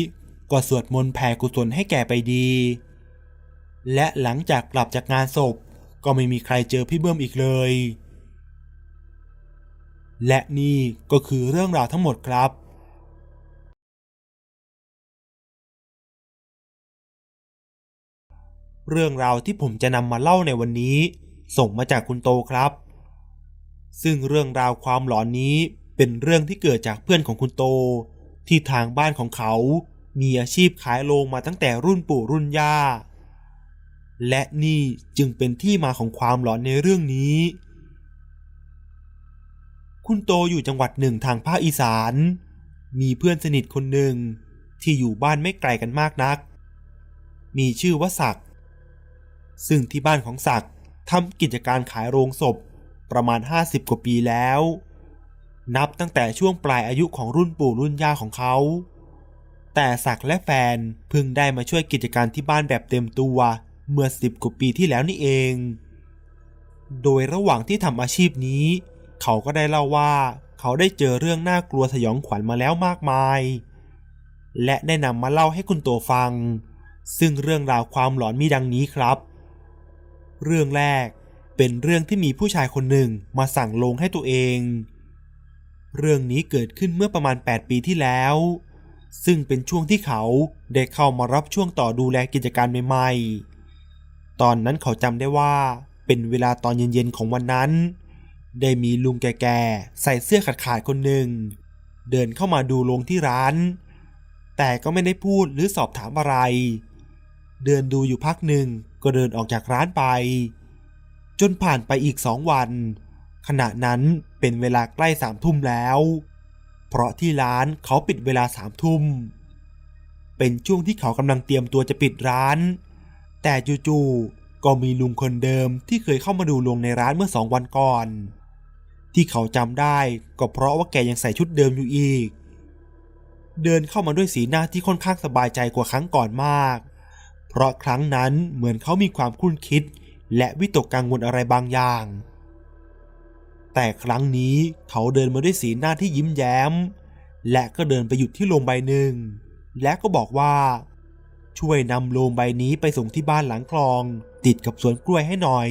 S1: ก็สวดมนต์แผ่กุศลให้แกไปดี และหลังจากกลับจากงานศพก็ไม่มีใครเจอพี่เบิ้มอีกเลย และนี่ก็คือเรื่องราวทั้งหมดครับเรื่องราวที่ผมจะนำมาเล่าในวันนี้ ส่งมาจากคุณโตครับ ซึ่งเรื่องราวความหลอนนี้เป็นเรื่องที่เกิดจากเพื่อนของคุณโต ที่ทางบ้านของเขา มีอาชีพขายโลงมาตั้งแต่รุ่นปู่รุ่นย่า และนี่จึงเป็นที่มาของความหลอนในเรื่องนี้ คุณโตอยู่จังหวัดหนึ่งทางภาคอีสาน มีเพื่อนสนิทคนหนึ่งที่อยู่บ้านไม่ไกลกันมากนัก มีชื่อว่าศักดิ์ซึ่งที่บ้านของศักดิ์ทำกิจการขายโรงศพประมาณ 50 กว่าปีแล้ว นับตั้งแต่ช่วงปลายอายุของรุ่นปู่รุ่นย่าของเขา แต่ศักดิ์และแฟนเพิ่งได้มาช่วยกิจการที่บ้านแบบเต็มตัวเมื่อสิบกว่าปีที่แล้วนี่เอง โดยระหว่างที่ทำอาชีพนี้ เขาก็ได้เล่าว่า เขาได้เจอเรื่องน่ากลัวสยองขวัญมาแล้วมากมาย และได้นำมาเล่าให้คุณโตฟัง ซึ่งเรื่องราวความหลอนมีดังนี้ครับ เรื่องแรกเป็นเรื่องที่มีผู้ชายคนหนึ่งมาสั่งลงให้ตัวเอง เรื่องนี้เกิดขึ้นเมื่อประมาณ 8 ปีที่แล้ว ซึ่งเป็นช่วงที่เขาได้เข้ามารับช่วงต่อดูแลกิจการใหม่ๆ ตอนนั้นเขาจำได้ว่าเป็นเวลาตอนเย็นๆของวันนั้น ได้มีลุงแก่ๆใส่เสื้อขาดๆคนหนึ่ง เดินเข้ามาดูโรงที่ร้าน แต่ก็ไม่ได้พูดหรือสอบถามอะไร เดินดูอยู่พักหนึ่งก็เดินออกจากร้านไป จนผ่านไปอีกสองวัน ขณะนั้นเป็นเวลาใกล้สามทุ่มแล้ว เพราะที่ร้านเขาปิดเวลาสามทุ่ม เป็นช่วงที่เขากำลังเตรียมตัวจะปิดร้าน แต่จู่ๆก็มีลุงคนเดิมที่เคยเข้ามาดูลงในร้านเมื่อสองวันก่อน ที่เขาจำได้ก็เพราะว่าแกยังใส่ชุดเดิมอยู่อีก เดินเข้ามาด้วยสีหน้าที่ค่อนข้างสบายใจกว่าครั้งก่อนมาก เพราะครั้งนั้นเหมือนเขามีความคุ้นคิด และวิตกกังวลอะไรบางอย่าง แต่ครั้งนี้เขาเดินมาด้วยสีหน้าที่ยิ้มแย้ม และก็เดินไปหยุดที่โรงใบหนึ่ง และก็บอกว่า ช่วยนำโลงใบนี้ไปส่งที่บ้านหลังคลอง ติดกับสวนกล้วยให้หน่อย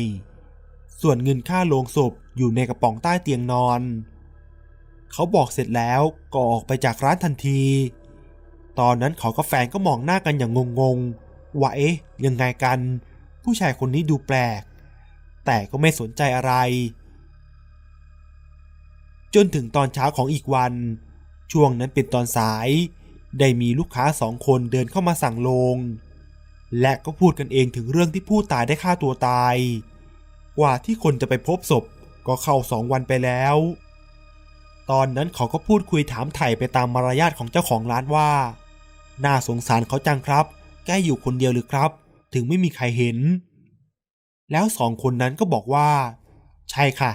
S1: ส่วนเงินค่าโลงศพ อยู่ในกระป๋องใต้เตียงนอน เขาบอกเสร็จแล้วก็ออกไปจากร้านทันที ตอนนั้นเขากับแฟนก็มองหน้ากันอย่างงงๆว่าเอ๊ะยังไงกัน ผู้ชายคนนี้ดูแปลก แต่ก็ไม่สนใจอะไร จนถึงตอนเช้าของอีกวัน ช่วงนั้นเป็นตอนสาย ได้มีลูกค้าสองคนเดินเข้ามาสั่งลง และก็พูดกันเองถึงเรื่องที่ผู้ตายได้ฆ่าตัวตาย กว่าที่คนจะไปพบศพ ก็เข้าสองวันไปแล้ว ตอนนั้นเขาก็พูดคุยถามไถ่ไปตามมารยาทของเจ้าของร้านว่า น่าสงสารเขาจังครับ แกอยู่คนเดียวหรือครับ ถึงไม่มีใครเห็น แล้วสองคนนั้นก็บอกว่า ใช่ค่ะ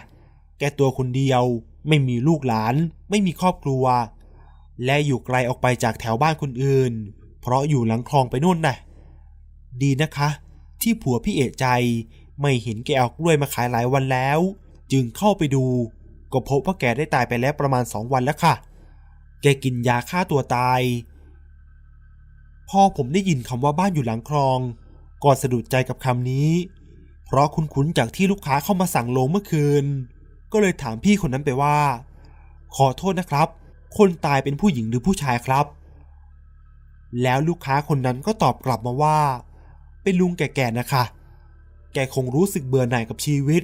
S1: แกตัวคนเดียว ไม่มีลูกหลาน ไม่มีครอบครัว และอยู่ไกลออกไปจากแถวบ้านคนอื่น เพราะอยู่หลังคลองไปนู่นน่ะ ดีนะคะ ที่ผัวพี่เอะใจไม่เห็นแกเอากล้วยมาขายหลายวันแล้ว จึงเข้าไปดู ก็พบว่าแกได้ตายไปแล้วประมาณสองวันแล้วค่ะ แกกินยาฆ่าตัวตาย พอผมได้ยินคำว่าบ้านอยู่หลังคลอง ก็สะดุดใจกับคำนี้ เพราะคุ้นๆจากที่ลูกค้าเข้ามาสั่งโลงเมื่อคืน ก็เลยถามพี่คนนั้นไปว่า ขอโทษนะครับ คนตายเป็นผู้หญิงหรือผู้ชายครับ แล้วลูกค้าคนนั้นก็ตอบกลับมาว่า เป็นลุงแก่ๆนะคะแกคงรู้สึกเบื่อหน่ายกับชีวิต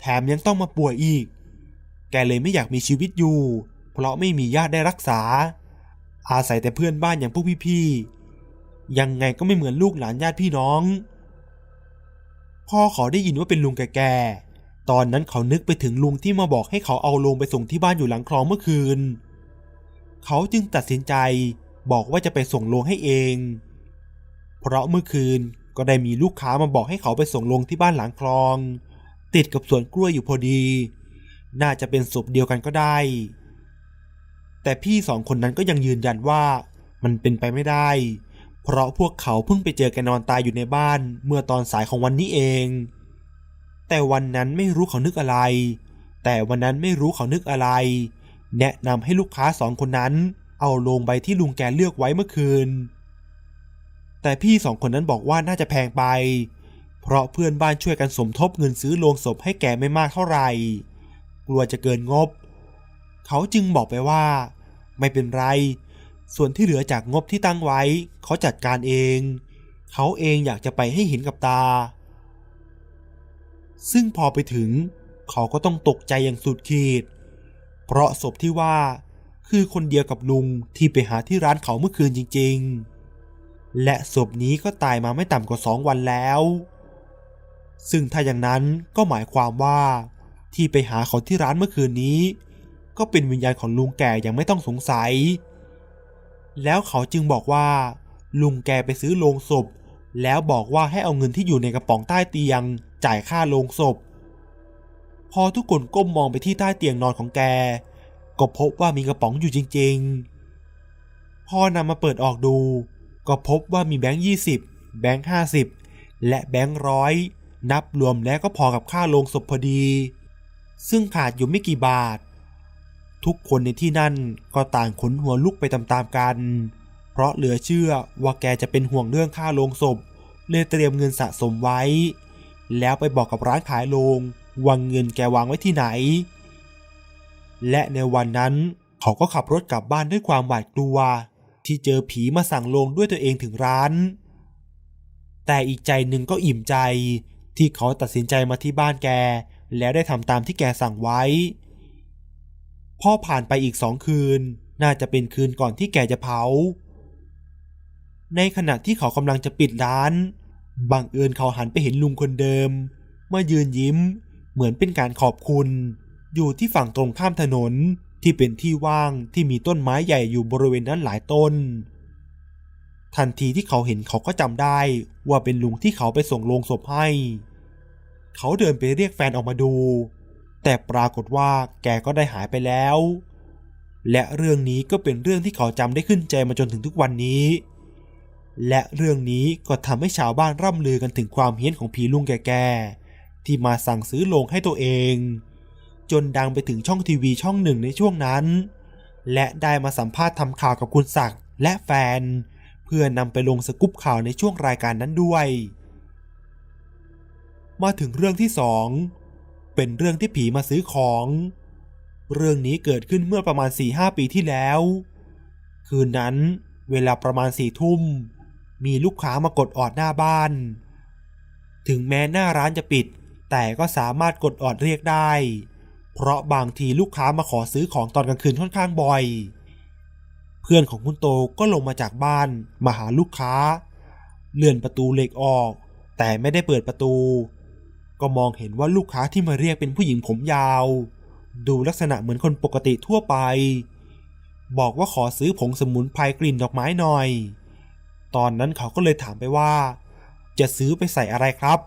S1: แถมยังต้องมาป่วยอีก แกเลยไม่อยากมีชีวิตอยู่ เพราะไม่มีญาติได้รักษา อาศัยแต่เพื่อนบ้านอย่างพวกพี่ๆ ยังไงก็ไม่เหมือนลูกหลานญาติพี่น้อง พ่อเขาได้ยินว่าเป็นลุงแก่ ๆ ตอนนั้นเขานึกไปถึงลุงที่มาบอกให้เขาเอาลงไปส่งที่บ้านอยู่หลังคลองเมื่อคืน เขาจึงตัดสินใจบอกว่าจะไปส่งลงให้เอง เพราะเมื่อคืนก็ได้มีลูกค้ามาบอกให้เขาไปส่งลงที่บ้านหลังคลอง ติดกับสวนกล้วยอยู่พอดี น่าจะเป็นศพเดียวกันก็ได้ แต่พี่สองคนนั้นก็ยังยืนยันว่ามันเป็นไปไม่ได้ เพราะพวกเขาเพิ่งไปเจอแกนอนตายอยู่ในบ้านเมื่อตอนสายของวันนี้เอง แต่วันนั้นไม่รู้เขานึกอะไร แต่วันนั้นไม่รู้เขานึกอะไร แนะนำให้ลูกค้าสองคนนั้น เอาลงใบที่ลุงแกเลือกไว้เมื่อคืน แต่พี่สองคนนั้นบอกว่าน่าจะแพงไป เพราะเพื่อนบ้านช่วยกันสมทบเงินซื้อโลงศพให้แกไม่มากเท่าไหร่ กลัวจะเกินงบ เขาจึงบอกไปว่า ไม่เป็นไร ส่วนที่เหลือจากงบที่ตั้งไว้ เขาจัดการเอง เขาเองอยากจะไปให้เห็นกับตา ซึ่งพอไปถึง เขาก็ต้องตกใจอย่างสุดขีด เพราะศพที่ว่าคือคนเดียวกับลุงที่ไปหาที่ร้านเขาเมื่อคืนจริง ๆ และศพนี้ก็ตายมาไม่ต่ำกว่าสองวันแล้ว ซึ่งถ้าอย่างนั้นก็หมายความว่า ที่ไปหาเขาที่ร้านเมื่อคืนนี้ ก็เป็นวิญญาณของลุงแก่ยังไม่ต้องสงสัย แล้วเขาจึงบอกว่า ลุงแกไปซื้อโลงศพ แล้วบอกว่าให้เอาเงินที่อยู่ในกระป๋องใต้เตียง จ่ายค่าโลงศพ พอทุกคนก้มมองไปที่ใต้เตียงนอนของแก ก็พบว่ามีกระป๋องอยู่จริง ๆ พอนำมาเปิดออกดู ก็พบว่ามีแบงค์ยี่สิบแบงค์ห้าสิบและแบงค์ร้อย นับรวมแล้วก็พอกับค่าโลงศพพอดี ซึ่งขาดอยู่ไม่กี่บาท ทุกคนในที่นั่นก็ต่างขนหัวลุกไปตามๆกัน เพราะเหลือเชื่อว่าแกจะเป็นห่วงเรื่องค่าโลงศพเลยเตรียมเงินสะสมไว้ แล้วไปบอกกับร้านขายโลงวางเงินแกวางไว้ที่ไหน และในวันนั้นเขาก็ขับรถกลับบ้านด้วยความหวาดกลัว ที่เจอผีมาสั่งลงด้วยตัวเองถึงร้าน แต่อีกใจหนึ่งก็อิ่มใจ ที่เขาตัดสินใจมาที่บ้านแก แล้วได้ทำตามที่แกสั่งไว้ พอผ่านไปอีกสองคืน น่าจะเป็นคืนก่อนที่แกจะเผา ในขณะที่เขากำลังจะปิดร้าน บังเอิญเขาหันไปเห็นลุงคนเดิม มายืนยิ้ม เหมือนเป็นการขอบคุณ อยู่ที่ฝั่งตรงข้ามถนนที่เป็นที่ว่างที่มีต้นไม้ใหญ่อยู่บริเวณนั้นหลายต้น ทันทีที่เขาเห็นเขาก็จำได้ว่าเป็นลุงที่เขาไปส่งโลงศพให้ เขาเดินไปเรียกแฟนออกมาดู แต่ปรากฏว่าแกก็ได้หายไปแล้ว และเรื่องนี้ก็เป็นเรื่องที่เขาจำได้ขึ้นใจมาจนถึงทุกวันนี้ และเรื่องนี้ก็ทำให้ชาวบ้านร่ำลือกันถึงความเฮี้ยนของผีลุงแก่ๆที่มาสั่งซื้อโลงให้ตัวเอง จนดังไปถึงช่องทีวีช่องหนึ่งในช่วงนั้น และได้มาสัมภาษณ์ทำข่าวกับคุณศักดิ์และแฟน เพื่อนำไปลงสกุปข่าวในช่วงรายการนั้นด้วย มาถึงเรื่องที่สองเป็นเรื่องที่ผีมาซื้อของ เรื่องนี้เกิดขึ้นเมื่อประมาณ4ี่ห้าปีที่แล้ว คืนนั้นเวลาประมาณสี่ทุ่ม มีลูกค้ามากดออดหน้าบ้าน ถึงแม้หน้าร้านจะปิด แต่ก็สามารถกดออดเรียกได้ เพราะบางทีลูกค้ามาขอซื้อของตอนกลางคืนค่อนข้างบ่อย เพื่อนของคุณโตก็ลงมาจากบ้านมาหาลูกค้า เลื่อนประตูเหล็กออก แต่ไม่ได้เปิดประตู ก็มองเห็นว่าลูกค้าที่มาเรียกเป็นผู้หญิงผมยาว ดูลักษณะเหมือนคนปกติทั่วไป บอกว่าขอซื้อผงสมุนไพรกลิ่นดอกไม้หน่อย ตอนนั้นเขาก็เลยถามไปว่า จะซื้อไปใส่อะไรครับ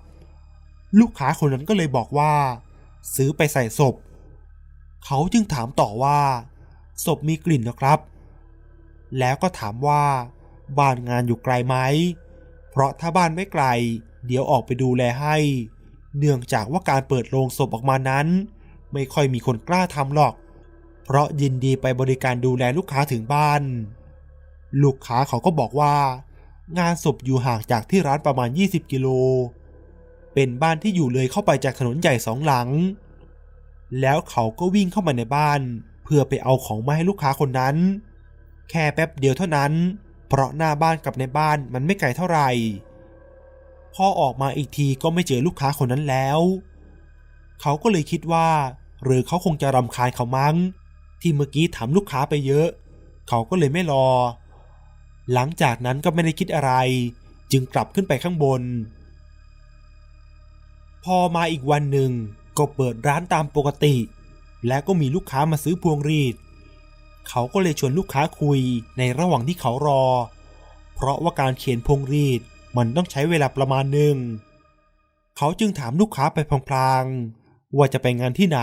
S1: ลูกค้าคนนั้นก็เลยบอกว่า ซื้อไปใส่ศพ เขาจึงถามต่อว่า ศพมีกลิ่นนะครับ แล้วก็ถามว่า บ้านงานอยู่ไกลไหม เพราะถ้าบ้านไม่ไกล เดี๋ยวออกไปดูแลให้ เนื่องจากว่าการเปิดโรงศพออกมานั้น ไม่ค่อยมีคนกล้าทำหรอก เพราะยินดีไปบริการดูแลลูกค้าถึงบ้าน ลูกค้าเขาก็บอกว่า งานศพอยู่ห่างจากที่ร้านประมาณ 20 กิโล เป็นบ้านที่อยู่เลยเข้าไปจากถนนใหญ่สองหลัง แล้วเขาก็วิ่งเข้ามาในบ้าน เพื่อไปเอาของมาให้ลูกค้าคนนั้น แค่แป๊บเดียวเท่านั้น เพราะหน้าบ้านกับในบ้านมันไม่ไกลเท่าไหร่ อออกมาอีกทีก็ไม่เจอลูกค้าคนนั้นแล้ว เขาก็เลยคิดว่า หรือเขาคงจะรำคาญเขามั้ง ที่เมื่อกี้ถามลูกค้าไปเยอะ เขาก็เลยไม่รอ หลังจากนั้นก็ไม่ได้คิดอะไร จึงกลับขึ้นไปข้างบน พอมาอีกวันหนึ่งก็เปิดร้านตามปกติ และก็มีลูกค้ามาซื้อพวงรีด เขาก็เลยชวนลูกค้าคุยในระหว่างที่เขารอ เพราะว่าการเขียนพวงรีด มันต้องใช้เวลาประมาณหนึ่ง เขาจึงถามลูกค้าไปพลางๆ ว่าจะไปงานที่ไหน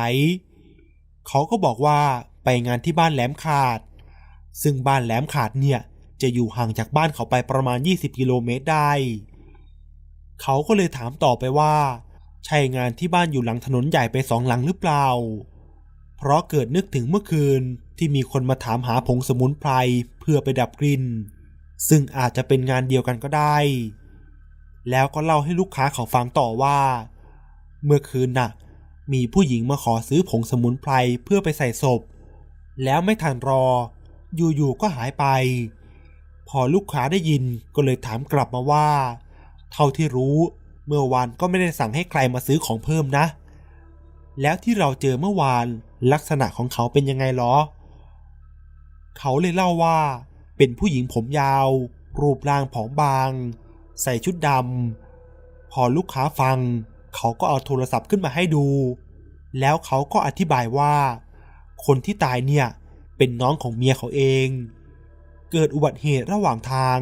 S1: เขาก็บอกว่าไปงานที่บ้านแหลมขาด ซึ่งบ้านแหลมขาดเนี่ยจะอยู่ห่างจากบ้านเขาไปประมาณ 20 กิโลเมตรได้ เขาก็เลยถามต่อไปว่า ใช่งานที่บ้านอยู่หลังถนนใหญ่ไปสองหลังหรือเปล่า เพราะเกิดนึกถึงเมื่อคืนที่มีคนมาถามหาผงสมุนไพรเพื่อไปดับกลิ่น ซึ่งอาจจะเป็นงานเดียวกันก็ได้ แล้วก็เล่าให้ลูกค้าเขาฟังต่อว่า เมื่อคืนน่ะ มีผู้หญิงมาขอซื้อผงสมุนไพรเพื่อไปใส่ศพ แล้วไม่ทันรอ อยู่ๆก็หายไป พอลูกค้าได้ยินก็เลยถามกลับมาว่า เท่าที่รู้เมื่อวานก็ไม่ได้สั่งให้ใครมาซื้อของเพิ่มนะ แล้วที่เราเจอเมื่อวานลักษณะของเขาเป็นยังไงหรอ เขาเลยเล่าว่า เป็นผู้หญิงผมยาว รูปร่างผอมบาง ใส่ชุดดำ พอลูกค้าฟัง เขาก็เอาโทรศัพท์ขึ้นมาให้ดู แล้วเขาก็อธิบายว่า คนที่ตายเนี่ยเป็นน้องของเมียเขาเอง เกิดอุบัติเหตุระหว่างทาง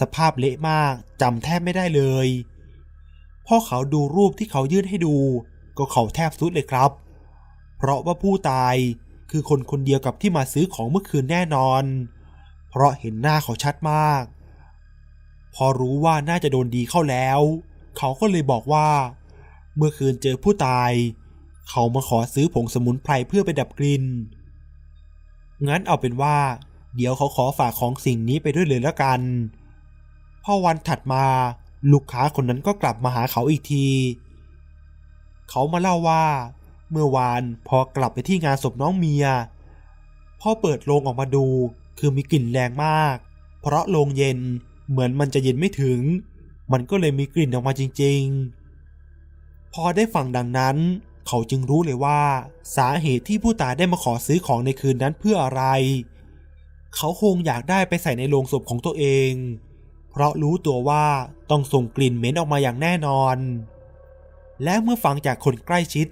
S1: สภาพเละมากจำแทบไม่ได้เลยพ่อเขาดูรูปที่เขายื่นให้ดู ก็เขาแทบสุดเลยครับ เพราะว่าผู้ตายคือคนคนเดียวกับที่มาซื้อของเมื่อคืนแน่นอน เพราะเห็นหน้าเขาชัดมาก พอรู้ว่าน่าจะโดนดีเข้าแล้ว เขาก็เลยบอกว่า เมื่อคืนเจอผู้ตาย เขามาขอซื้อผงสมุนไพรเพื่อไปดับกลิ่นงั้นเอาเป็นว่า เดี๋ยวเขาขอฝากของสิ่งนี้ไปด้วยเลยแล้วกันพอวันถัดมาลูกค้าคนนั้นก็กลับมาหาเขาอีกที เขามาเล่าว่า เมื่อวานพอกลับไปที่งานศพน้องเมียพอเปิดโลงออกมาดู คือมีกลิ่นแรงมาก เพราะโลงเย็นเหมือนมันจะเย็นไม่ถึง มันก็เลยมีกลิ่นออกมาจริง ๆ พอได้ฟังดังนั้น เขาจึงรู้เลยว่า สาเหตุที่ผู้ตายได้มาขอซื้อของในคืนนั้นเพื่ออะไร เขาคงอยากได้ไปใส่ในโลงศพของตัวเอง เพราะรู้ตัวว่าต้องส่งกลิ่นเหม็นออกมาอย่างแน่นอน และเมื่อฟังจากคนใกล้ชิด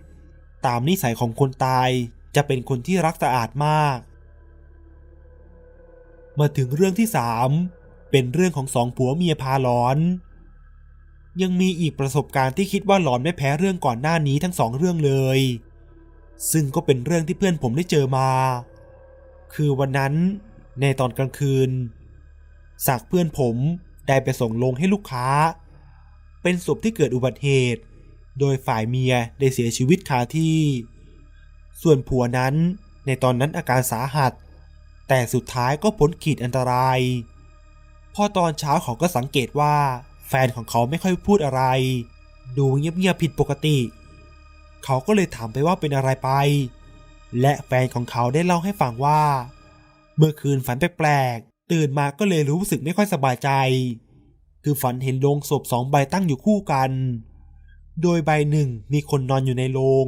S1: ตามนิสัยของคนตายจะเป็นคนที่รักสะอาดมาก มาถึงเรื่องที่สามเป็นเรื่องของสองผัวเมียพาหลอน ยังมีอีกประสบการณ์ที่คิดว่าหลอนไม่แพ้เรื่องก่อนหน้านี้ทั้งสองเรื่องเลย ซึ่งก็เป็นเรื่องที่เพื่อนผมได้เจอมา คือวันนั้นในตอนกลางคืนสักเพื่อนผมได้ไปส่งลงให้ลูกค้า เป็นศพที่เกิดอุบัติเหตุ โดยฝ่ายเมียได้เสียชีวิตคาที่ ส่วนผัวนั้นในตอนนั้นอาการสาหัส แต่สุดท้ายก็พ้นขีดอันตราย พอตอนเช้าเขาก็สังเกตว่า แฟนของเขาไม่ค่อยพูดอะไร ดูเงียบๆผิดปกติ เขาก็เลยถามไปว่าเป็นอะไรไป และแฟนของเขาได้เล่าให้ฟังว่า เมื่อคืนฝันแปลกๆ ตื่นมาก็เลยรู้สึกไม่ค่อยสบายใจ คือฝันเห็นโลงศพสองใบตั้งอยู่คู่กัน โดยใบหนึ่งมีคนนอนอยู่ในโลง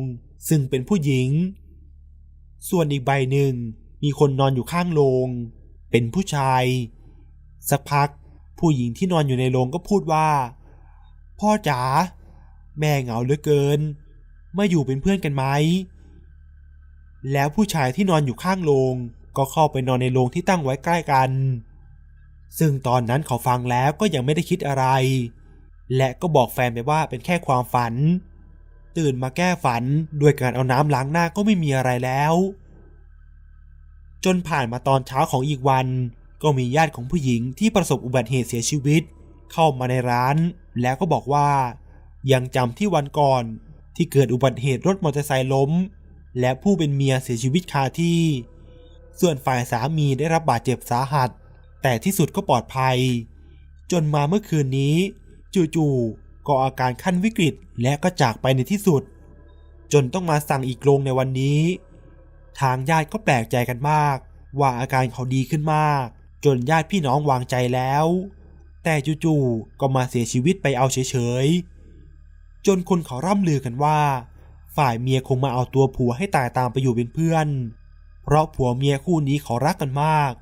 S1: ซึ่งเป็นผู้หญิง ส่วนอีกใบหนึ่ง มีคนนอนอยู่ข้างโลงเป็นผู้ชาย สักพักผู้หญิงที่นอนอยู่ในโรงก็พูดว่า พ่อจ๋าแม่เหงาเหลือเกินมาอยู่เป็นเพื่อนกันไหม แล้วผู้ชายที่นอนอยู่ข้างโรงก็เข้าไปนอนในโรงที่ตั้งไว้ใกล้กัน ซึ่งตอนนั้นเขาฟังแล้วก็ยังไม่ได้คิดอะไร และก็บอกแฟนไปว่าเป็นแค่ความฝัน ตื่นมาแก้ฝันด้วยการเอาน้ำล้างหน้าก็ไม่มีอะไรแล้ว จนผ่านมาตอนเช้าของอีกวัน ก็มีญาติของผู้หญิงที่ประสบอุบัติเหตุเสียชีวิต เข้ามาในร้าน แล้วก็บอกว่า ยังจำที่วันก่อนที่เกิดอุบัติเหตุรถมอเตอร์ไซค์ล้ม และผู้เป็นเมียเสียชีวิตคาที่ ส่วนฝ่ายสามีได้รับบาดเจ็บสาหัส แต่ที่สุดก็ปลอดภัย จนมาเมื่อคืนนี้ จู่ๆก็อาการขั้นวิกฤตและก็จากไปในที่สุด จนต้องมาสั่งอีกโรงในวันนี้ ทางญาติก็แปลกใจกันมาก ว่าอาการเขาดีขึ้นมาก จนญาติพี่น้องวางใจแล้ว แต่จู่ๆก็มาเสียชีวิตไปเอาเฉยๆ จนคนเขาร่ำลือกันว่า ฝ่ายเมียคงมาเอาตัวผัวให้ตายตามไปอยู่เป็นเพื่อน เพราะผัวเมียคู่นี้เขารักกันมาก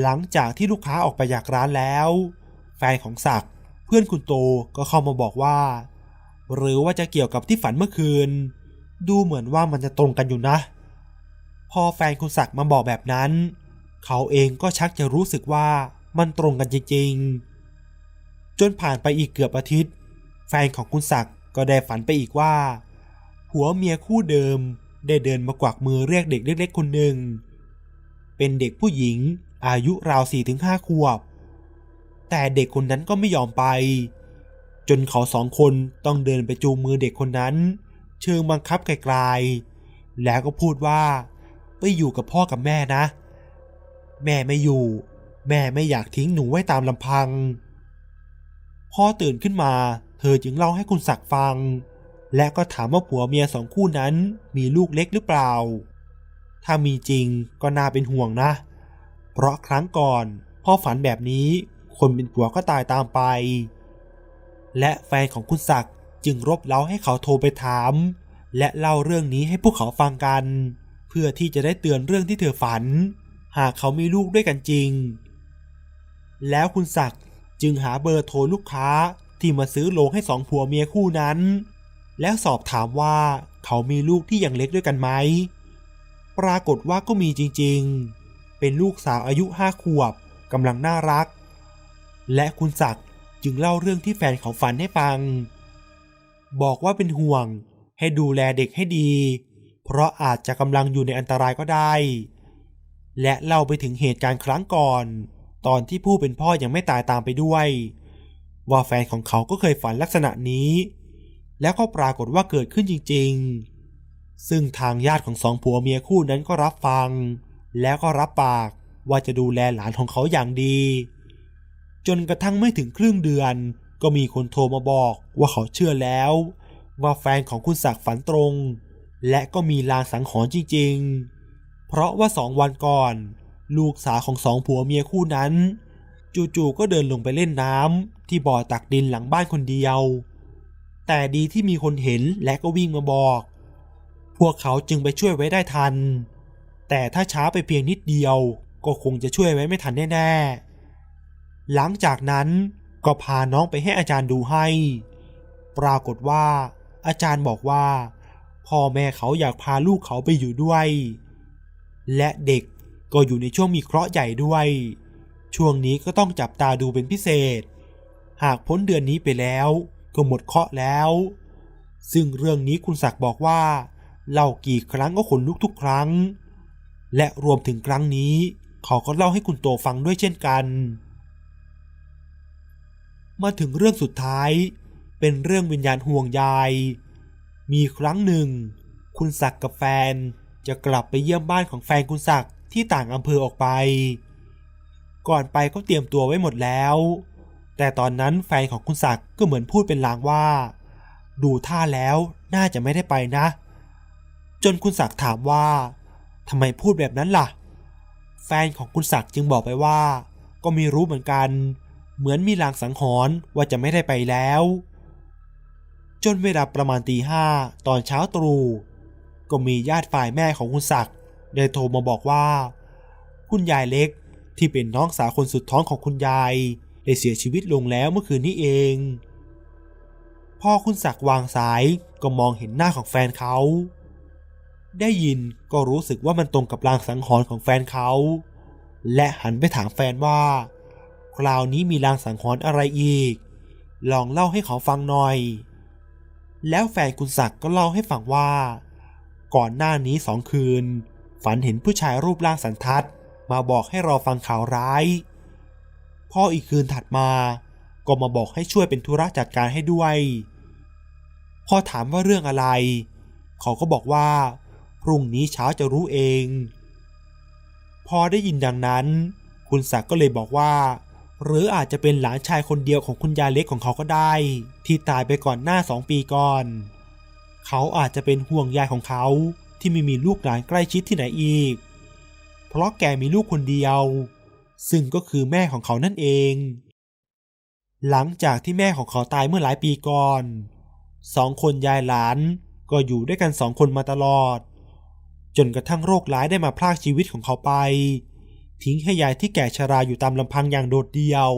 S1: หลังจากที่ลูกค้าออกไปจากร้านแล้ว แฟนของศักดิ์เพื่อนคุณโตก็เข้ามาบอกว่า หรือว่าจะเกี่ยวกับที่ฝันเมื่อคืน ดูเหมือนว่ามันจะตรงกันอยู่นะ พอแฟนคุณศักดิ์มาบอกแบบนั้น เขาเองก็ชักจะรู้สึกว่ามันตรงกันจริงๆ จนผ่านไปอีกเกือบอาทิตย์ แฟนของคุณศักดิ์ก็ได้ฝันไปอีกว่า หัวเมียคู่เดิมได้เดินมากวักมือเรียกเด็กเล็กๆคนหนึ่ง เป็นเด็กผู้หญิงอายุราวสี่ถึงห้าขวบ แต่เด็กคนนั้นก็ไม่ยอมไป จนเขาสองคนต้องเดินไปจูงมือเด็กคนนั้น เชิงบังคับไกลๆ แล้วก็พูดว่าไปอยู่กับพ่อกับแม่นะ แม่ไม่อยู่ แม่ไม่อยากทิ้งหนูไว้ตามลำพัง พ่อตื่นขึ้นมา เธอจึงเล่าให้คุณศักดิ์ฟัง และก็ถามว่าผัวเมียสองคู่นั้นมีลูกเล็กหรือเปล่า ถ้ามีจริงก็น่าเป็นห่วงนะ เพราะครั้งก่อนพ่อฝันแบบนี้คนเป็นผัวก็ตายตามไป และแฟนของคุณศักดิ จึงรบเล้าให้เขาโทรไปถาม และเล่าเรื่องนี้ให้พวกเขาฟังกัน เพื่อที่จะได้เตือนเรื่องที่เธอฝัน หากเขามีลูกด้วยกันจริง แล้วคุณศักดิ์จึงหาเบอร์โทรลูกค้าที่มาซื้อโลงให้สองผัวเมียคู่นั้น แล้วสอบถามว่าเขามีลูกที่ยังเล็กด้วยกันไหม ปรากฏว่าก็มีจริงๆ เป็นลูกสาวอายุห้าขวบกำลังน่ารัก และคุณศักดิ์จึงเล่าเรื่องที่แฟนเขาฝันให้ฟัง บอกว่าเป็นห่วง ให้ดูแลเด็กให้ดี เพราะอาจจะกำลังอยู่ในอันตรายก็ได้ และเล่าไปถึงเหตุการณ์ครั้งก่อน ตอนที่ผู้เป็นพ่อยังไม่ตายตามไปด้วย ว่าแฟนของเขาก็เคยฝันลักษณะนี้ แล้วก็ปรากฏว่าเกิดขึ้นจริง ๆ ซึ่งทางญาติของสองผัวเมียคู่นั้นก็รับฟัง แล้วก็รับปากว่าจะดูแลหลานของเขาอย่างดี จนกระทั่งไม่ถึงครึ่งเดือน ก็มีคนโทรมาบอกว่าเขาเชื่อแล้ว ว่าแฟนของคุณศักดิ์ฝันตรง และก็มีลางสังหรณ์จริง ๆ เพราะว่าสองวันก่อน ลูกสาวของสองผัวเมียคู่นั้น จู่ๆก็เดินลงไปเล่นน้ำที่บ่อตักดินหลังบ้านคนเดียว แต่ดีที่มีคนเห็นและก็วิ่งมาบอก พวกเขาจึงไปช่วยไว้ได้ทัน แต่ถ้าช้าไปเพียงนิดเดียวก็คงจะช่วยไว้ไม่ทันแน่ๆหลังจากนั้น ก็พาน้องไปให้อาจารย์ดูให้ ปรากฏว่า อาจารย์บอกว่า พ่อแม่เขาอยากพาลูกเขาไปอยู่ด้วย และเด็กก็อยู่ในช่วงมีเคราะห์ใหญ่ด้วย ช่วงนี้ก็ต้องจับตาดูเป็นพิเศษ หากพ้นเดือนนี้ไปแล้วก็หมดเคราะห์แล้ว ซึ่งเรื่องนี้คุณศักดิ์บอกว่าเล่ากี่ครั้งก็ขนลุกทุกครั้ง และรวมถึงครั้งนี้เขาก็เล่าให้คุณโตฟังด้วยเช่นกัน มาถึงเรื่องสุดท้าย เป็นเรื่องวิญญาณห่วงใยมีครั้งหนึ่ง คุณศักดิ์กับแฟนจะกลับไปเยี่ยมบ้านของแฟนคุณศักดิ์ที่ต่างอำเภอออกไป ก่อนไปก็เตรียมตัวไว้หมดแล้ว แต่ตอนนั้นแฟนของคุณศักดิ์ก็เหมือนพูดเป็นลางว่า ดูท่าแล้วน่าจะไม่ได้ไปนะ จนคุณศักดิ์ถามว่าทำไมพูดแบบนั้นล่ะ แฟนของคุณศักดิ์จึงบอกไปว่า ก็ไม่รู้เหมือนกัน เหมือนมีลางสังหรณ์ว่าจะไม่ได้ไปแล้ว จนเวลาประมาณตีห้าตอนเช้าตรู่ก็มีญาติฝ่ายแม่ของคุณศักดิ์ได้โทรมาบอกว่า คุณยายเล็กที่เป็นน้องสาวคนสุดท้องของคุณยายได้เสียชีวิตลงแล้วเมื่อคืนนี้เองพ่อคุณศักดิ์วางสายก็มองเห็นหน้าของแฟนเขา ได้ยินก็รู้สึกว่ามันตรงกับลางสังหรณ์ของแฟนเขา และหันไปถามแฟนว่า ราวนี้มีลางสังหรณ์อะไรอีก ลองเล่าให้เขาฟังหน่อย แล้วแฟนคุณศักดิ์ก็เล่าให้ฟังว่า ก่อนหน้านี้สองคืน ฝันเห็นผู้ชายรูปร่างสันทัดมาบอกให้รอฟังข่าวร้ายพ่ออีกคืนถัดมาก็มาบอกให้ช่วยเป็นธุระจัดการให้ด้วยพ่อถามว่าเรื่องอะไร เขาก็บอกว่า พรุ่งนี้เช้าจะรู้เอง พอได้ยินดังนั้น คุณศักดิ์ก็เลยบอกว่า หรืออาจจะเป็นหลานชายคนเดียวของคุณยายเล็กของเขาก็ได้ ที่ตายไปก่อนหน้าสองปีก่อน เขาอาจจะเป็นห่วงยายของเขาที่ไม่มีลูกหลานใกล้ชิดที่ไหนอีก เพราะแกมีลูกคนเดียว ซึ่งก็คือแม่ของเขานั่นเอง หลังจากที่แม่ของเขาตายเมื่อหลายปีก่อนสองคนยายหลานก็อยู่ด้วยกันสองคนมาตลอด จนกระทั่งโรคร้ายได้มาพรากชีวิตของเขาไป ทิ้งให้ยายที่แก่ชราอยู่ตามลำพังอย่างโดดเดี่ยว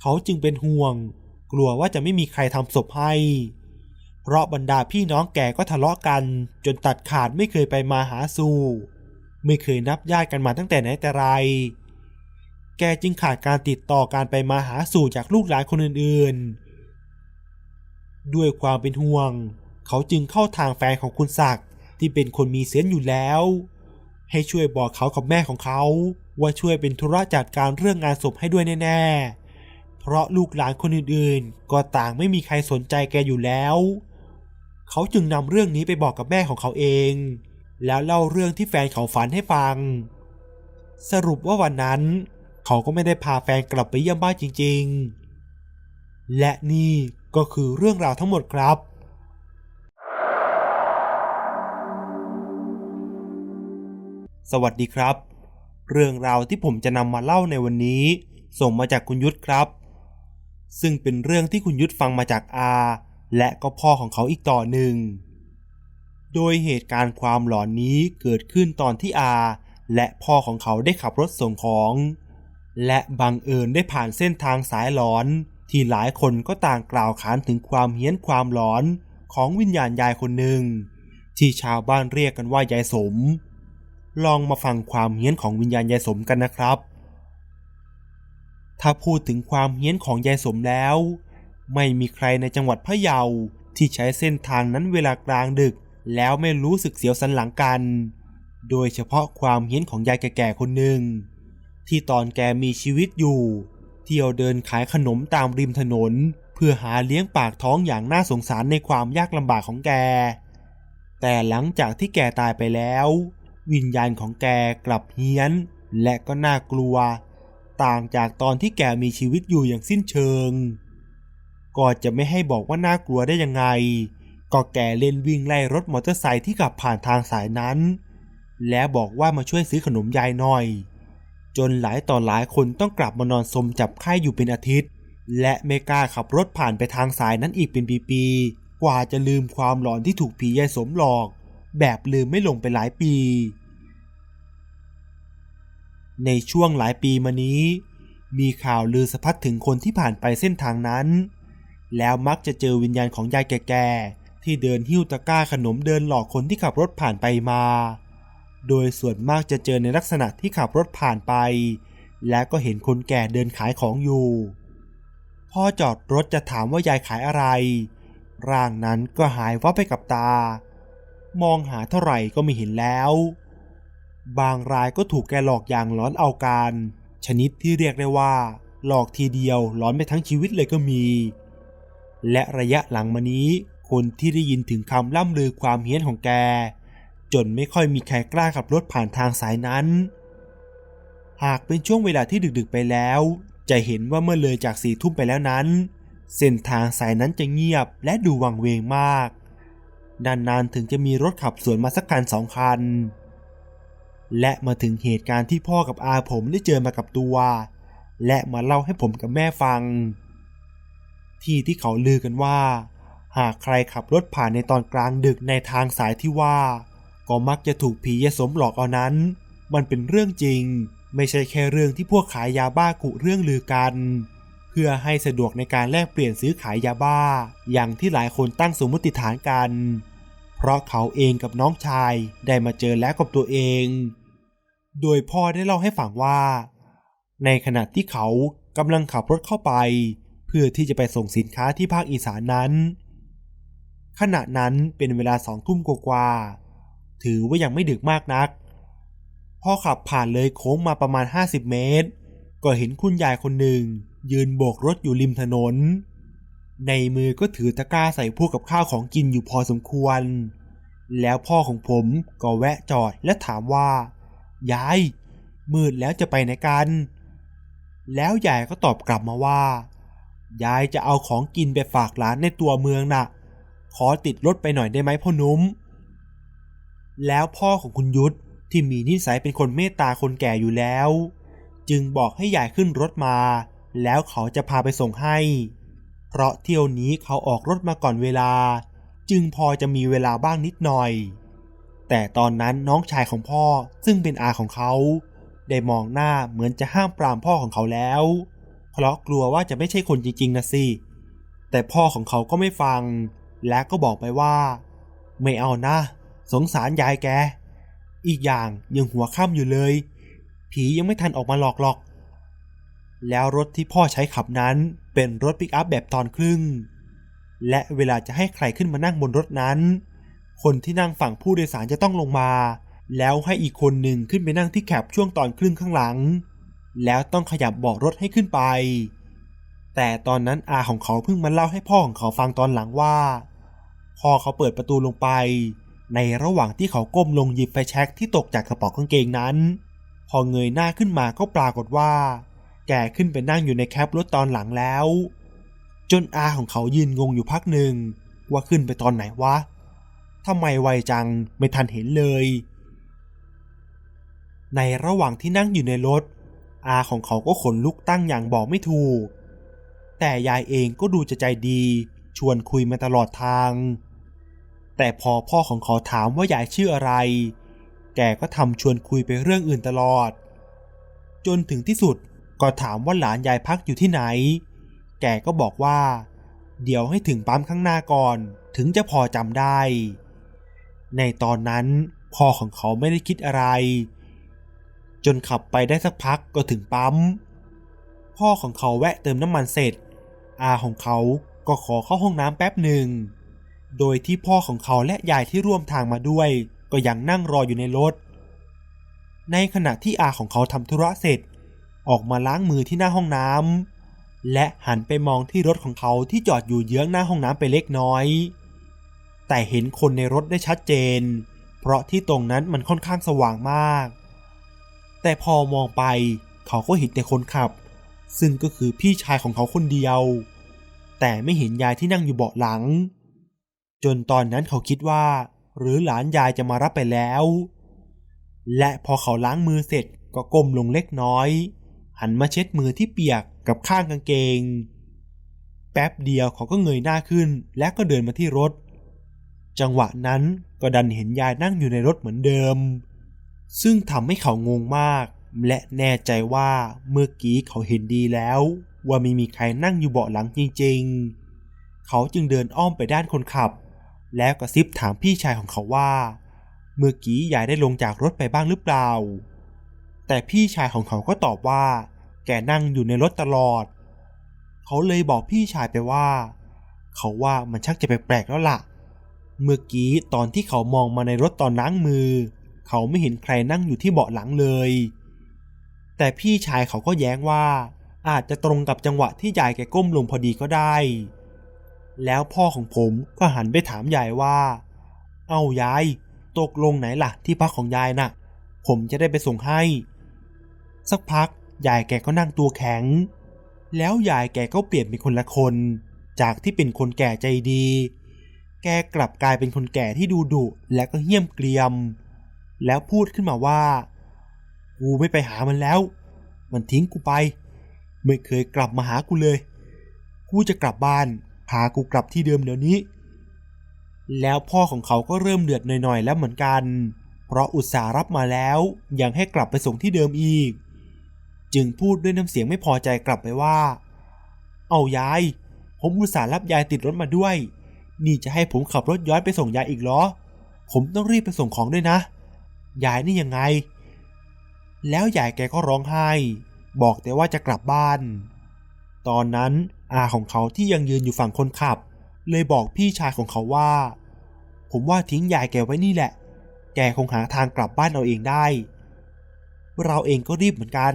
S1: เขาจึงเป็นห่วง กลัวว่าจะไม่มีใครทำศพให้ เพราะบรรดาพี่น้องแก่ก็ทะเลาะกัน จนตัดขาดไม่เคยไปมาหาสู่ ไม่เคยนับญาติกันมาตั้งแต่ไหนแต่ไร แกจึงขาดการติดต่อการไปมาหาสู่จากลูกหลานคนอื่นๆ ด้วยความเป็นห่วง เขาจึงเข้าทางแฟนของคุณศักดิ์ที่เป็นคนมีเซนส์อยู่แล้ว ให้ช่วยบอกเขากับแม่ของเขา ว่าช่วยเป็นธุระจัดการเรื่องงานศพให้ด้วยแน่ๆ เพราะลูกหลานคนอื่นๆ ก็ต่างไม่มีใครสนใจแกอยู่แล้ว เขาจึงนำเรื่องนี้ไปบอกกับแม่ของเขาเอง แล้วเล่าเรื่องที่แฟนเขาฝันให้ฟัง สรุปว่าวันนั้น เขาก็ไม่ได้พาแฟนกลับไปเยี่ยมบ้านจริง ๆ และนี่ก็คือเรื่องราวทั้งหมดครับ สวัสดีครับ เรื่องราวที่ผมจะนำมาเล่าในวันนี้ ส่งมาจากคุณยุทธครับ ซึ่งเป็นเรื่องที่คุณยุทธฟังมาจากอา และก็พ่อของเขาอีกต่อหนึ่ง โดยเหตุการณ์ความหลอนนี้เกิดขึ้นตอนที่อา และพ่อของเขาได้ขับรถส่งของ และบังเอิญได้ผ่านเส้นทางสายหลอน ที่หลายคนก็ต่างกล่าวขานถึงความเฮี้ยนความหลอนของวิญญาณยายคนหนึ่งที่ชาวบ้านเรียกกันว่ายายสม ลองมาฟังความเฮี้ยนของวิญญาณยายสมกันนะครับ ถ้าพูดถึงความเฮี้ยนของยายสมแล้ว ไม่มีใครในจังหวัดพะเยาที่ใช้เส้นทางนั้นเวลากลางดึก แล้วไม่รู้สึกเสียวสันหลังกัน โดยเฉพาะความเฮี้ยนของยายแก่ๆคนหนึ่ง ที่ตอนแกมีชีวิตอยู่ เที่ยวเดินขายขนมตามริมถนน เพื่อหาเลี้ยงปากท้องอย่างน่าสงสารในความยากลำบากของแก แต่หลังจากที่แกตายไปแล้ว วิญญาณของแกกลับเฮี้ยน และก็น่ากลัว ต่างจากตอนที่แกมีชีวิตอยู่อย่างสิ้นเชิง ก็จะไม่ให้บอกว่าน่ากลัวได้ยังไง ก็แกเล่นวิ่งไล่รถมอเตอร์ไซค์ที่ขับผ่านทางสายนั้น และบอกว่ามาช่วยซื้อขนมยายหน่อย จนหลายต่อหลายคนต้องกลับมานอนสมจับไข้อยู่เป็นอาทิตย์ และไม่กล้าขับรถผ่านไปทางสายนั้นอีกเป็นปีๆกว่าจะลืมความหลอนที่ถูกผียายสมหลอก แบบลืมไม่ลงไปหลายปี ในช่วงหลายปีมานี้ มีข่าวลือสะพัดถึงคนที่ผ่านไปเส้นทางนั้น แล้วมักจะเจอวิญญาณของยายแก่ๆ ที่เดินหิ้วตะกร้าขนมเดินหลอกคนที่ขับรถผ่านไปมา โดยส่วนมากจะเจอในลักษณะที่ขับรถผ่านไป และก็เห็นคนแก่เดินขายของอยู่พ่อจอดรถจะถามว่ายายขายอะไร ร่างนั้นก็หายวับไปกับตา มองหาเท่าไหร่ก็ไม่เห็นแล้ว บางรายก็ถูกแกหลอกอย่างหลอนเอาการ ชนิดที่เรียกได้ว่า หลอกทีเดียวหลอนไปทั้งชีวิตเลยก็มี และระยะหลังมานี้ คนที่ได้ยินถึงคำล่ำลือความเฮี้ยนของแก จนไม่ค่อยมีใครกล้าขับรถผ่านทางสายนั้น หากเป็นช่วงเวลาที่ดึกๆไปแล้ว จะเห็นว่าเมื่อเลยจากสี่ทุ่มไปแล้วนั้น เส้นทางสายนั้นจะเงียบและดูวังเวงมาก นานๆถึงจะมีรถขับสวนมาสักคันสองคัน และมาถึงเหตุการณ์ที่พ่อกับอาผมได้เจอมากับตัว และมาเล่าให้ผมกับแม่ฟัง ที่ที่เขาลือกันว่า หากใครขับรถผ่านในตอนกลางดึกในทางสายที่ว่า ก็มักจะถูกผียสมหลอกเอานั้น มันเป็นเรื่องจริง ไม่ใช่แค่เรื่องที่พวกขายยาบ้ากุเรื่องลือกัน พื่อให้สะดวกในการแลกเปลี่ยนซื้อขายยาบ้า อย่างที่หลายคนตั้งสมมติฐานกัน เพราะเขาเองกับน้องชายได้มาเจอแล้วกับตัวเอง โดยพ่อได้เล่าให้ฟังว่า ในขณะที่เขากำลังขับรถเข้าไป เพื่อที่จะไปส่งสินค้าที่ภาคอีสานนั้น ขณะนั้นเป็นเวลาสองทุ่มกว่าๆถือว่ายังไม่ดึกมากนัก พอขับผ่านเลยโค้งมาประมาณ 50 เมตร ก็เห็นคุณยายคนหนึ่ง ยืนโบกรถอยู่ริมถนน ในมือก็ถือตะกร้าใส่พวกกับข้าวของกินอยู่พอสมควร แล้วพ่อของผมก็แวะจอดและถามว่า ยาย มืดแล้วจะไปไหนกัน แล้วยายก็ตอบกลับมาว่า ยายจะเอาของกินไปฝากหลานในตัวเมืองน่ะ ขอติดรถไปหน่อยได้ไหมพ่อนุ่ม แล้วพ่อของคุณยุทธที่มีนิสัยเป็นคนเมตตาคนแก่อยู่แล้ว จึงบอกให้ยายขึ้นรถมา แล้วเขาจะพาไปส่งให้ เพราะเที่ยวนี้เขาออกรถมาก่อนเวลา จึงพอจะมีเวลาบ้างนิดหน่อย แต่ตอนนั้นน้องชายของพ่อซึ่งเป็นอาของเขา ได้มองหน้าเหมือนจะห้ามปรามพ่อของเขาแล้ว เพราะกลัวว่าจะไม่ใช่คนจริงๆนะสิ แต่พ่อของเขาก็ไม่ฟัง และก็บอกไปว่า ไม่เอานะ สงสารยายแก อีกอย่างยังหัวค่ำอยู่เลย ผียังไม่ทันออกมาหลอกหรอก แล้วรถที่พ่อใช้ขับนั้นเป็นรถปิกอัพแบบตอนครึ่ง และเวลาจะให้ใครขึ้นมานั่งบนรถนั้น คนที่นั่งฝั่งผู้โดยสารจะต้องลงมา แล้วให้อีกคนหนึ่งขึ้นไปนั่งที่แคปช่วงตอนครึ่งข้างหลัง แล้วต้องขยับเบอกรถให้ขึ้นไป แต่ตอนนั้นอาของเขาเพิ่งมาเล่าให้พ่อของเขาฟังตอนหลังว่าพอเขาเปิดประตูลงไป ในระหว่างที่เขาก้มลงหยิบไฟแช็กที่ตกจากกระเป๋ากางเกงนั้น พอเงยหน้าขึ้นมาก็ปรากฏว่า แกขึ้นไปนั่งอยู่ในแคปรถตอนหลังแล้ว จนอาของเขายืนงงอยู่พักหนึ่งว่าขึ้นไปตอนไหนวะทำไมไวจังไม่ทันเห็นเลย ในระหว่างที่นั่งอยู่ในรถ อาของเขาก็ขนลุกตั้งอย่างบอกไม่ถูก แต่ยายเองก็ดูจะใจดี ชวนคุยมาตลอดทาง แต่พอพ่อของเขาถามว่ายายชื่ออะไร แกก็ทำชวนคุยไปเรื่องอื่นตลอด จนถึงที่สุด ก็ถามว่าหลานยายพักอยู่ที่ไหน แกก็บอกว่า เดี๋ยวให้ถึงปั๊มข้างหน้าก่อนถึงจะพอจำได้ ในตอนนั้นพ่อของเขาไม่ได้คิดอะไร จนขับไปได้สักพักก็ถึงปั๊ม พ่อของเขาแวะเติมน้ำมันเสร็จ อาของเขาก็ขอเข้าห้องน้ำแป๊บหนึ่ง โดยที่พ่อของเขาและยายที่ร่วมทางมาด้วย ก็ยังนั่งรออยู่ในรถ ในขณะที่อาของเขาทำธุระเสร็จ ออกมาล้างมือที่หน้าห้องน้ำและหันไปมองที่รถของเขาที่จอดอยู่เยื้องหน้าห้องน้ำไปเล็กน้อย แต่เห็นคนในรถได้ชัดเจน เพราะที่ตรงนั้นมันค่อนข้างสว่างมาก แต่พอมองไปเขาก็เห็นแต่คนขับ ซึ่งก็คือพี่ชายของเขาคนเดียว แต่ไม่เห็นยายที่นั่งอยู่เบาะหลัง จนตอนนั้นเขาคิดว่า หรือหลานยายจะมารับไปแล้ว และพอเขาล้างมือเสร็จก็ก้มลงเล็กน้อย หันมาเช็ดมือที่เปียกกับข้างกางเกง แป๊บเดียวเขาก็เงยหน้าขึ้น และก็เดินมาที่รถ จังหวะนั้นก็ดันเห็นยายนั่งอยู่ในรถเหมือนเดิม ซึ่งทำให้เขางงมาก และแน่ใจว่าเมื่อกี้เขาเห็นดีแล้ว ว่าไม่มีใครนั่งอยู่เบาะหลังจริง ๆ เขาจึงเดินอ้อมไปด้านคนขับ แล้วก็ซิบถามพี่ชายของเขาว่า เมื่อกี้ยายได้ลงจากรถไปบ้างหรือเปล่า แต่พี่ชายของเขาก็ตอบว่า แกนั่งอยู่ในรถตลอด เขาเลยบอกพี่ชายไปว่า เขาว่ามันชักจะแปลกๆแล้วละ่ะ เมื่อกี้ตอนที่เขามองมาในรถตอนล้างมือ เขาไม่เห็นใครนั่งอยู่ที่เบาะหลังเลย แต่พี่ชายเขาก็แย้งว่า อาจจะตรงกับจังหวะที่ยายแกก้มลงพอดีก็ได้ แล้วพ่อของผมก็หันไปถามยายว่า เอายายตกลงไหนล่ะที่พักของยายนะ่ะ ผมจะได้ไปส่งให้ สักพักยายแกก็นั่งตัวแข็ง แล้วยายแกก็เปลี่ยนเป็นคนละคน จากที่เป็นคนแก่ใจดี แกกลับกลายเป็นคนแก่ที่ดูดุและก็เหี้ยมเกรียม แล้วพูดขึ้นมาว่า กูไม่ไปหามันแล้ว มันทิ้งกูไป ไม่เคยกลับมาหากูเลย กูจะกลับบ้าน พากูกลับที่เดิมเดี๋ยวนี้ แล้วพ่อของเขาก็เริ่มเดือดหน่อยๆแล้วเหมือนกัน เพราะอุตส่าห์รับมาแล้วยังให้กลับไปส่งที่เดิมอีก จึงพูดด้วยน้ำเสียงไม่พอใจกลับไปว่า เอายาย ผมอุตส่าห์รับยายติดรถมาด้วย นี่จะให้ผมขับรถย้อนไปส่งยายอีกเหรอ ผมต้องรีบไปส่งของด้วยนะ ยายนี่ยังไง แล้วยายแกก็ร้องไห้ บอกแต่ว่าจะกลับบ้าน ตอนนั้นอาของเขาที่ยังยืนอยู่ฝั่งคนขับ เลยบอกพี่ชายของเขาว่า ผมว่าทิ้งยายแกไว้นี่แหละ แกคงหาทางกลับบ้านเราเองได้ เราเองก็รีบเหมือนกัน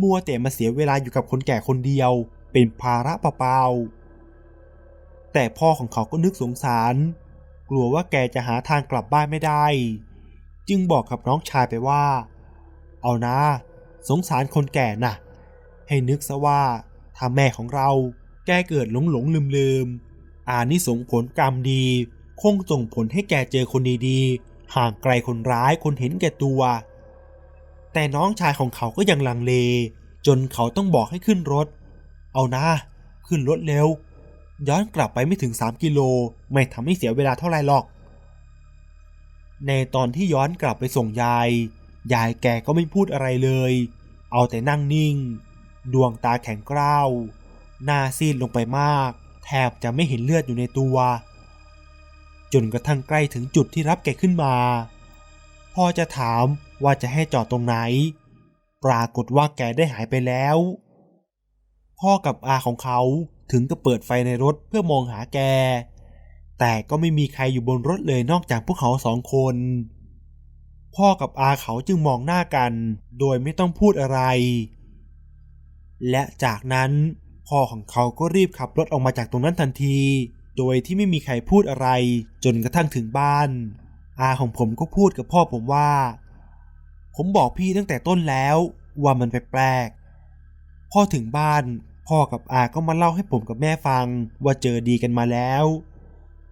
S1: มัวแต่มาเสียเวลาอยู่กับคนแก่คนเดียว เป็นภาระเปล่าๆแต่พ่อของเขาก็นึกสงสาร กลัวว่าแกจะหาทางกลับบ้านไม่ได้ จึงบอกกับน้องชายไปว่า เอานะ สงสารคนแก่นะ่ะ ให้นึกซะว่าถ้าแม่ของเราแกเกิดหลงหลงลืมลืมอานิสงผลกรรมดี คงส่งผลให้แกเจอคนดีๆ ห่างไกลคนร้ายคนเห็นแก่ตัว แต่น้องชายของเขาก็ยังลังเล จนเขาต้องบอกให้ขึ้นรถ เอานะขึ้นรถเร็ว ย้อนกลับไปไม่ถึงสามกิโล ไม่ทำให้เสียเวลาเท่าไรหรอก ในตอนที่ย้อนกลับไปส่งยาย ยายแกก็ไม่พูดอะไรเลย เอาแต่นั่งนิ่ง ดวงตาแข็งกร้าว หน้าซีดลงไปมาก แทบจะไม่เห็นเลือดอยู่ในตัว จนกระทั่งใกล้ถึงจุดที่รับแกขึ้นมา พอจะถาม ว่าจะให้จอดตรงไหน ปรากฏว่าแกได้หายไปแล้ว พ่อกับอาของเขาถึงก็เปิดไฟในรถเพื่อมองหาแก แต่ก็ไม่มีใครอยู่บนรถเลยนอกจากพวกเขาสองคน พ่อกับอาเขาจึงมองหน้ากัน โดยไม่ต้องพูดอะไร และจากนั้นพ่อของเขาก็รีบขับรถออกมาจากตรงนั้นทันที โดยที่ไม่มีใครพูดอะไร จนกระทั่งถึงบ้าน อาของผมก็พูดกับพ่อผมว่า ผมบอกพี่ตั้งแต่ต้นแล้วว่ามันแปลกๆพ่อถึงบ้านพ่อกับอาก็มาเล่าให้ผมกับแม่ฟังว่าเจอดีกันมาแล้ว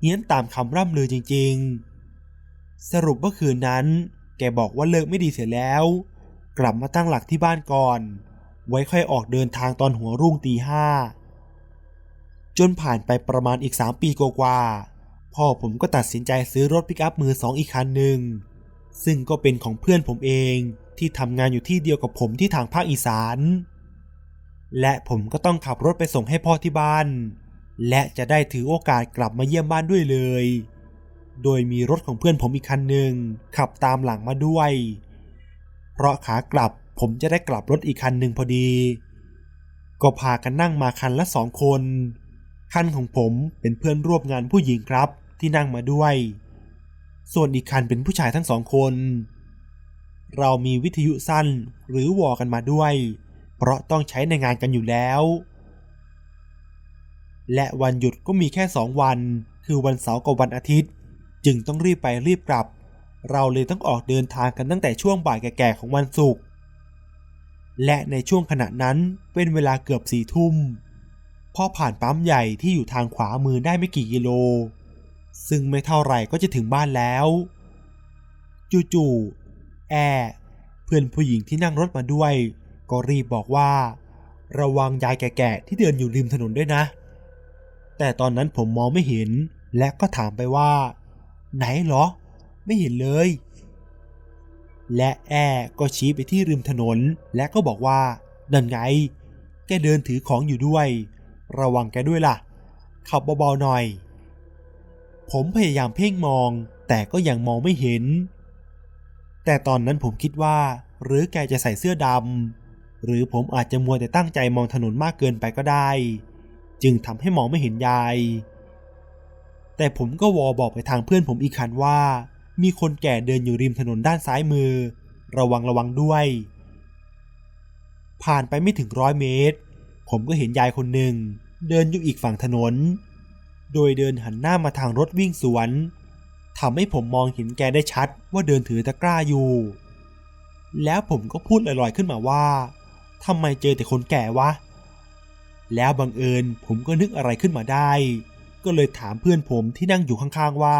S1: เงี้ยนตามคำร่ำลือจริงๆ สรุปว่าคืนนั้น แกบอกว่าเลิกไม่ดีเสียแล้ว กลับมาตั้งหลักที่บ้านก่อน ไว้ค่อยออกเดินทางตอนหัวรุ่งตีห้าจนผ่านไปประมาณอีกสามปีกว่าๆพ่อผมก็ตัดสินใจซื้อรถปิกอัพมือสองอีกคันหนึ่ง ซึ่งก็เป็นของเพื่อนผมเองที่ทำงานอยู่ที่เดียวกับผมที่ทางภาคอีสาน และผมก็ต้องขับรถไปส่งให้พ่อที่บ้าน และจะได้ถือโอกาสกลับมาเยี่ยมบ้านด้วยเลย โดยมีรถของเพื่อนผมอีกคันหนึ่งขับตามหลังมาด้วย เพราะขากลับผมจะได้กลับรถอีกคันหนึ่งพอดี ก็พากันนั่งมาคันละสองคน คันของผมเป็นเพื่อนร่วมงานผู้หญิงครับที่นั่งมาด้วย ส่วนอีกคันเป็นผู้ชายทั้งสองคน เรามีวิทยุสั้นหรือวอกันมาด้วย เพราะต้องใช้ในงานกันอยู่แล้ว และวันหยุดก็มีแค่สองวัน คือวันเสาร์กับวันอาทิตย์ จึงต้องรีบไปรีบกลับ เราเลยต้องออกเดินทางกันตั้งแต่ช่วงบ่ายแก่ๆของวันศุกร์และในช่วงขณะนั้นเป็นเวลาเกือบสี่ทุ่มพอผ่านปั๊มใหญ่ที่อยู่ทางขวามือได้ไม่กี่กิโล ซึ่งไม่เท่าไหร่ก็จะถึงบ้านแล้ว จู่ๆแอเพื่อนผู้หญิงที่นั่งรถมาด้วย ก็รีบบอกว่า ระวังยายแก่ๆที่เดินอยู่ริมถนนด้วยนะ แต่ตอนนั้นผมมองไม่เห็น และก็ถามไปว่า ไหนเหรอ ไม่เห็นเลย และแอก็ชี้ไปที่ริมถนน และก็บอกว่านั่นไง แกเดินถือของอยู่ด้วย ระวังแกด้วยล่ะ ขับเบาๆหน่อย ผมพยายามเพ่งมอง แต่ก็ยังมองไม่เห็น แต่ตอนนั้นผมคิดว่า หรือแกจะใส่เสื้อดำหรือผมอาจจะมัวแต่ตั้งใจมองถนนมากเกินไปก็ได้ จึงทำให้มองไม่เห็นยาย แต่ผมก็วอบอกไปทางเพื่อนผมอีกคันว่า มีคนแก่เดินอยู่ริมถนนด้านซ้ายมือ ระวังระวังด้วย ผ่านไปไม่ถึงร้อยเมตร ผมก็เห็นยายคนหนึ่งเดินอยู่อีกฝั่งถนน โดยเดินหันหน้ามาทางรถวิ่งสวนทำให้ผมมองเห็นแกได้ชัดว่าเดินถือตะกร้าอยู่ แล้วผมก็พูดลอยๆขึ้นมาว่าทำไมเจอแต่คนแก่วะ แล้วบังเอิญผมก็นึกอะไรขึ้นมาได้ ก็เลยถามเพื่อนผมที่นั่งอยู่ข้างๆว่า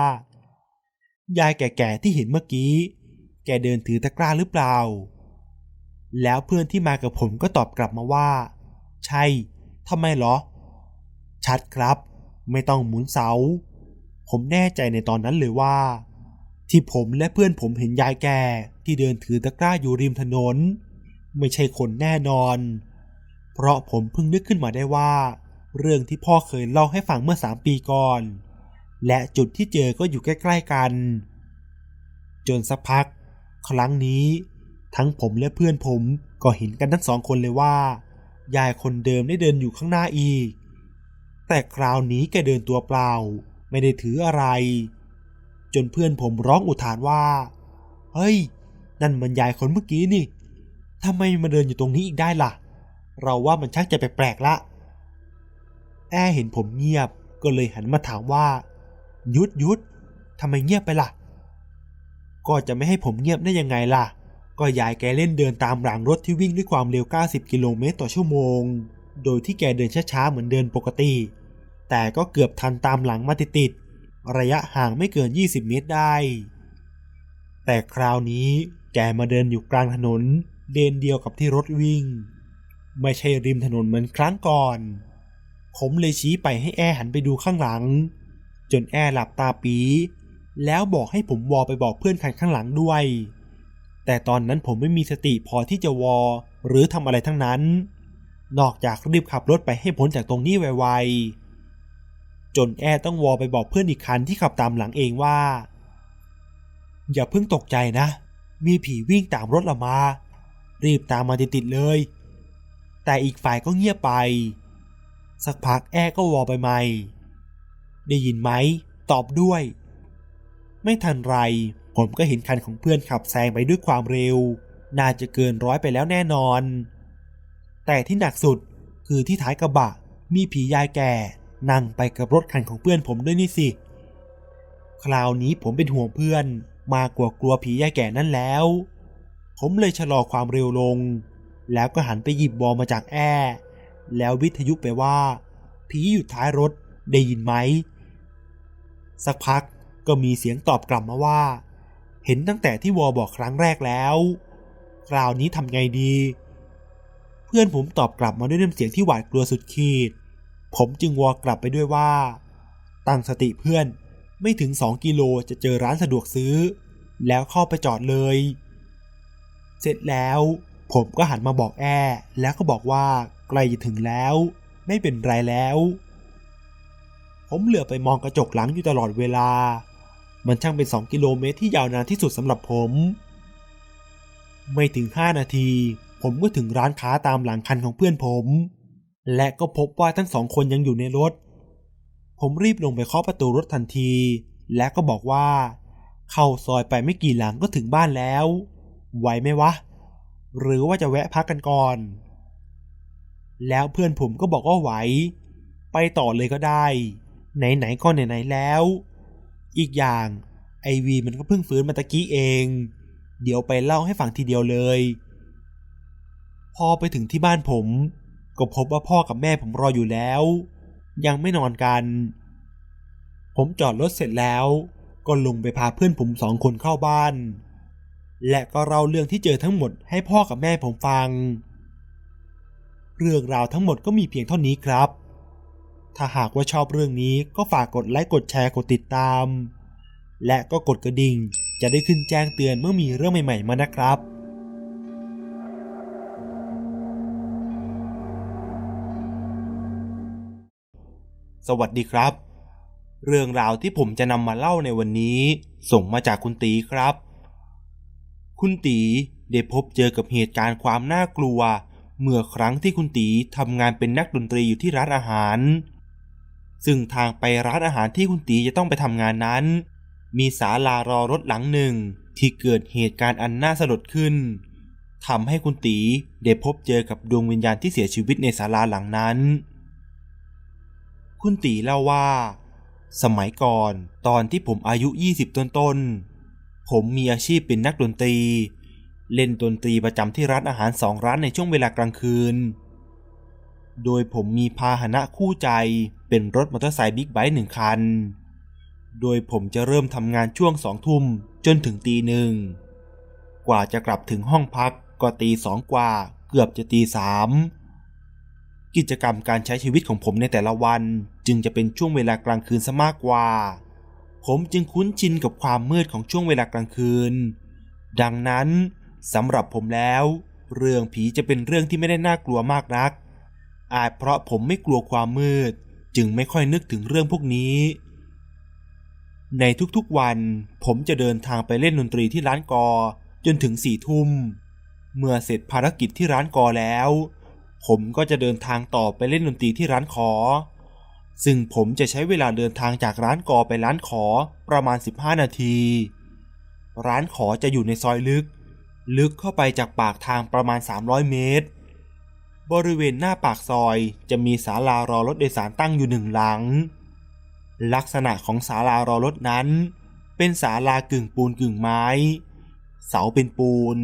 S1: ยายแก่ๆที่เห็นเมื่อกี้ แกเดินถือตะกร้าหรือเปล่า แล้วเพื่อนที่มากับผมก็ตอบกลับมาว่า ใช่ทำไมหรอ ชัดครับ ไม่ต้องหมุนเสา ผมแน่ใจในตอนนั้นเลยว่า ที่ผมและเพื่อนผมเห็นยายแก่ที่เดินถือตะกร้าอยู่ริมถนน ไม่ใช่คนแน่นอน เพราะผมเพิ่งนึกขึ้นมาได้ว่า เรื่องที่พ่อเคยเล่าให้ฟังเมื่อสามปีก่อน และจุดที่เจอก็อยู่ใกล้ๆกัน จนสักพัก ครั้งนี้ ทั้งผมและเพื่อนผมก็เห็นกันทั้งสองคนเลยว่า ยายคนเดิมได้เดินอยู่ข้างหน้าอีก แต่คราวนี้แกเดินตัวเปล่า ไม่ได้ถืออะไร จนเพื่อนผมร้องอุทานว่า เฮ้ย นั่นมันยายคนเมื่อกี้นี่ทำไมมาเดินอยู่ตรงนี้อีกได้ล่ะ เราว่ามันชักจะแปลกๆละ แอเห็นผมเงียบก็เลยหันมาถามว่า ยุดยุดทำไมเงียบไปล่ะ ก็จะไม่ให้ผมเงียบได้ยังไงล่ะ ก็ยายแกเล่นเดินตามหลังรถที่วิ่งด้วยความเร็ว 90 กิโลเมตรต่อชั่วโมง โดยที่แกเดินช้าๆเหมือนเดินปกติ แต่ก็เกือบทันตามหลังมาติดๆระยะห่างไม่เกิน 20 เมตรได้ แต่คราวนี้แกมาเดินอยู่กลางถนนเดินเดียวกับที่รถวิ่ง ไม่ใช่ริมถนนเหมือนครั้งก่อน ผมเลยชี้ไปให้แอหันไปดูข้างหลัง จนแอหลับตาปี แล้วบอกให้ผมวอไปบอกเพื่อนคันข้างหลังด้วย แต่ตอนนั้นผมไม่มีสติพอที่จะวอหรือทำอะไรทั้งนั้น นอกจากรีบขับรถไปให้พ้นจากตรงนี้ไวๆ จนแอต้องวอไปบอกเพื่อนอีกคันที่ขับตามหลังเองว่า อย่าเพิ่งตกใจนะ มีผีวิ่งตามรถเรามา รีบตามมาติดๆเลย แต่อีกฝ่ายก็เงียบไป สักพักแอก็วอไปใหม่ ได้ยินไหม ตอบด้วย ไม่ทันไร ผมก็เห็นคันของเพื่อนขับแซงไปด้วยความเร็ว น่าจะเกินร้อยไปแล้วแน่นอน แต่ที่หนักสุดคือที่ท้ายกระบะมีผียายแก่นั่งไปกับรถคันของเพื่อนผมด้วยนี่สิ คราวนี้ผมเป็นห่วงเพื่อนมากกว่ากลัวผียายแก่นั่นแล้ว ผมเลยชะลอความเร็วลง แล้วก็หันไปหยิบบอลมาจากแอร์แล้ววิทยุไปว่า ผีอยู่ท้ายรถได้ยินไหม สักพักก็มีเสียงตอบกลับมาว่า เห็นตั้งแต่ที่วอบอกครั้งแรกแล้ว คราวนี้ทำไงดี พื่อนผมตอบกลับมาด้วยน้ำเสียงที่หวาดกลัวสุดขีด ผมจึงวอกลับไปด้วยว่า ตั้งสติเพื่อนไม่ถึงสองกิโลจะเจอร้านสะดวกซื้อ แล้วเข้าไปจอดเลย เสร็จแล้วผมก็หันมาบอกแอร์แล้วก็บอกว่าใกล้จะถึงแล้ว ไม่เป็นไรแล้ว ผมเหลือไปมองกระจกหลังอยู่ตลอดเวลา มันช่างเป็นสองกิโลเมตรที่ยาวนานที่สุดสำหรับผม ไม่ถึงห้านาที ผมก็ถึงร้านค้าตามหลังคันของเพื่อนผม และก็พบว่าทั้งสองคนยังอยู่ในรถ ผมรีบลงไปเคาะประตูรถทันที และก็บอกว่า เข้าซอยไปไม่กี่หลังก็ถึงบ้านแล้ว ไหวไหมวะ หรือว่าจะแวะพักกันก่อน แล้วเพื่อนผมก็บอกว่าไหว ไปต่อเลยก็ได้ ไหนๆก็ไหนๆแล้ว อีกอย่างไอวีมันก็เพิ่งฟื้นมาตะกี้เอง เดี๋ยวไปเล่าให้ฟังทีเดียวเลย พอไปถึงที่บ้านผม ก็พบว่าพ่อกับแม่ผมรออยู่แล้ว ยังไม่นอนกัน ผมจอดรถเสร็จแล้ว ก็ลงไปพาเพื่อนผมสองคนเข้าบ้าน และก็เล่าเรื่องที่เจอทั้งหมดให้พ่อกับแม่ผมฟัง เรื่องราวทั้งหมดก็มีเพียงเท่านี้ครับ ถ้าหากว่าชอบเรื่องนี้ก็ฝากกดไลค์กดแชร์กดติดตาม และก็กดกระดิ่งจะได้ขึ้นแจ้งเตือนเมื่อมีเรื่องใหม่ ๆ มานะครับ สวัสดีครับ เรื่องราวที่ผมจะนำมาเล่าในวันนี้ ส่งมาจากคุณตีครับ คุณตีได้พบเจอกับเหตุการณ์ความน่ากลัว เมื่อครั้งที่คุณตีทำงานเป็นนักดนตรีอยู่ที่ร้านอาหาร ซึ่งทางไปร้านอาหารที่คุณตีจะต้องไปทำงานนั้น มีศาลารอรถหลังหนึ่งที่เกิดเหตุการณ์อันน่าสลดขึ้นทำให้คุณตีได้พบเจอกับดวงวิญญาณที่เสียชีวิตในศาลาหลังนั้น คุณตีเล่าว่า สมัยก่อนตอนที่ผมอายุ 20 ต้นๆ ผมมีอาชีพเป็นนักดนตรี เล่นดนตรีประจำที่ร้านอาหารสองร้านในช่วงเวลากลางคืน โดยผมมีพาหนะคู่ใจเป็นรถมอเตอร์ไซค์บิ๊กไบค์หนึ่งคัน โดยผมจะเริ่มทำงานช่วงสองทุ่มจนถึงตีหนึ่ง กว่าจะกลับถึงห้องพักก็ตีสองกว่าเกือบจะตีสาม กิจกรรมการใช้ชีวิตของผมในแต่ละวัน จึงจะเป็นช่วงเวลากลางคืนซะมากกว่า ผมจึงคุ้นชินกับความมืดของช่วงเวลากลางคืน ดังนั้นสำหรับผมแล้ว เรื่องผีจะเป็นเรื่องที่ไม่ได้น่ากลัวมากนัก อาจเพราะผมไม่กลัวความมืด จึงไม่ค่อยนึกถึงเรื่องพวกนี้ ในทุกๆวัน ผมจะเดินทางไปเล่นดนตรีที่ร้านกอ จนถึงสี่ทุ่ม เมื่อเสร็จภารกิจที่ร้านกอแล้ว ผมก็จะเดินทางต่อไปเล่นดนตรีที่ร้านขอ ซึ่งผมจะใช้เวลาเดินทางจากร้านกอไปร้านขอประมาณ 15 นาที ร้านขอจะอยู่ในซอยลึก ลึกเข้าไปจากปากทางประมาณ 300 เมตร บริเวณหน้าปากซอยจะมีศาลารอรถโดยสารตั้งอยู่หนึ่งหลัง ลักษณะของศาลารอรถนั้น เป็นศาลากึ่งปูนกึ่งไม้ เสาเป็นปูน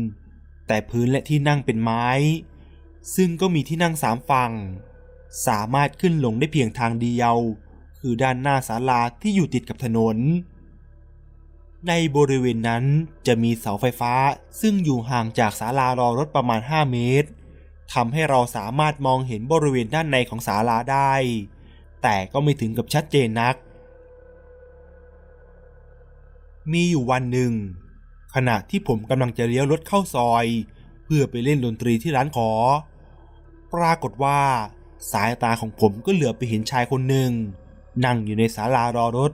S1: แต่พื้นและที่นั่งเป็นไม้ ซึ่งก็มีที่นั่งสามฝั่ง สามารถขึ้นลงได้เพียงทางเดียว คือด้านหน้าศาลาที่อยู่ติดกับถนน ในบริเวณนั้นจะมีเสาไฟฟ้าซึ่งอยู่ห่างจากศาลารอรถประมาณ 5 เมตรทำให้เราสามารถมองเห็นบริเวณด้านในของศาลาได้ แต่ก็ไม่ถึงกับชัดเจนนัก มีอยู่วันหนึ่ง ขณะที่ผมกำลังจะเลี้ยวรถเข้าซอย เพื่อไปเล่นดนตรีที่ร้านขอ ปรากฏว่าสายตาของผมก็เหลือไปเห็นชายคนหนึ่ง นั่งอยู่ในศาลารอรถ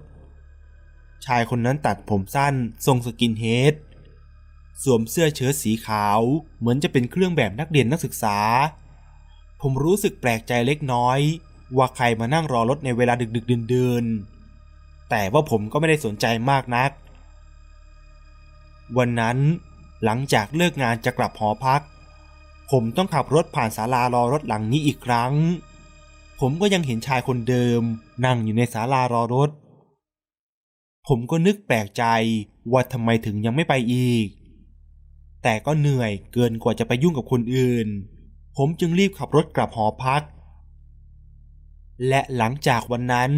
S1: ชายคนนั้นตัดผมสั้นทรงสกินเฮดสวมเสื้อเชิ้ตสีขาวเหมือนจะเป็นเครื่องแบบนักเรียนนักศึกษา ผมรู้สึกแปลกใจเล็กน้อย ว่าใครมานั่งรอรถในเวลาดึกๆเดินแต่ว่าผมก็ไม่ได้สนใจมากนัก วันนั้น หลังจากเลิกงานจะกลับหอพัก ผมต้องขับรถผ่านศาลารอรถหลังนี้อีกครั้ง ผมก็ยังเห็นชายคนเดิม นั่งอยู่ในศาลารอรถ ผมก็นึกแปลกใจว่าทำไมถึงยังไม่ไปอีก แต่ก็เหนื่อยเกินกว่าจะไปยุ่งกับคนอื่น ผมจึงรีบขับรถกลับหอพัก และหลังจากวันนั้น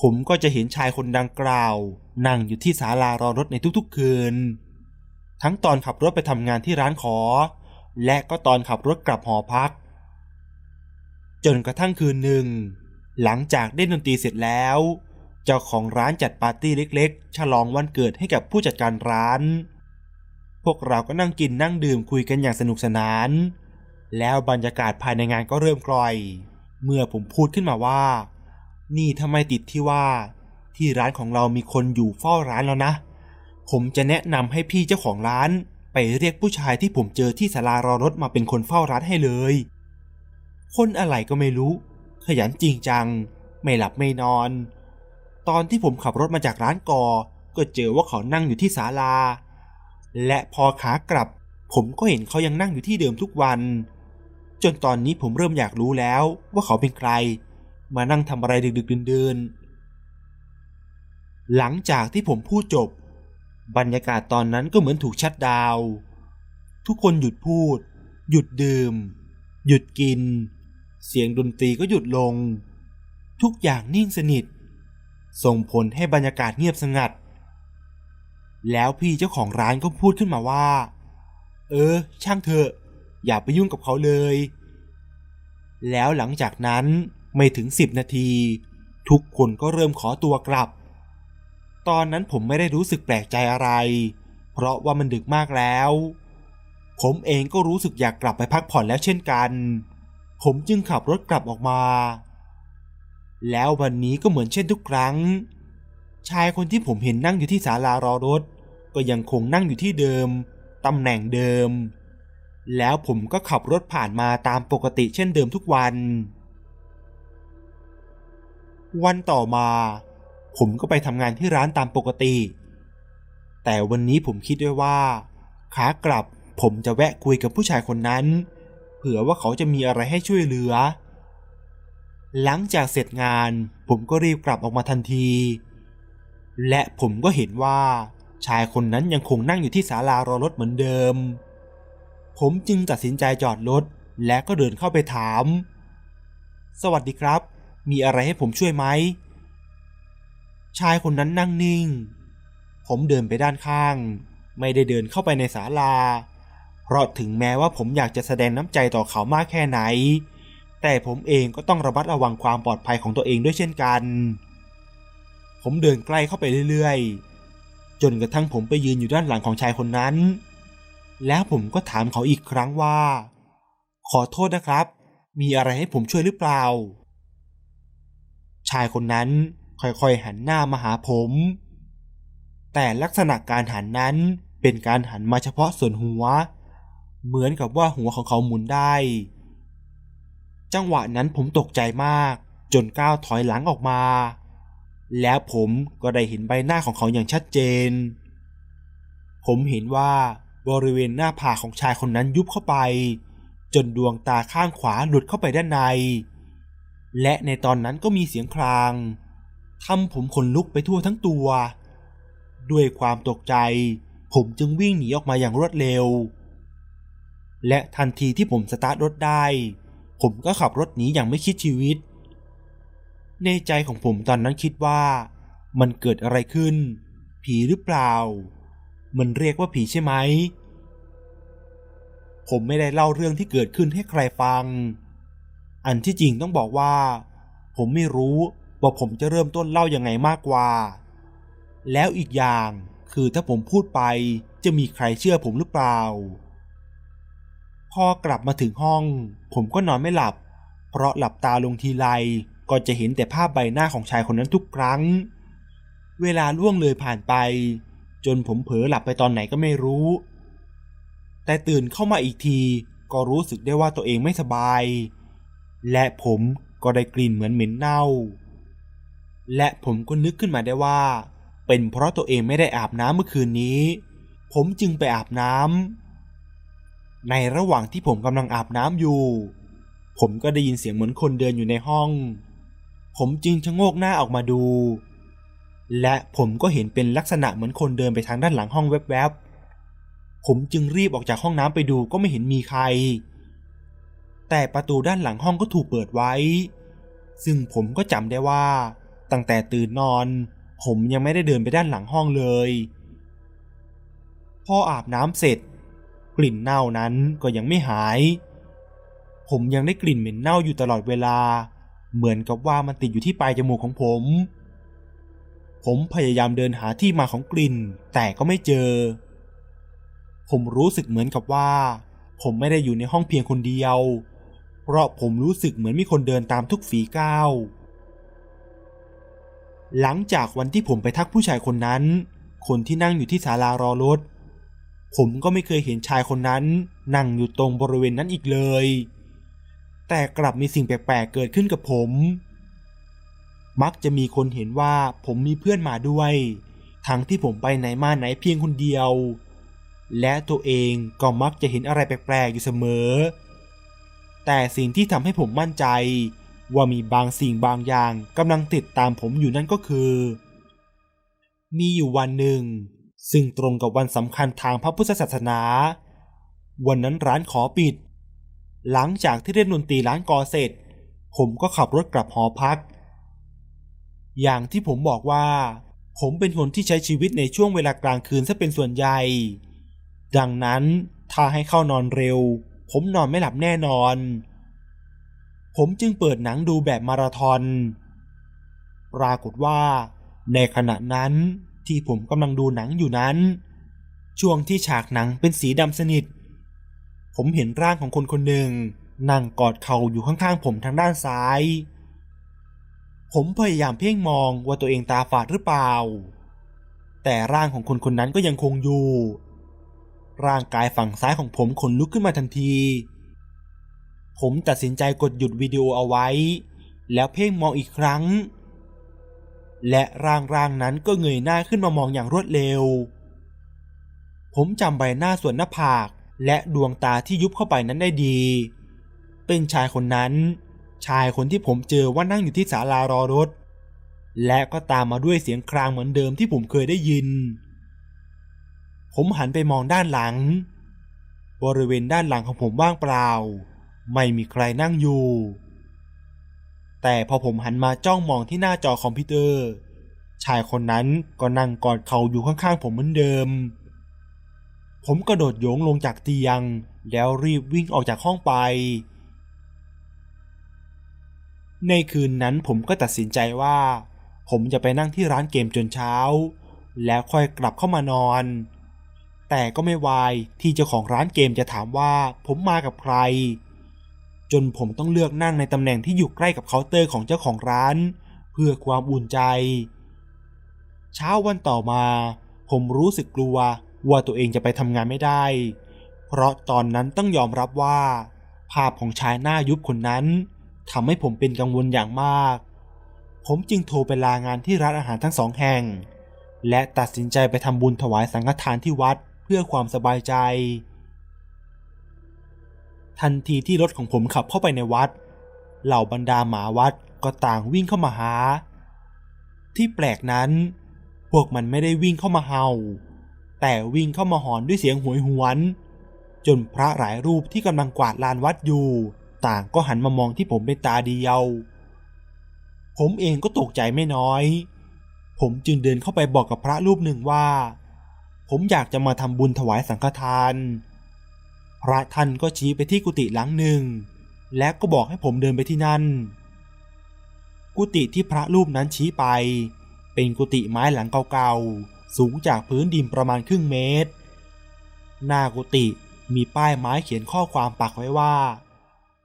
S1: ผมก็จะเห็นชายคนดังกล่าว นั่งอยู่ที่ศาลารอรถในทุกๆคืน ทั้งตอนขับรถไปทำงานที่ร้านขอ และก็ตอนขับรถกลับหอพัก จนกระทั่งคืนหนึ่ง หลังจากเล่นดนตรีเสร็จแล้ว เจ้าของร้านจัดปาร์ตี้เล็กๆ ฉลองวันเกิดให้กับผู้จัดการร้าน พวกเราก็นั่งกินนั่งดื่มคุยกันอย่างสนุกสนาน แล้วบรรยากาศภายในงานก็เริ่มกลอย เมื่อผมพูดขึ้นมาว่า นี่ทำไมติดที่ว่า ที่ร้านของเรามีคนอยู่เฝ้าร้านแล้วนะ ผมจะแนะนำให้พี่เจ้าของร้าน ไปเรียกผู้ชายที่ผมเจอที่ศาลารอรถมาเป็นคนเฝ้าร้านให้เลย คนอะไรก็ไม่รู้ ขยันจริงจัง ไม่หลับไม่นอน ตอนที่ผมขับรถมาจากร้านกอ ก็เจอว่าเขานั่งอยู่ที่ศาลา และพอขากลับ ผมก็เห็นเขายังนั่งอยู่ที่เดิมทุกวัน จนตอนนี้ผมเริ่มอยากรู้แล้วว่าเขาเป็นใคร มานั่งทำอะไรดึกๆเดินๆหลังจากที่ผมพูดจบ บรรยากาศตอนนั้นก็เหมือนถูกชัดดาว ทุกคนหยุดพูด หยุดดื่ม หยุดกิน เสียงดนตรีก็หยุดลง ทุกอย่างนิ่งสนิท ส่งผลให้บรรยากาศเงียบสงัด แล้วพี่เจ้าของร้านก็พูดขึ้นมาว่า เออ ช่างเถอะ อย่าไปยุ่งกับเขาเลย แล้วหลังจากนั้นไม่ถึงสิบนาที ทุกคนก็เริ่มขอตัวกลับ ตอนนั้นผมไม่ได้รู้สึกแปลกใจอะไร เพราะว่ามันดึกมากแล้ว ผมเองก็รู้สึกอยากกลับไปพักผ่อนแล้วเช่นกัน ผมจึงขับรถกลับออกมา แล้ววันนี้ก็เหมือนเช่นทุกครั้ง ชายคนที่ผมเห็นนั่งอยู่ที่ศาลารอรถ ก็ยังคงนั่งอยู่ที่เดิม ตำแหน่งเดิม แล้วผมก็ขับรถผ่านมาตามปกติเช่นเดิมทุกวัน วันต่อมา ผมก็ไปทำงานที่ร้านตามปกติ แต่วันนี้ผมคิดด้วยว่า ขากลับผมจะแวะคุยกับผู้ชายคนนั้น เผื่อว่าเขาจะมีอะไรให้ช่วยเหลือ หลังจากเสร็จงาน ผมก็รีบกลับออกมาทันที และผมก็เห็นว่า ชายคนนั้นยังคงนั่งอยู่ที่ศาลารอรถเหมือนเดิม ผมจึงตัดสินใจจอดรถ และก็เดินเข้าไปถาม สวัสดีครับ มีอะไรให้ผมช่วยไหม ชายคนนั้นนั่งนิ่ง ผมเดินไปด้านข้าง ไม่ได้เดินเข้าไปในศาลา เพราะถึงแม้ว่าผมอยากจะแสดงน้ำใจต่อเขามากแค่ไหน แต่ผมเองก็ต้องระมัดระวังความปลอดภัยของตัวเองด้วยเช่นกัน ผมเดินใกล้เข้าไปเรื่อยๆ จนกระทั่งผมไปยืนอยู่ด้านหลังของชายคนนั้น แล้วผมก็ถามเขาอีกครั้งว่า ขอโทษนะครับ มีอะไรให้ผมช่วยหรือเปล่า ชายคนนั้น ค่อยๆหันหน้ามาหาผม แต่ลักษณะการหันนั้นเป็นการหันมาเฉพาะส่วนหัว เหมือนกับว่าหัวของเขาหมุนได้ จังหวะนั้นผมตกใจมาก จนก้าวถอยหลังออกมา แล้วผมก็ได้เห็นใบหน้าของเขาอย่างชัดเจน ผมเห็นว่าบริเวณหน้าผากของชายคนนั้นยุบเข้าไป จนดวงตาข้างขวาหลุดเข้าไปด้านใน และในตอนนั้นก็มีเสียงคราง ทำผมขนลุกไปทั่วทั้งตัว ด้วยความตกใจ ผมจึงวิ่งหนีออกมาอย่างรวดเร็ว และทันทีที่ผมสตาร์ทรถได้ ผมก็ขับรถหนีอย่างไม่คิดชีวิต ในใจของผมตอนนั้นคิดว่า มันเกิดอะไรขึ้น ผีหรือเปล่า มันเรียกว่าผีใช่ไหม ผมไม่ได้เล่าเรื่องที่เกิดขึ้นให้ใครฟัง อันที่จริงต้องบอกว่า ผมไม่รู้ ว่าผมจะเริ่มต้นเล่ายังไงมากกว่า แล้วอีกอย่างคือถ้าผมพูดไปจะมีใครเชื่อผมหรือเปล่า พอกลับมาถึงห้อง ผมก็นอนไม่หลับ เพราะหลับตาลงทีไรก็จะเห็นแต่ภาพใบหน้าของชายคนนั้นทุกครั้ง เวลาล่วงเลยผ่านไป จนผมเผลอหลับไปตอนไหนก็ไม่รู้ แต่ตื่นเข้ามาอีกทีก็รู้สึกได้ว่าตัวเองไม่สบาย และผมก็ได้กลิ่นเหมือนเหม็นเน่า และผมก็นึกขึ้นมาได้ว่า เป็นเพราะตัวเองไม่ได้อาบน้ำเมื่อคืนนี้ ผมจึงไปอาบน้ำในระหว่างที่ผมกำลังอาบน้ำอยู่ ผมก็ได้ยินเสียงเหมือนคนเดินอยู่ในห้อง ผมจึงชะโงกหน้าออกมาดู และผมก็เห็นเป็นลักษณะเหมือนคนเดินไปทางด้านหลังห้องแวบๆ ผมจึงรีบออกจากห้องน้ำไปดูก็ไม่เห็นมีใคร แต่ประตูด้านหลังห้องก็ถูกเปิดไว้ ซึ่งผมก็จำได้ว่า ตั้งแต่ตื่นนอน ผมยังไม่ได้เดินไปด้านหลังห้องเลย พออาบน้ำเสร็จ กลิ่นเน่านั้นก็ยังไม่หาย ผมยังได้กลิ่นเหม็นเน่าอยู่ตลอดเวลา เหมือนกับว่ามันติดอยู่ที่ปลายจมูกของผม ผมพยายามเดินหาที่มาของกลิ่น แต่ก็ไม่เจอ ผมรู้สึกเหมือนกับว่า ผมไม่ได้อยู่ในห้องเพียงคนเดียว เพราะผมรู้สึกเหมือนมีคนเดินตามทุกฝีก้าว หลังจากวันที่ผมไปทักผู้ชายคนนั้น คนที่นั่งอยู่ที่ศาลารอรถ ผมก็ไม่เคยเห็นชายคนนั้น นั่งอยู่ตรงบริเวณนั้นอีกเลย แต่กลับมีสิ่งแปลกๆเกิดขึ้นกับผม มักจะมีคนเห็นว่าผมมีเพื่อนมาด้วย ทั้งที่ผมไปไหนมาไหนเพียงคนเดียว และตัวเองก็มักจะเห็นอะไรแปลกๆอยู่เสมอ แต่สิ่งที่ทำให้ผมมั่นใจ ว่ามีบางสิ่งบางอย่างกำลังติดตามผมอยู่นั่นก็คือ มีอยู่วันหนึ่ง ซึ่งตรงกับวันสำคัญทางพระพุทธศาสนา วันนั้นร้านขอปิด หลังจากที่เล่นดนตรีร้านกอเสร็จ ผมก็ขับรถกลับหอพัก อย่างที่ผมบอกว่า ผมเป็นคนที่ใช้ชีวิตในช่วงเวลากลางคืนซะเป็นส่วนใหญ่ ดังนั้นถ้าให้เข้านอนเร็ว ผมนอนไม่หลับแน่นอน ผมจึงเปิดหนังดูแบบมาราธอน ปรากฏว่า ในขณะนั้นที่ผมกำลังดูหนังอยู่นั้น ช่วงที่ฉากหนังเป็นสีดำสนิท ผมเห็นร่างของคนคนหนึ่ง นั่งกอดเข่าอยู่ข้างๆผมทางด้านซ้าย ผมพยายามเพ่งมองว่าตัวเองตาฝาดหรือเปล่า แต่ร่างของคนคนนั้นก็ยังคงอยู่ ร่างกายฝั่งซ้ายของผมขนลุกขึ้นมาทันที ผมตัดสินใจกดหยุดวิดีโอเอาไว้ แล้วเพ่งมองอีกครั้ง และร่างร่างนั้นก็เงยหน้าขึ้นมามองอย่างรวดเร็ว ผมจำใบหน้าส่วนหน้าผากและดวงตาที่ยุบเข้าไปนั้นได้ดี เป็นชายคนนั้น ชายคนที่ผมเจอว่านั่งอยู่ที่ศาลารอรถ และก็ตามมาด้วยเสียงครางเหมือนเดิมที่ผมเคยได้ยิน ผมหันไปมองด้านหลัง บริเวณด้านหลังของผมว่างเปล่า ไม่มีใครนั่งอยู่ แต่พอผมหันมาจ้องมองที่หน้าจอคอมพิวเตอร์ ชายคนนั้นก็นั่งกอดเข่าอยู่ข้างๆผมเหมือนเดิม ผมกระโดดโยงลงจากเตียง แล้วรีบวิ่งออกจากห้องไป ในคืนนั้นผมก็ตัดสินใจว่า ผมจะไปนั่งที่ร้านเกมจนเช้า แล้วค่อยกลับเข้ามานอนแต่ก็ไม่วายที่เจ้าของร้านเกมจะถามว่าผมมากับใคร จนผมต้องเลือกนั่งในตำแหน่งที่อยู่ใกล้กับเคาน์เตอร์ของเจ้าของร้าน เพื่อความอุ่นใจ เช้าวันต่อมา ผมรู้สึกกลัวว่าตัวเองจะไปทำงานไม่ได้ เพราะตอนนั้นต้องยอมรับว่า ภาพของชายหน้ายุบคนนั้นทำให้ผมเป็นกังวลอย่างมาก ผมจึงโทรไปลางานที่ร้านอาหารทั้งสองแห่ง และตัดสินใจไปทำบุญถวายสังฆทานที่วัดเพื่อความสบายใจ ทันทีที่รถของผมขับเข้าไปในวัด เหล่าบรรดาหมาวัดก็ต่างวิ่งเข้ามาหา ที่แปลกนั้น พวกมันไม่ได้วิ่งเข้ามาเห่า แต่วิ่งเข้ามาหอนด้วยเสียงหวยหวน จนพระหลายรูปที่กำลังกวาดลานวัดอยู่ ต่างก็หันมามองที่ผมเป็นตาเดียว ผมเองก็ตกใจไม่น้อย ผมจึงเดินเข้าไปบอกกับพระรูปหนึ่งว่า ผมอยากจะมาทำบุญถวายสังฆทาน พระท่านก็ชี้ไปที่กุฏิหลังหนึ่ง และก็บอกให้ผมเดินไปที่นั่น กุฏิที่พระรูปนั้นชี้ไป เป็นกุฏิไม้หลังเก่าๆ สูงจากพื้นดินประมาณครึ่งเมตร หน้ากุฏิมีป้ายไม้เขียนข้อความปักไว้ว่า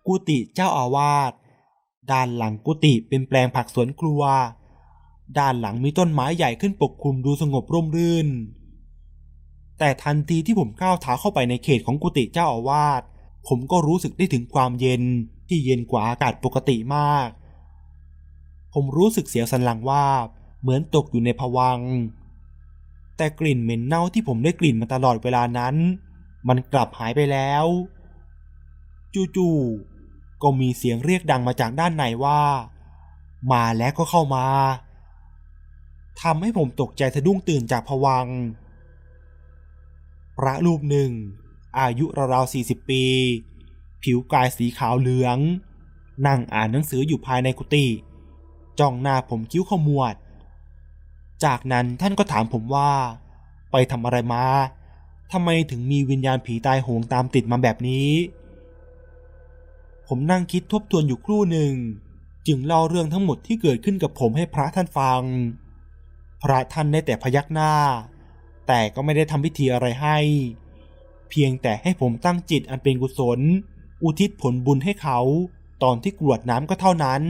S1: กุฏิเจ้าอาวาส ด้านหลังกุฏิเป็นแปลงผักสวนครัว ด้านหลังมีต้นไม้ใหญ่ขึ้นปกคลุมดูสงบร่มรื่น แต่ทันทีที่ผมก้าวเท้าเข้าไปในเขตของกุฏิเจ้าอาวาส ผมก็รู้สึกได้ถึงความเย็นที่เย็นกว่าอากาศปกติมาก ผมรู้สึกเสียวสันหลังว่าเหมือนตกอยู่ในภวัง แต่กลิ่นเหม็นเน่าที่ผมได้กลิ่นมาตลอดเวลานั้น มันกลับหายไปแล้ว จู่ๆ ก็มีเสียงเรียกดังมาจากด้านในว่า มาแล้วก็เข้ามาทำให้ผมตกใจสะดุ้งตื่นจากภวังค พระรูปหนึ่ง อายุราวๆสี่สิบปี ผิวกายสีขาวเหลือง นั่งอ่านหนังสืออยู่ภายในกุฏิจ้องหน้าผมคิ้วขมวด จากนั้นท่านก็ถามผมว่า ไปทำอะไรมาทำไมถึงมีวิญญาณผีตายโหงตามติดมาแบบนี้ ผมนั่งคิดทบทวนอยู่ครู่หนึ่ง จึงเล่าเรื่องทั้งหมดที่เกิดขึ้นกับผมให้พระท่านฟัง พระท่านได้แต่พยักหน้า แต่ก็ไม่ได้ทำพิธีอะไรให้ เพียงแต่ให้ผมตั้งจิตอันเป็นกุศล อุทิศผลบุญให้เขา ตอนที่กรวดน้ำก็เท่านั้น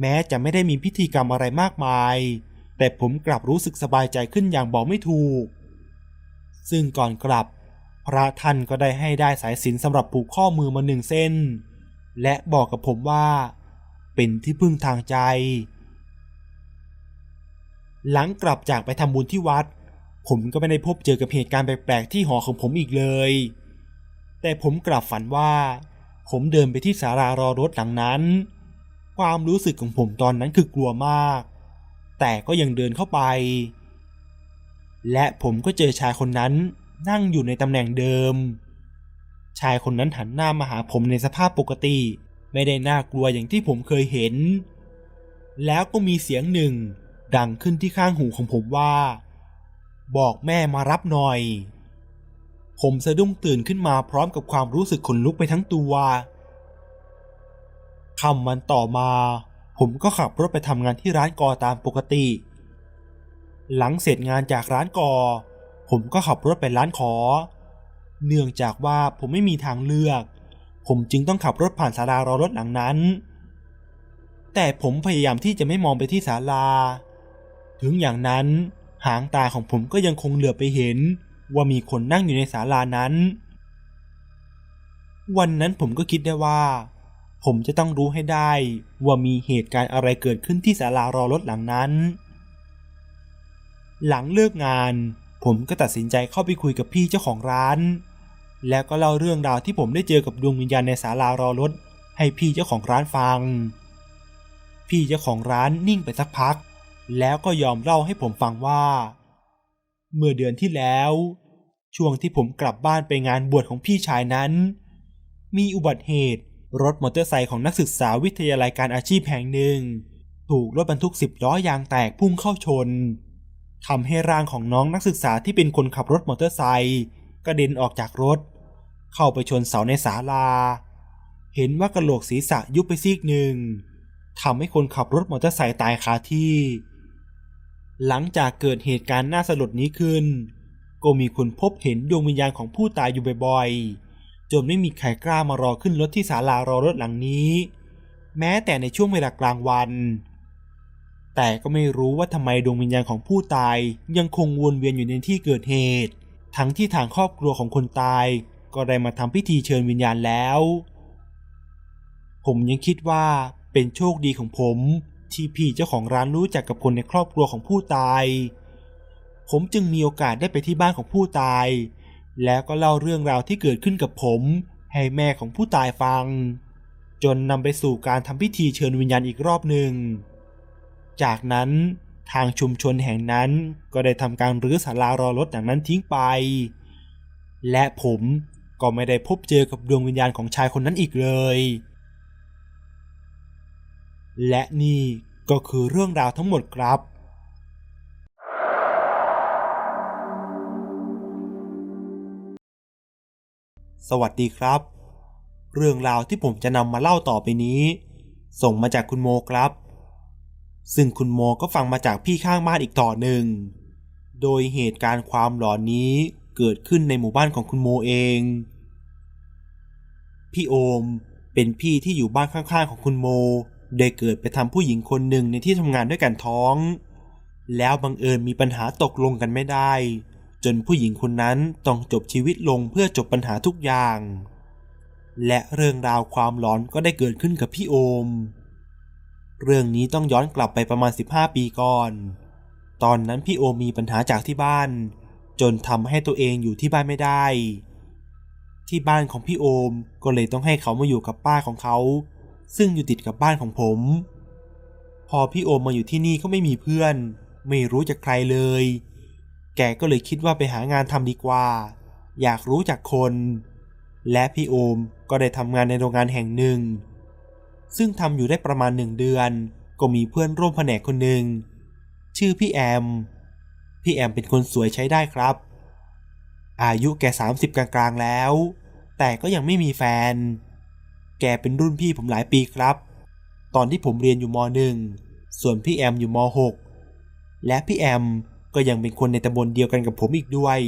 S1: แม้จะไม่ได้มีพิธีกรรมอะไรมากมาย แต่ผมกลับรู้สึกสบายใจขึ้นอย่างบอกไม่ถูก ซึ่งก่อนกลับ พระท่านก็ได้ให้ได้สายสินสำหรับผูกข้อมือมาหนึ่งเส้น และบอกกับผมว่า เป็นที่พึ่งทางใจหลังกลับจากไปทำบุญที่วัด ผมก็ไม่ได้พบเจอกับเหตุการณ์แปลกๆที่หอของผมอีกเลย แต่ผมกลับฝันว่า ผมเดินไปที่ศาลารอรถหลังนั้น ความรู้สึกของผมตอนนั้นคือกลัวมาก แต่ก็ยังเดินเข้าไป และผมก็เจอชายคนนั้นนั่งอยู่ในตำแหน่งเดิม ชายคนนั้นหันหน้ามาหาผมในสภาพปกติ ไม่ได้น่ากลัวอย่างที่ผมเคยเห็น แล้วก็มีเสียงหนึ่ง ดังขึ้นที่ข้างหูของผมว่า บอกแม่มารับหน่อย ผมสะดุ้งตื่นขึ้นมาพร้อมกับความรู้สึกขนลุกไปทั้งตัวคำมันต่อมา ผมก็ขับรถไปทำงานที่ร้านกอตามปกติ หลังเสร็จงานจากร้านกอ ผมก็ขับรถไปร้านขอ เนื่องจากว่าผมไม่มีทางเลือก ผมจึงต้องขับรถผ่านศาลารอรถหลังนั้น แต่ผมพยายามที่จะไม่มองไปที่ศาลา ถึงอย่างนั้น หางตาของผมก็ยังคงเหลือไปเห็น ว่ามีคนนั่งอยู่ในศาลานั้น วันนั้นผมก็คิดได้ว่า ผมจะต้องรู้ให้ได้ว่ามีเหตุการณ์อะไรเกิดขึ้นที่ศาลารอรถหลังนั้น หลังเลิกงาน ผมก็ตัดสินใจเข้าไปคุยกับพี่เจ้าของร้าน แล้วก็เล่าเรื่องราวที่ผมได้เจอกับดวงวิญญาณในศาลารอรถให้พี่เจ้าของร้านฟัง พี่เจ้าของร้านนิ่งไปสักพัก แล้วก็ยอมเล่าให้ผมฟังว่า เมื่อเดือนที่แล้ว ช่วงที่ผมกลับบ้านไปงานบวชของพี่ชายนั้น มีอุบัติเหตุรถมอเตอร์ไซค์ของนักศึกษาวิทยาลัยการอาชีพแห่งหนึ่ง ถูกรถบรรทุกสิบล้อยางแตกพุ่งเข้าชนทำให้ร่างของน้องนักศึกษาที่เป็นคนขับรถมอเตอร์ไซค์กระเด็นออกจากรถ เข้าไปชนเสาในศาลา เห็นว่ากระโหลกศีรษะยุบไปซีกหนึ่งทำให้คนขับรถมอเตอร์ไซค์ตายคาที่ หลังจากเกิดเหตุการณ์น่าสลดนี้ขึ้น ก็มีคนพบเห็นดวงวิญญาณของผู้ตายอยู่บ่อยๆ จนไม่มีใครกล้ามารอขึ้นรถที่ศาลารอรถหลังนี้ แม้แต่ในช่วงเวลากลางวัน แต่ก็ไม่รู้ว่าทำไมดวงวิญญาณของผู้ตายยังคงวนเวียนอยู่ในที่เกิดเหตุ ทั้งที่ทางครอบครัวของคนตาย ก็ได้มาทำพิธีเชิญวิญญาณแล้ว ผมยังคิดว่าเป็นโชคดีของผม ที่พี่เจ้าของร้านรู้จักกับคนในครอบครัวของผู้ตาย ผมจึงมีโอกาสได้ไปที่บ้านของผู้ตาย แล้วก็เล่าเรื่องราวที่เกิดขึ้นกับผม ให้แม่ของผู้ตายฟัง จนนำไปสู่การทำพิธีเชิญวิญญาณอีกรอบหนึ่ง จากนั้นทางชุมชนแห่งนั้นก็ได้ทำการรื้อศาลารอรถอย่างนั้นทิ้งไป และผมก็ไม่ได้พบเจอกับดวงวิญญาณของชายคนนั้นอีกเลย และนี่ก็คือเรื่องราวทั้งหมดครับ สวัสดีครับ เรื่องราวที่ผมจะนำมาเล่าต่อไปนี้ ส่งมาจากคุณโมครับ ซึ่งคุณโมก็ฟังมาจากพี่ข้างบ้านอีกต่อหนึ่ง โดยเหตุการณ์ความหลอนนี้เกิดขึ้นในหมู่บ้านของคุณโมเอง พี่โอมเป็นพี่ที่อยู่บ้านข้างๆของคุณโม ได้เกิดไปทำผู้หญิงคนหนึ่งในที่ทำงานด้วยกันท้อง แล้วบังเอิญมีปัญหาตกลงกันไม่ได้ จนผู้หญิงคนนั้นต้องจบชีวิตลงเพื่อจบปัญหาทุกอย่าง และเรื่องราวความหลอนก็ได้เกิดขึ้นกับพี่โอม เรื่องนี้ต้องย้อนกลับไปประมาณ 15 ปีก่อน ตอนนั้นพี่โอมมีปัญหาจากที่บ้าน จนทำให้ตัวเองอยู่ที่บ้านไม่ได้ ที่บ้านของพี่โอมก็เลยต้องให้เขามาอยู่กับป้าของเขา ซึ่งอยู่ติดกับบ้านของผม พอพี่โอมมาอยู่ที่นี่ก็ไม่มีเพื่อน ไม่รู้จักใครเลย แกก็เลยคิดว่าไปหางานทำดีกว่า อยากรู้จักคน และพี่โอมก็ได้ทำงานในโรงงานแห่งหนึ่ง ซึ่งทำอยู่ได้ประมาณหนึ่งเดือน ก็มีเพื่อนร่วมแผนกคนหนึ่ง ชื่อพี่แอม พี่แอมเป็นคนสวยใช้ได้ครับ อายุแกสามสิบกลางๆแล้ว แต่ก็ยังไม่มีแฟน แกเป็นรุ่นพี่ผมหลายปีครับ ตอนที่ผมเรียนอยู่มหนึ่งส่วนพี่แอมอยู่มหกและพี่แอมก็ยังเป็นคนในตำบลเดียวกันกับผมอีกด้วย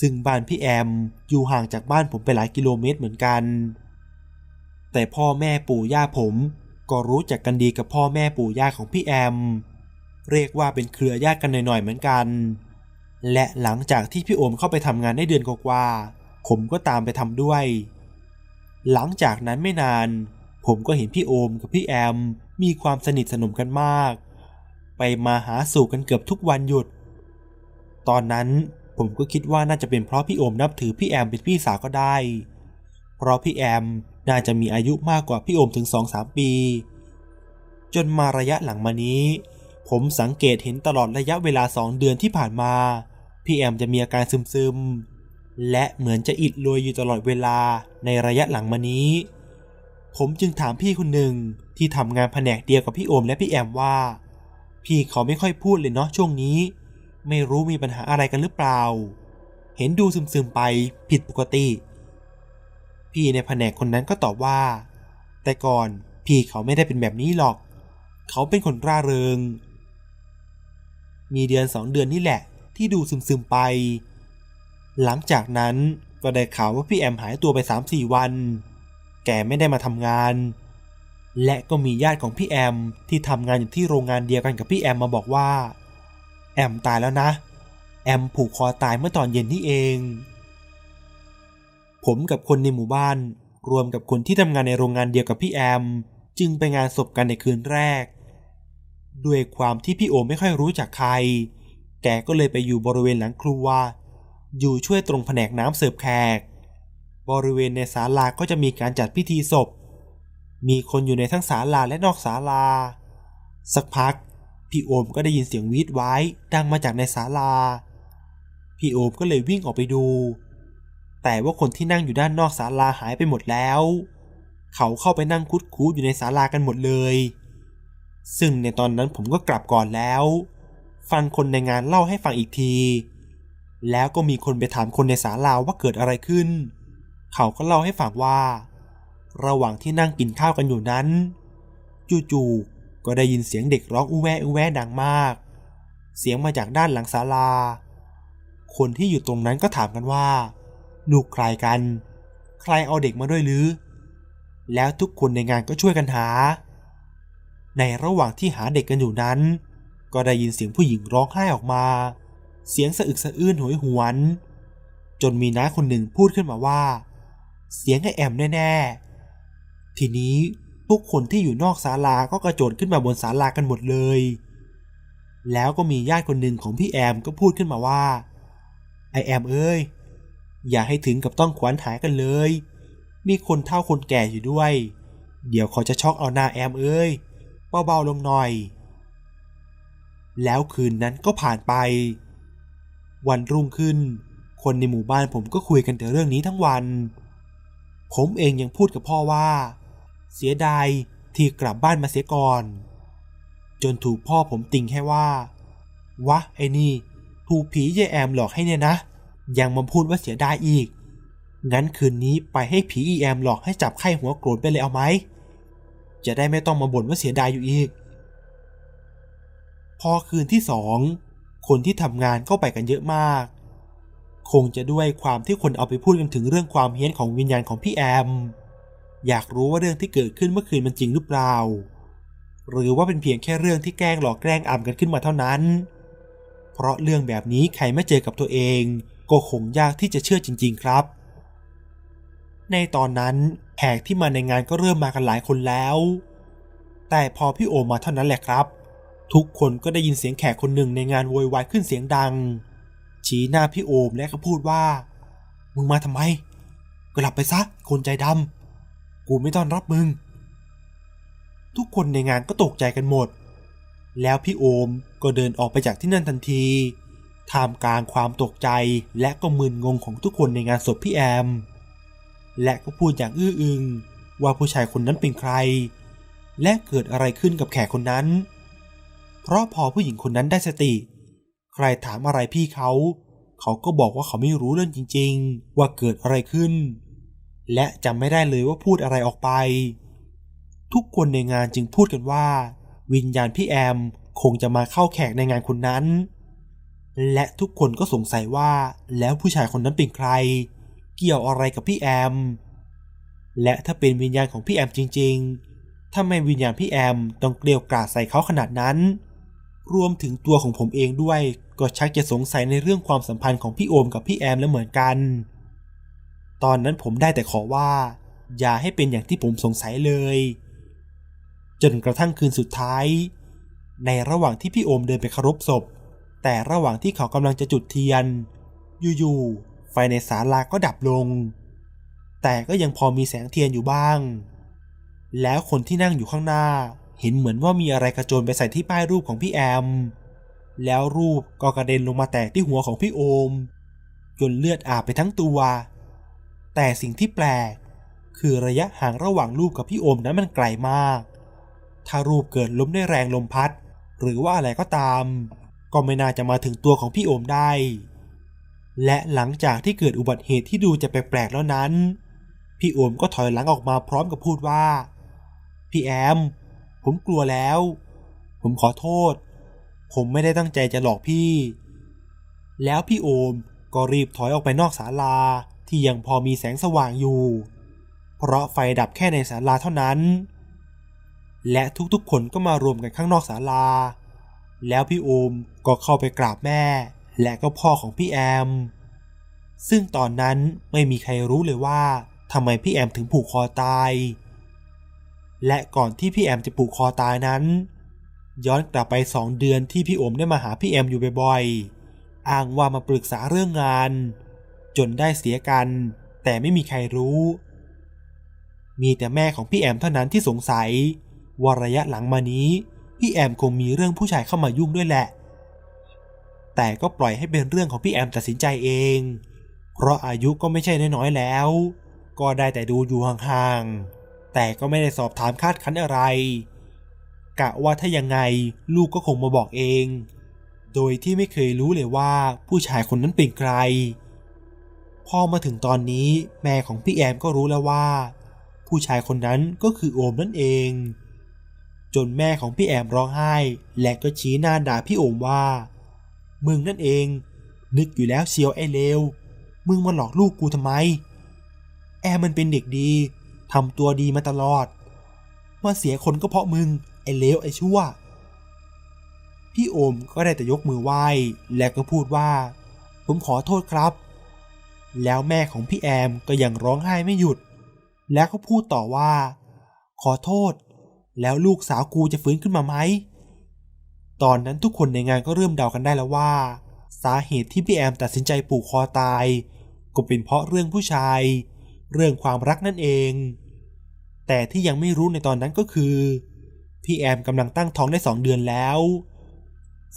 S1: ซึ่งบ้านพี่แอมอยู่ห่างจากบ้านผมไปหลายกิโลเมตรเหมือนกัน แต่พ่อแม่ปู่ย่าผมก็รู้จักกันดีกับพ่อแม่ปู่ย่าของพี่แอม เรียกว่าเป็นเครือญาติกันหน่อยๆเหมือนกัน และหลังจากที่พี่โอมเข้าไปทำงานได้เดือนกว่าๆผมก็ตามไปทำด้วย หลังจากนั้นไม่นาน ผมก็เห็นพี่โอมกับพี่แอม มีความสนิทสนมกันมาก ไปมาหาสู่กันเกือบทุกวันหยุด ตอนนั้นผมก็คิดว่าน่าจะเป็นเพราะพี่โอมนับถือพี่แอมเป็นพี่สาวก็ได้ เพราะพี่แอมน่าจะมีอายุมากกว่าพี่โอมถึงสองสามปี จนมาระยะหลังมานี้ ผมสังเกตเห็นตลอดระยะเวลาสองเดือนที่ผ่านมา พี่แอมจะมีอาการซึมๆ และเหมือนจะอิดโรยอยู่ตลอดเวลาในระยะหลังมานี้ ผมจึงถามพี่คนหนึ่งที่ทำงานแผนกเดียวกับพี่โอมและพี่แอมว่า พี่เขาไม่ค่อยพูดเลยเนาะช่วงนี้ ไม่รู้มีปัญหาอะไรกันหรือเปล่า เห็นดูซึมๆไปผิดปกติ พี่ในแผนกคนนั้นก็ตอบว่า แต่ก่อนพี่เขาไม่ได้เป็นแบบนี้หรอก เขาเป็นคนร่าเริง มีเดือนสองเดือนนี่แหละ ที่ดูซึมๆไป หลังจากนั้นก็ได้ข่าวว่าพี่แอมหายตัวไปสามสี่วัน แกไม่ได้มาทำงาน และก็มีญาติของพี่แอมที่ทำงานอยู่ที่โรงงานเดียวกันกับพี่แอมมาบอกว่า แอมตายแล้วนะ แอมผูกคอตายเมื่อตอนเย็นนี่เอง ผมกับคนในหมู่บ้าน รวมกับคนที่ทำงานในโรงงานเดียวกับพี่แอม จึงไปงานศพกันในคืนแรก ด้วยความที่พี่โอไม่ค่อยรู้จักใคร แกก็เลยไปอยู่บริเวณหลังครัว อยู่ช่วยตรงแผนกน้ำเสิร์ฟแขก บริเวณในศาลาก็จะมีการจัดพิธีศพ มีคนอยู่ในทั้งศาลาและนอกศาลา สักพัก พี่โอมก็ได้ยินเสียงวีดไว้ดังมาจากในศาลา พี่โอมก็เลยวิ่งออกไปดู แต่ว่าคนที่นั่งอยู่ด้านนอกศาลาหายไปหมดแล้ว เขาเข้าไปนั่งคุดคูอยู่ในศาลากันหมดเลย ซึ่งในตอนนั้นผมก็กลับก่อนแล้ว ฟังคนในงานเล่าให้ฟังอีกที แล้วก็มีคนไปถามคนในศาลาว่าเกิดอะไรขึ้น เขาก็เล่าให้ฟังว่า ระหว่างที่นั่งกินข้าวกันอยู่นั้น จู่ๆก็ได้ยินเสียงเด็กร้องอู้แวอู้แวดังมาก เสียงมาจากด้านหลังศาลา คนที่อยู่ตรงนั้นก็ถามกันว่าลูกใครกัน ใครเอาเด็กมาด้วยหรือ แล้วทุกคนในงานก็ช่วยกันหา ในระหว่างที่หาเด็กกันอยู่นั้น ก็ได้ยินเสียงผู้หญิงร้องไห้ออกมา เสียงสะอึกสะอื้นโหยหวน จนมีน้าคนหนึ่งพูดขึ้นมาว่า เสียงไอแอมแน่ๆ ทีนี้ทุกคนที่อยู่นอกศาลาก็กระโจนขึ้นมาบนศาลากันหมดเลย แล้วก็มีญาติคนหนึ่งของพี่แอมก็พูดขึ้นมาว่า ไอแอมเอ้ย อย่าให้ถึงกับต้องขวัญหายกันเลย มีคนเฒ่าคนแก่อยู่ด้วย เดี๋ยวเขาจะช็อกเอาหน้าแอมเอ้ย เบาๆลงหน่อย แล้วคืนนั้นก็ผ่านไป วันรุ่งขึ้น คนในหมู่บ้านผมก็คุยกันแต่เรื่องนี้ทั้งวัน ผมเองยังพูดกับพ่อว่า เสียดายที่กลับบ้านมาเสียก่อน จนถูกพ่อผมติงแค่ว่า วะไอ้นี่ ถูกผีเยแอมหลอกให้เนี่ยนะ ยังมาพูดว่าเสียดายอีก งั้นคืนนี้ไปให้ผีอีแอมหลอกให้จับไข้หัวโกรธไปเลยเอาไหม จะได้ไม่ต้องมาบ่นว่าเสียดายอยู่อีก พอคืนที่สอง คนที่ทำงานก็ไปกันเยอะมาก คงจะด้วยความที่คนเอาไปพูดกันถึงเรื่องความเฮี้ยนของวิญญาณของพี่แอม อยากรู้ว่าเรื่องที่เกิดขึ้นเมื่อคืนมันจริงหรือเปล่า หรือว่าเป็นเพียงแค่เรื่องที่แกล้งหลอกแกล้งอำกันขึ้นมาเท่านั้น เพราะเรื่องแบบนี้ใครไม่เจอกับตัวเอง ก็คงยากที่จะเชื่อจริง ๆ ครับ ในตอนนั้นแขกที่มาในงานก็เริ่มมากันหลายคนแล้ว แต่พอพี่โอมมาเท่านั้นแหละครับ ทุกคนก็ได้ยินเสียงแขกคนหนึ่งในงานโวยวายขึ้นเสียงดัง ชี้หน้าพี่โอมและก็พูดว่า มึงมาทำไมกลับไปซะคนใจดำกูไม่ต้อนรับมึง ทุกคนในงานก็ตกใจกันหมด แล้วพี่โอมก็เดินออกไปจากที่นั่นทันทีท่ามกลางความตกใจและก็มึนงงของทุกคนในงานศพพี่แอม และก็พูดอย่างอื้ออึงว่าผู้ชายคนนั้นเป็นใคร และเกิดอะไรขึ้นกับแขกคนนั้น เพราะพอผู้หญิงคนนั้นได้สติ ใครถามอะไรพี่เขา เขาก็บอกว่าเขาไม่รู้เรื่องจริง ๆ ว่าเกิดอะไรขึ้น และจำไม่ได้เลยว่าพูดอะไรออกไป ทุกคนในงานจึงพูดกันว่า วิญญาณพี่แอมคงจะมาเข้าแขกในงานคนนั้น และทุกคนก็สงสัยว่าแล้วผู้ชายคนนั้นเป็นใคร เกี่ยวอะไรกับพี่แอม และถ้าเป็นวิญญาณของพี่แอมจริงๆทำไมวิญญาณพี่แอมต้องเกลียวกราดใส่เขาขนาดนั้น รวมถึงตัวของผมเองด้วย ก็ชักจะสงสัยในเรื่องความสัมพันธ์ของพี่โอมกับพี่แอมแล้วเหมือนกัน ตอนนั้นผมได้แต่ขอว่า อย่าให้เป็นอย่างที่ผมสงสัยเลย จนกระทั่งคืนสุดท้าย ในระหว่างที่พี่โอมเดินไปเคารพศพ แต่ระหว่างที่เขากำลังจะจุดเทียน อยู่ๆไฟในศาลาก็ดับลง แต่ก็ยังพอมีแสงเทียนอยู่บ้าง แล้วคนที่นั่งอยู่ข้างหน้า เห็นเหมือนว่ามีอะไรกระโจนไปใส่ที่ป้ายรูปของพี่แอม แล้วรูปก็กระเด็นลงมาแตกที่หัวของพี่โอม จนเลือดอาบไปทั้งตัว แต่สิ่งที่แปลก คือระยะห่างระหว่างรูปกับพี่โอมนั้นมันไกลมาก ถ้ารูปเกิดล้มด้วยแรงลมพัด หรือว่าอะไรก็ตาม ก็ไม่น่าจะมาถึงตัวของพี่โอมได้ และหลังจากที่เกิดอุบัติเหตุที่ดูจะแปลกๆแล้วนั้น พี่โอมก็ถอยหลังออกมาพร้อมกับพูดว่า พี่แอม ผมกลัวแล้ว ผมขอโทษ ผมไม่ได้ตั้งใจจะหลอกพี่ แล้วพี่โอมก็รีบถอยออกไปนอกศาลาที่ยังพอมีแสงสว่างอยู่ เพราะไฟดับแค่ในศาลาเท่านั้น และทุกๆคนก็มารวมกันข้างนอกศาลา แล้วพี่โอมก็เข้าไปกราบแม่ และก็พ่อของพี่แอม ซึ่งตอนนั้นไม่มีใครรู้เลยว่าทำไมพี่แอมถึงผูกคอตาย และก่อนที่พี่แอมจะผูกคอตายนั้น ย้อนกลับไปสองเดือนที่พี่โอมได้มาหาพี่แอมอยู่บ่อยๆ อ้างว่ามาปรึกษาเรื่องงาน จนได้เสียกัน แต่ไม่มีใครรู้ มีแต่แม่ของพี่แอมเท่านั้นที่สงสัยว่าระยะหลังมานี้ พี่แอมคงมีเรื่องผู้ชายเข้ามายุ่งด้วยแหละ แต่ก็ปล่อยให้เป็นเรื่องของพี่แอมตัดสินใจเอง เพราะอายุก็ไม่ใช่น้อยๆแล้ว ก็ได้แต่ดูอยู่ห่างๆ แต่ก็ไม่ได้สอบถามคาดคั้นอะไร กะว่าถ้ายังไงลูกก็คงมาบอกเอง โดยที่ไม่เคยรู้เลยว่าผู้ชายคนนั้นเป็นใคร พอมาถึงตอนนี้แม่ของพี่แอมก็รู้แล้วว่า ผู้ชายคนนั้นก็คือโอมนั่นเอง จนแม่ของพี่แอมร้องไห้ และก็ชี้หน้าด่าพี่โอมว่า มึงนั่นเอง นึกอยู่แล้วเชียวไอ้เลวมึงมาหลอกลูกกูทำไม แอมมันเป็นเด็กดี ทำตัวดีมาตลอด มาเสียคนก็เพราะมึง ไอ้เลวไอ้ชั่ว พี่โอมก็ได้แต่ยกมือไหว้ และก็พูดว่า ผมขอโทษครับ แล้วแม่ของพี่แอมก็ยังร้องไห้ไม่หยุด แล้วก็พูดต่อว่า ขอโทษ แล้วลูกสาวกูจะฟื้นขึ้นมาไหม ตอนนั้นทุกคนในงานก็เริ่มเดากันได้แล้วว่า สาเหตุที่พี่แอมตัดสินใจปลูกคอตาย ก็เป็นเพราะเรื่องผู้ชาย เรื่องความรักนั่นเอง แต่ที่ยังไม่รู้ในตอนนั้นก็คือ พี่แอมกำลังตั้งท้องได้สองเดือนแล้ว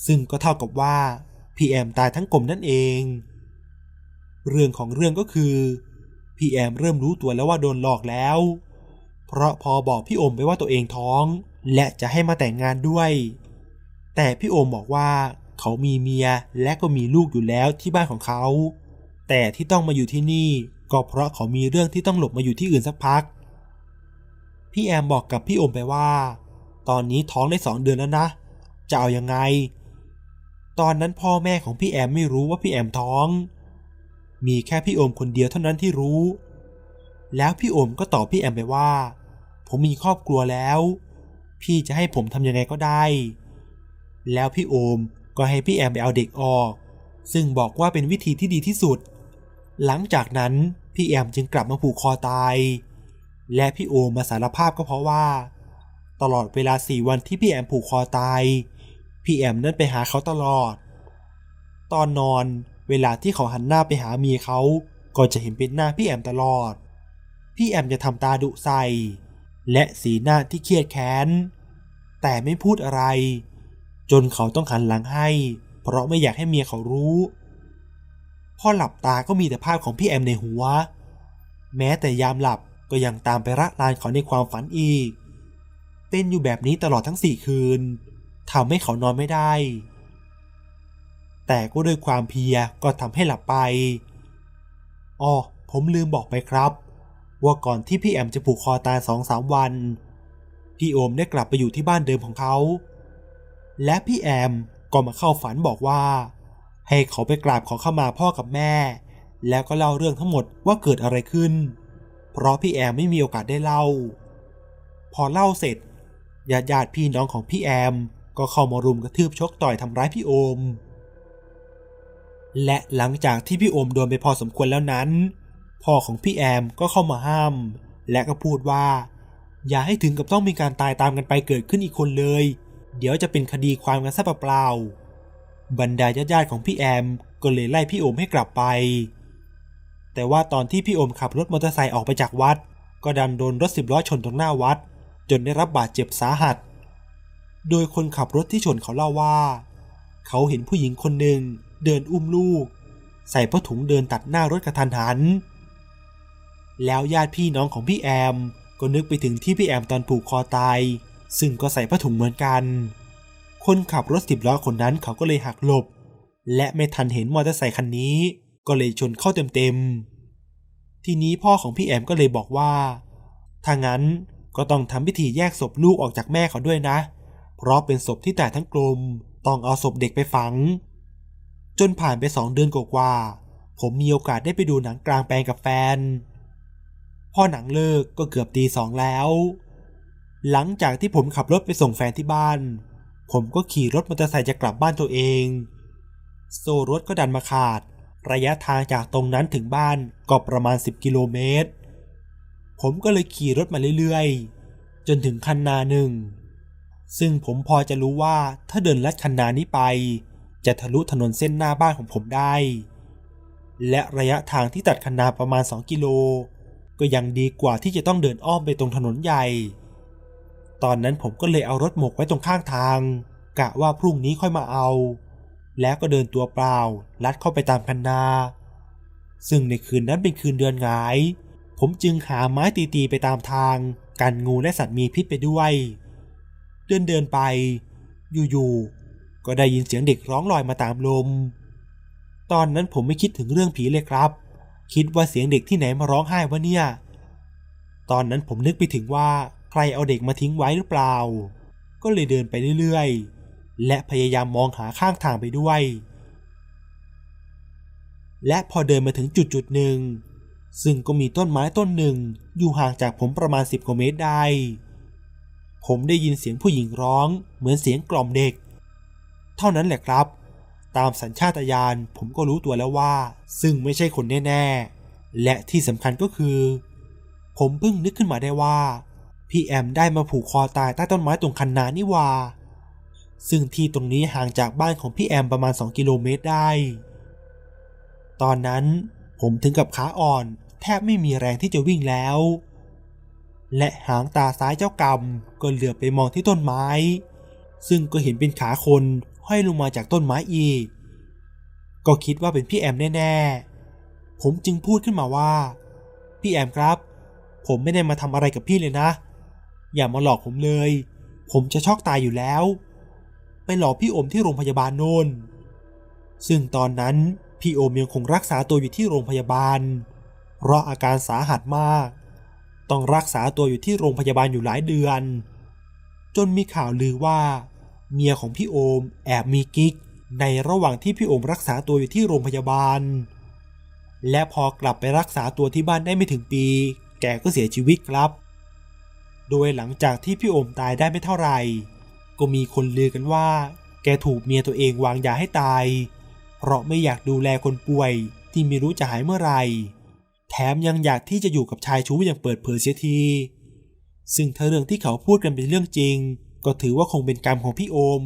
S1: ซึ่งก็เท่ากับว่าพี่แอมตายทั้งกลมนั่นเอง เรื่องของเรื่องก็คือพี่แอมเริ่มรู้ตัวแล้วว่าโดนหลอกแล้ว เพราะพอบอกพี่โอมไปว่าตัวเองท้อง และจะให้มาแต่งงานด้วย แต่พี่โอมบอกว่าเขามีเมียและก็มีลูกอยู่แล้วที่บ้านของเขา แต่ที่ต้องมาอยู่ที่นี่ ก็เพราะเขามีเรื่องที่ต้องหลบมาอยู่ที่อื่นสักพัก พี่แอมบอกกับพี่โอมไปว่า ตอนนี้ท้องได้สองเดือนแล้วนะ จะเอายังไง ตอนนั้นพ่อแม่ของพี่แอมไม่รู้ว่าพี่แอมท้อง มีแค่พี่โอมคนเดียวเท่านั้นที่รู้ แล้วพี่โอมก็ตอบพี่แอมไปว่า ผมมีครอบครัวแล้ว พี่จะให้ผมทำยังไงก็ได้ แล้วพี่โอมก็ให้พี่แอมไปเอาเด็กออก ซึ่งบอกว่าเป็นวิธีที่ดีที่สุด หลังจากนั้นพี่แอมจึงกลับมาผูกคอตาย และพี่โอมาสารภาพก็เพราะว่า ตลอดเวลาสี่วันที่พี่แอมผูกคอตาย พี่แอมนั่นไปหาเขาตลอด ตอนนอนเวลาที่เขาหันหน้าไปหาเมียเขาก็จะเห็นเป็นหน้าพี่แอมตลอด พี่แอมจะทำตาดุใส่และสีหน้าที่เครียดแค้น แต่ไม่พูดอะไร จนเขาต้องหันหลังให้ เพราะไม่อยากให้เมียเขารู้ พอหลับตาก็มีแต่ภาพของพี่แอมในหัว แม้แต่ยามหลับก็ยังตามไประลานเขาในความฝันอีก เป็นอยู่แบบนี้ตลอดทั้งสี่คืนทำให้เขานอนไม่ได้ แต่ก็ด้วยความเพียก็ทำให้หลับไปอ๋อผมลืมบอกไปครับ ว่าก่อนที่พี่แอมจะผูกคอตายสองสามวัน พี่โอมได้กลับไปอยู่ที่บ้านเดิมของเขา และพี่แอมก็มาเข้าฝันบอกว่า ให้เขาไปกราบขอเข้ามาพ่อกับแม่ แล้วก็เล่าเรื่องทั้งหมดว่าเกิดอะไรขึ้น เพราะพี่แอมไม่มีโอกาสได้เล่า พอเล่าเสร็จญาติญาติพี่น้องของพี่แอม ก็เข้ามารุมกระทืบชกต่อยทำร้ายพี่โอม และหลังจากที่พี่โอมโดนไปพอสมควรแล้วนั้น พ่อของพี่แอมก็เข้ามาห้าม และก็พูดว่า อย่าให้ถึงกับต้องมีการตายตามกันไปเกิดขึ้นอีกคนเลย เดี๋ยวจะเป็นคดีความกันซะเปล่าๆ บรรดาญาติๆของพี่แอมก็เลยไล่พี่โอมให้กลับไป แต่ว่าตอนที่พี่โอมขับรถมอเตอร์ไซค์ออกไปจากวัด ก็ดันโดนรถสิบล้อชนตรงหน้าวัด จนได้รับบาดเจ็บสาหัส โดยคนขับรถที่ชนเขาเล่าว่า เขาเห็นผู้หญิงคนหนึ่งเดินอุ้มลูก ใส่ผ้าถุงเดินตัดหน้ารถกระทันหัน แล้วญาติพี่น้องของพี่แอมก็นึกไปถึงที่พี่แอมตอนผูกคอตาย ซึ่งก็ใส่ผ้าถุงเหมือนกัน คนขับรถสิบล้อคนนั้นเขาก็เลยหักหลบ และไม่ทันเห็นมอเตอร์ไซคันนี้ ก็เลยชนเข้าเต็มๆ ทีนี้พ่อของพี่แอมก็เลยบอกว่าถ้างั้นก็ต้องทำพิธีแยกศพลูกออกจากแม่เขาด้วยนะ เพราะเป็นศพที่แตายทั้งกลม ต้องเอาศพเด็กไปฝัง จนผ่านไปสองเดือนกว่าๆผมมีโอกาสได้ไปดูหนังกลางแปลงกับแฟน พอหนังเลิกก็เกือบตีสองแล้ว หลังจากที่ผมขับรถไปส่งแฟนที่บ้าน ผมก็ขี่รถมอเตอร์ไซค์จะกลับบ้านตัวเอง โซ่รถก็ดันมาขาด ระยะทางจากตรงนั้นถึงบ้านก็ประมาณ 10 กิโลเมตร ผมก็เลยขี่รถมาเรื่อยๆ จนถึงคันนาหนึ่ง ซึ่งผมพอจะรู้ว่าถ้าเดินลัดคันนานี้ไป จะทะลุถนนเส้นหน้าบ้านของผมได้ และระยะทางที่ตัดคันนาประมาณ 2 กิโล ก็ยังดีกว่าที่จะต้องเดินอ้อมไปตรงถนนใหญ่ ตอนนั้นผมก็เลยเอารถหมกไว้ตรงข้างทาง กะว่าพรุ่งนี้ค่อยมาเอา แล้วก็เดินตัวเปล่า ลัดเข้าไปตามคันนา ซึ่งในคืนนั้นเป็นคืนเดือนหงาย ผมจึงหาไม้ตีๆไปตามทาง กันงูและสัตว์มีพิษไปด้วย เดินเดินไป อยู่ๆก็ได้ยินเสียงเด็กร้องลอยมาตามลม ตอนนั้นผมไม่คิดถึงเรื่องผีเลยครับ คิดว่าเสียงเด็กที่ไหนมาร้องไห้วะเนี่ย ตอนนั้นผมนึกไปถึงว่า ใครเอาเด็กมาทิ้งไว้หรือเปล่า ก็เลยเดินไปเรื่อยๆ และพยายามมองหาข้างทางไปด้วย และพอเดินมาถึงจุดจุดหนึ่ง ซึ่งก็มีต้นไม้ต้นหนึ่งอยู่ห่างจากผมประมาณ 10กว่าเมตรได้ ผมได้ยินเสียงผู้หญิงร้องเหมือนเสียงกล่อมเด็ก เท่านั้นแหละครับ ตามสัญชาตญาณผมก็รู้ตัวแล้วว่า ซึ่งไม่ใช่คนแน่ ๆ และที่สำคัญก็คือ ผมเพิ่งนึกขึ้นมาได้ว่า พี่แอมได้มาผูกคอตายใต้ต้นไม้ตรงคันนานี่วา ซึ่งที่ตรงนี้ห่างจากบ้านของพี่แอมประมาณ 2 กิโลเมตรได้ ตอนนั้นผมถึงกับขาอ่อน แทบไม่มีแรงที่จะวิ่งแล้ว และหางตาซ้ายเจ้ากรรมก็เหลือบไปมองที่ต้นไม้ ซึ่งก็เห็นเป็นขาคนห้อยลงมาจากต้นไม้อีก ก็คิดว่าเป็นพี่แอมแน่ๆ ผมจึงพูดขึ้นมาว่า พี่แอมครับ ผมไม่ได้มาทำอะไรกับพี่เลยนะ อย่ามาหลอกผมเลย ผมจะช็อกตายอยู่แล้ว ไปหลอกพี่โอมที่โรงพยาบาลโน่น ซึ่งตอนนั้นพี่โอมยังคงรักษาตัวอยู่ที่โรงพยาบาล เพราะอาการสาหัสมาก ต้องรักษาตัวอยู่ที่โรงพยาบาลอยู่หลายเดือน จนมีข่าวลือว่า เมียของพี่โอมแอบมีกิ๊ก ในระหว่างที่พี่โอมรักษาตัวอยู่ที่โรงพยาบาล และพอกลับไปรักษาตัวที่บ้านได้ไม่ถึงปี แกก็เสียชีวิตครับ โดยหลังจากที่พี่โอมตายได้ไม่เท่าไหร่ ก็มีคนลือกันว่า แกถูกเมียตัวเองวางยาให้ตาย เพราะไม่อยากดูแลคนป่วยที่ไม่รู้จะหายเมื่อไหร่ แถมยังอยากที่จะอยู่กับชายชู้อย่างเปิดเผยเสียที ซึ่งถ้าเรื่องที่เขาพูดกันเป็นเรื่องจริง ก็ถือว่าคงเป็นกรรมของพี่โอม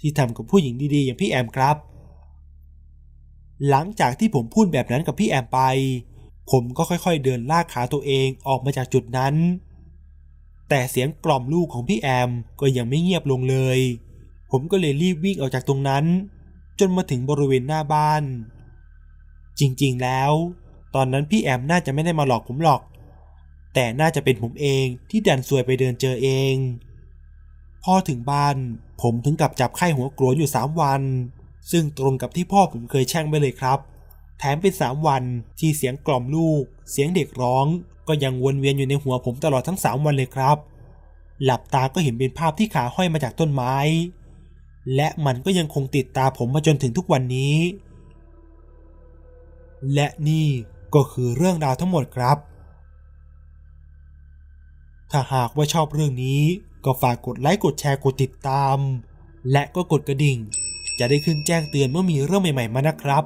S1: ที่ทำกับผู้หญิงดีๆ อย่างพี่แอมครับ หลังจากที่ผมพูดแบบนั้นกับพี่แอมไป ผมก็ค่อยๆเดินลากขาตัวเองออกมาจากจุดนั้น แต่เสียงกล่อมลูกของพี่แอมก็ยังไม่เงียบลงเลย ผมก็เลยรีบวิ่งออกจากตรงนั้น จนมาถึงบริเวณหน้าบ้าน จริงๆแล้ว ตอนนั้นพี่แอมน่าจะไม่ได้มาหลอกผมหรอก แต่น่าจะเป็นผมเองที่ดันซวยไปเดินเจอเอง พอถึงบ้าน ผมถึงกับจับไข้หัวกลัวอยู่สามวัน ซึ่งตรงกับที่พ่อผมเคยแช่งไปเลยครับ แถมเป็นสามวันที่เสียงกล่อมลูก เสียงเด็กร้อง ก็ยังวนเวียนอยู่ในหัวผมตลอดทั้งสามวันเลยครับ หลับตาก็เห็นเป็นภาพที่ขาห้อยมาจากต้นไม้ และมันก็ยังคงติดตาผมมาจนถึงทุกวันนี้ และนี่ก็คือเรื่องราวทั้งหมดครับ ถ้าหากว่าชอบเรื่องนี้ก็ฝากกดไลค์กดแชร์กดติดตาม และก็กดกระดิ่ง จะได้ขึ้นแจ้งเตือนเมื่อมีเรื่องใหม่ ๆมานะครับ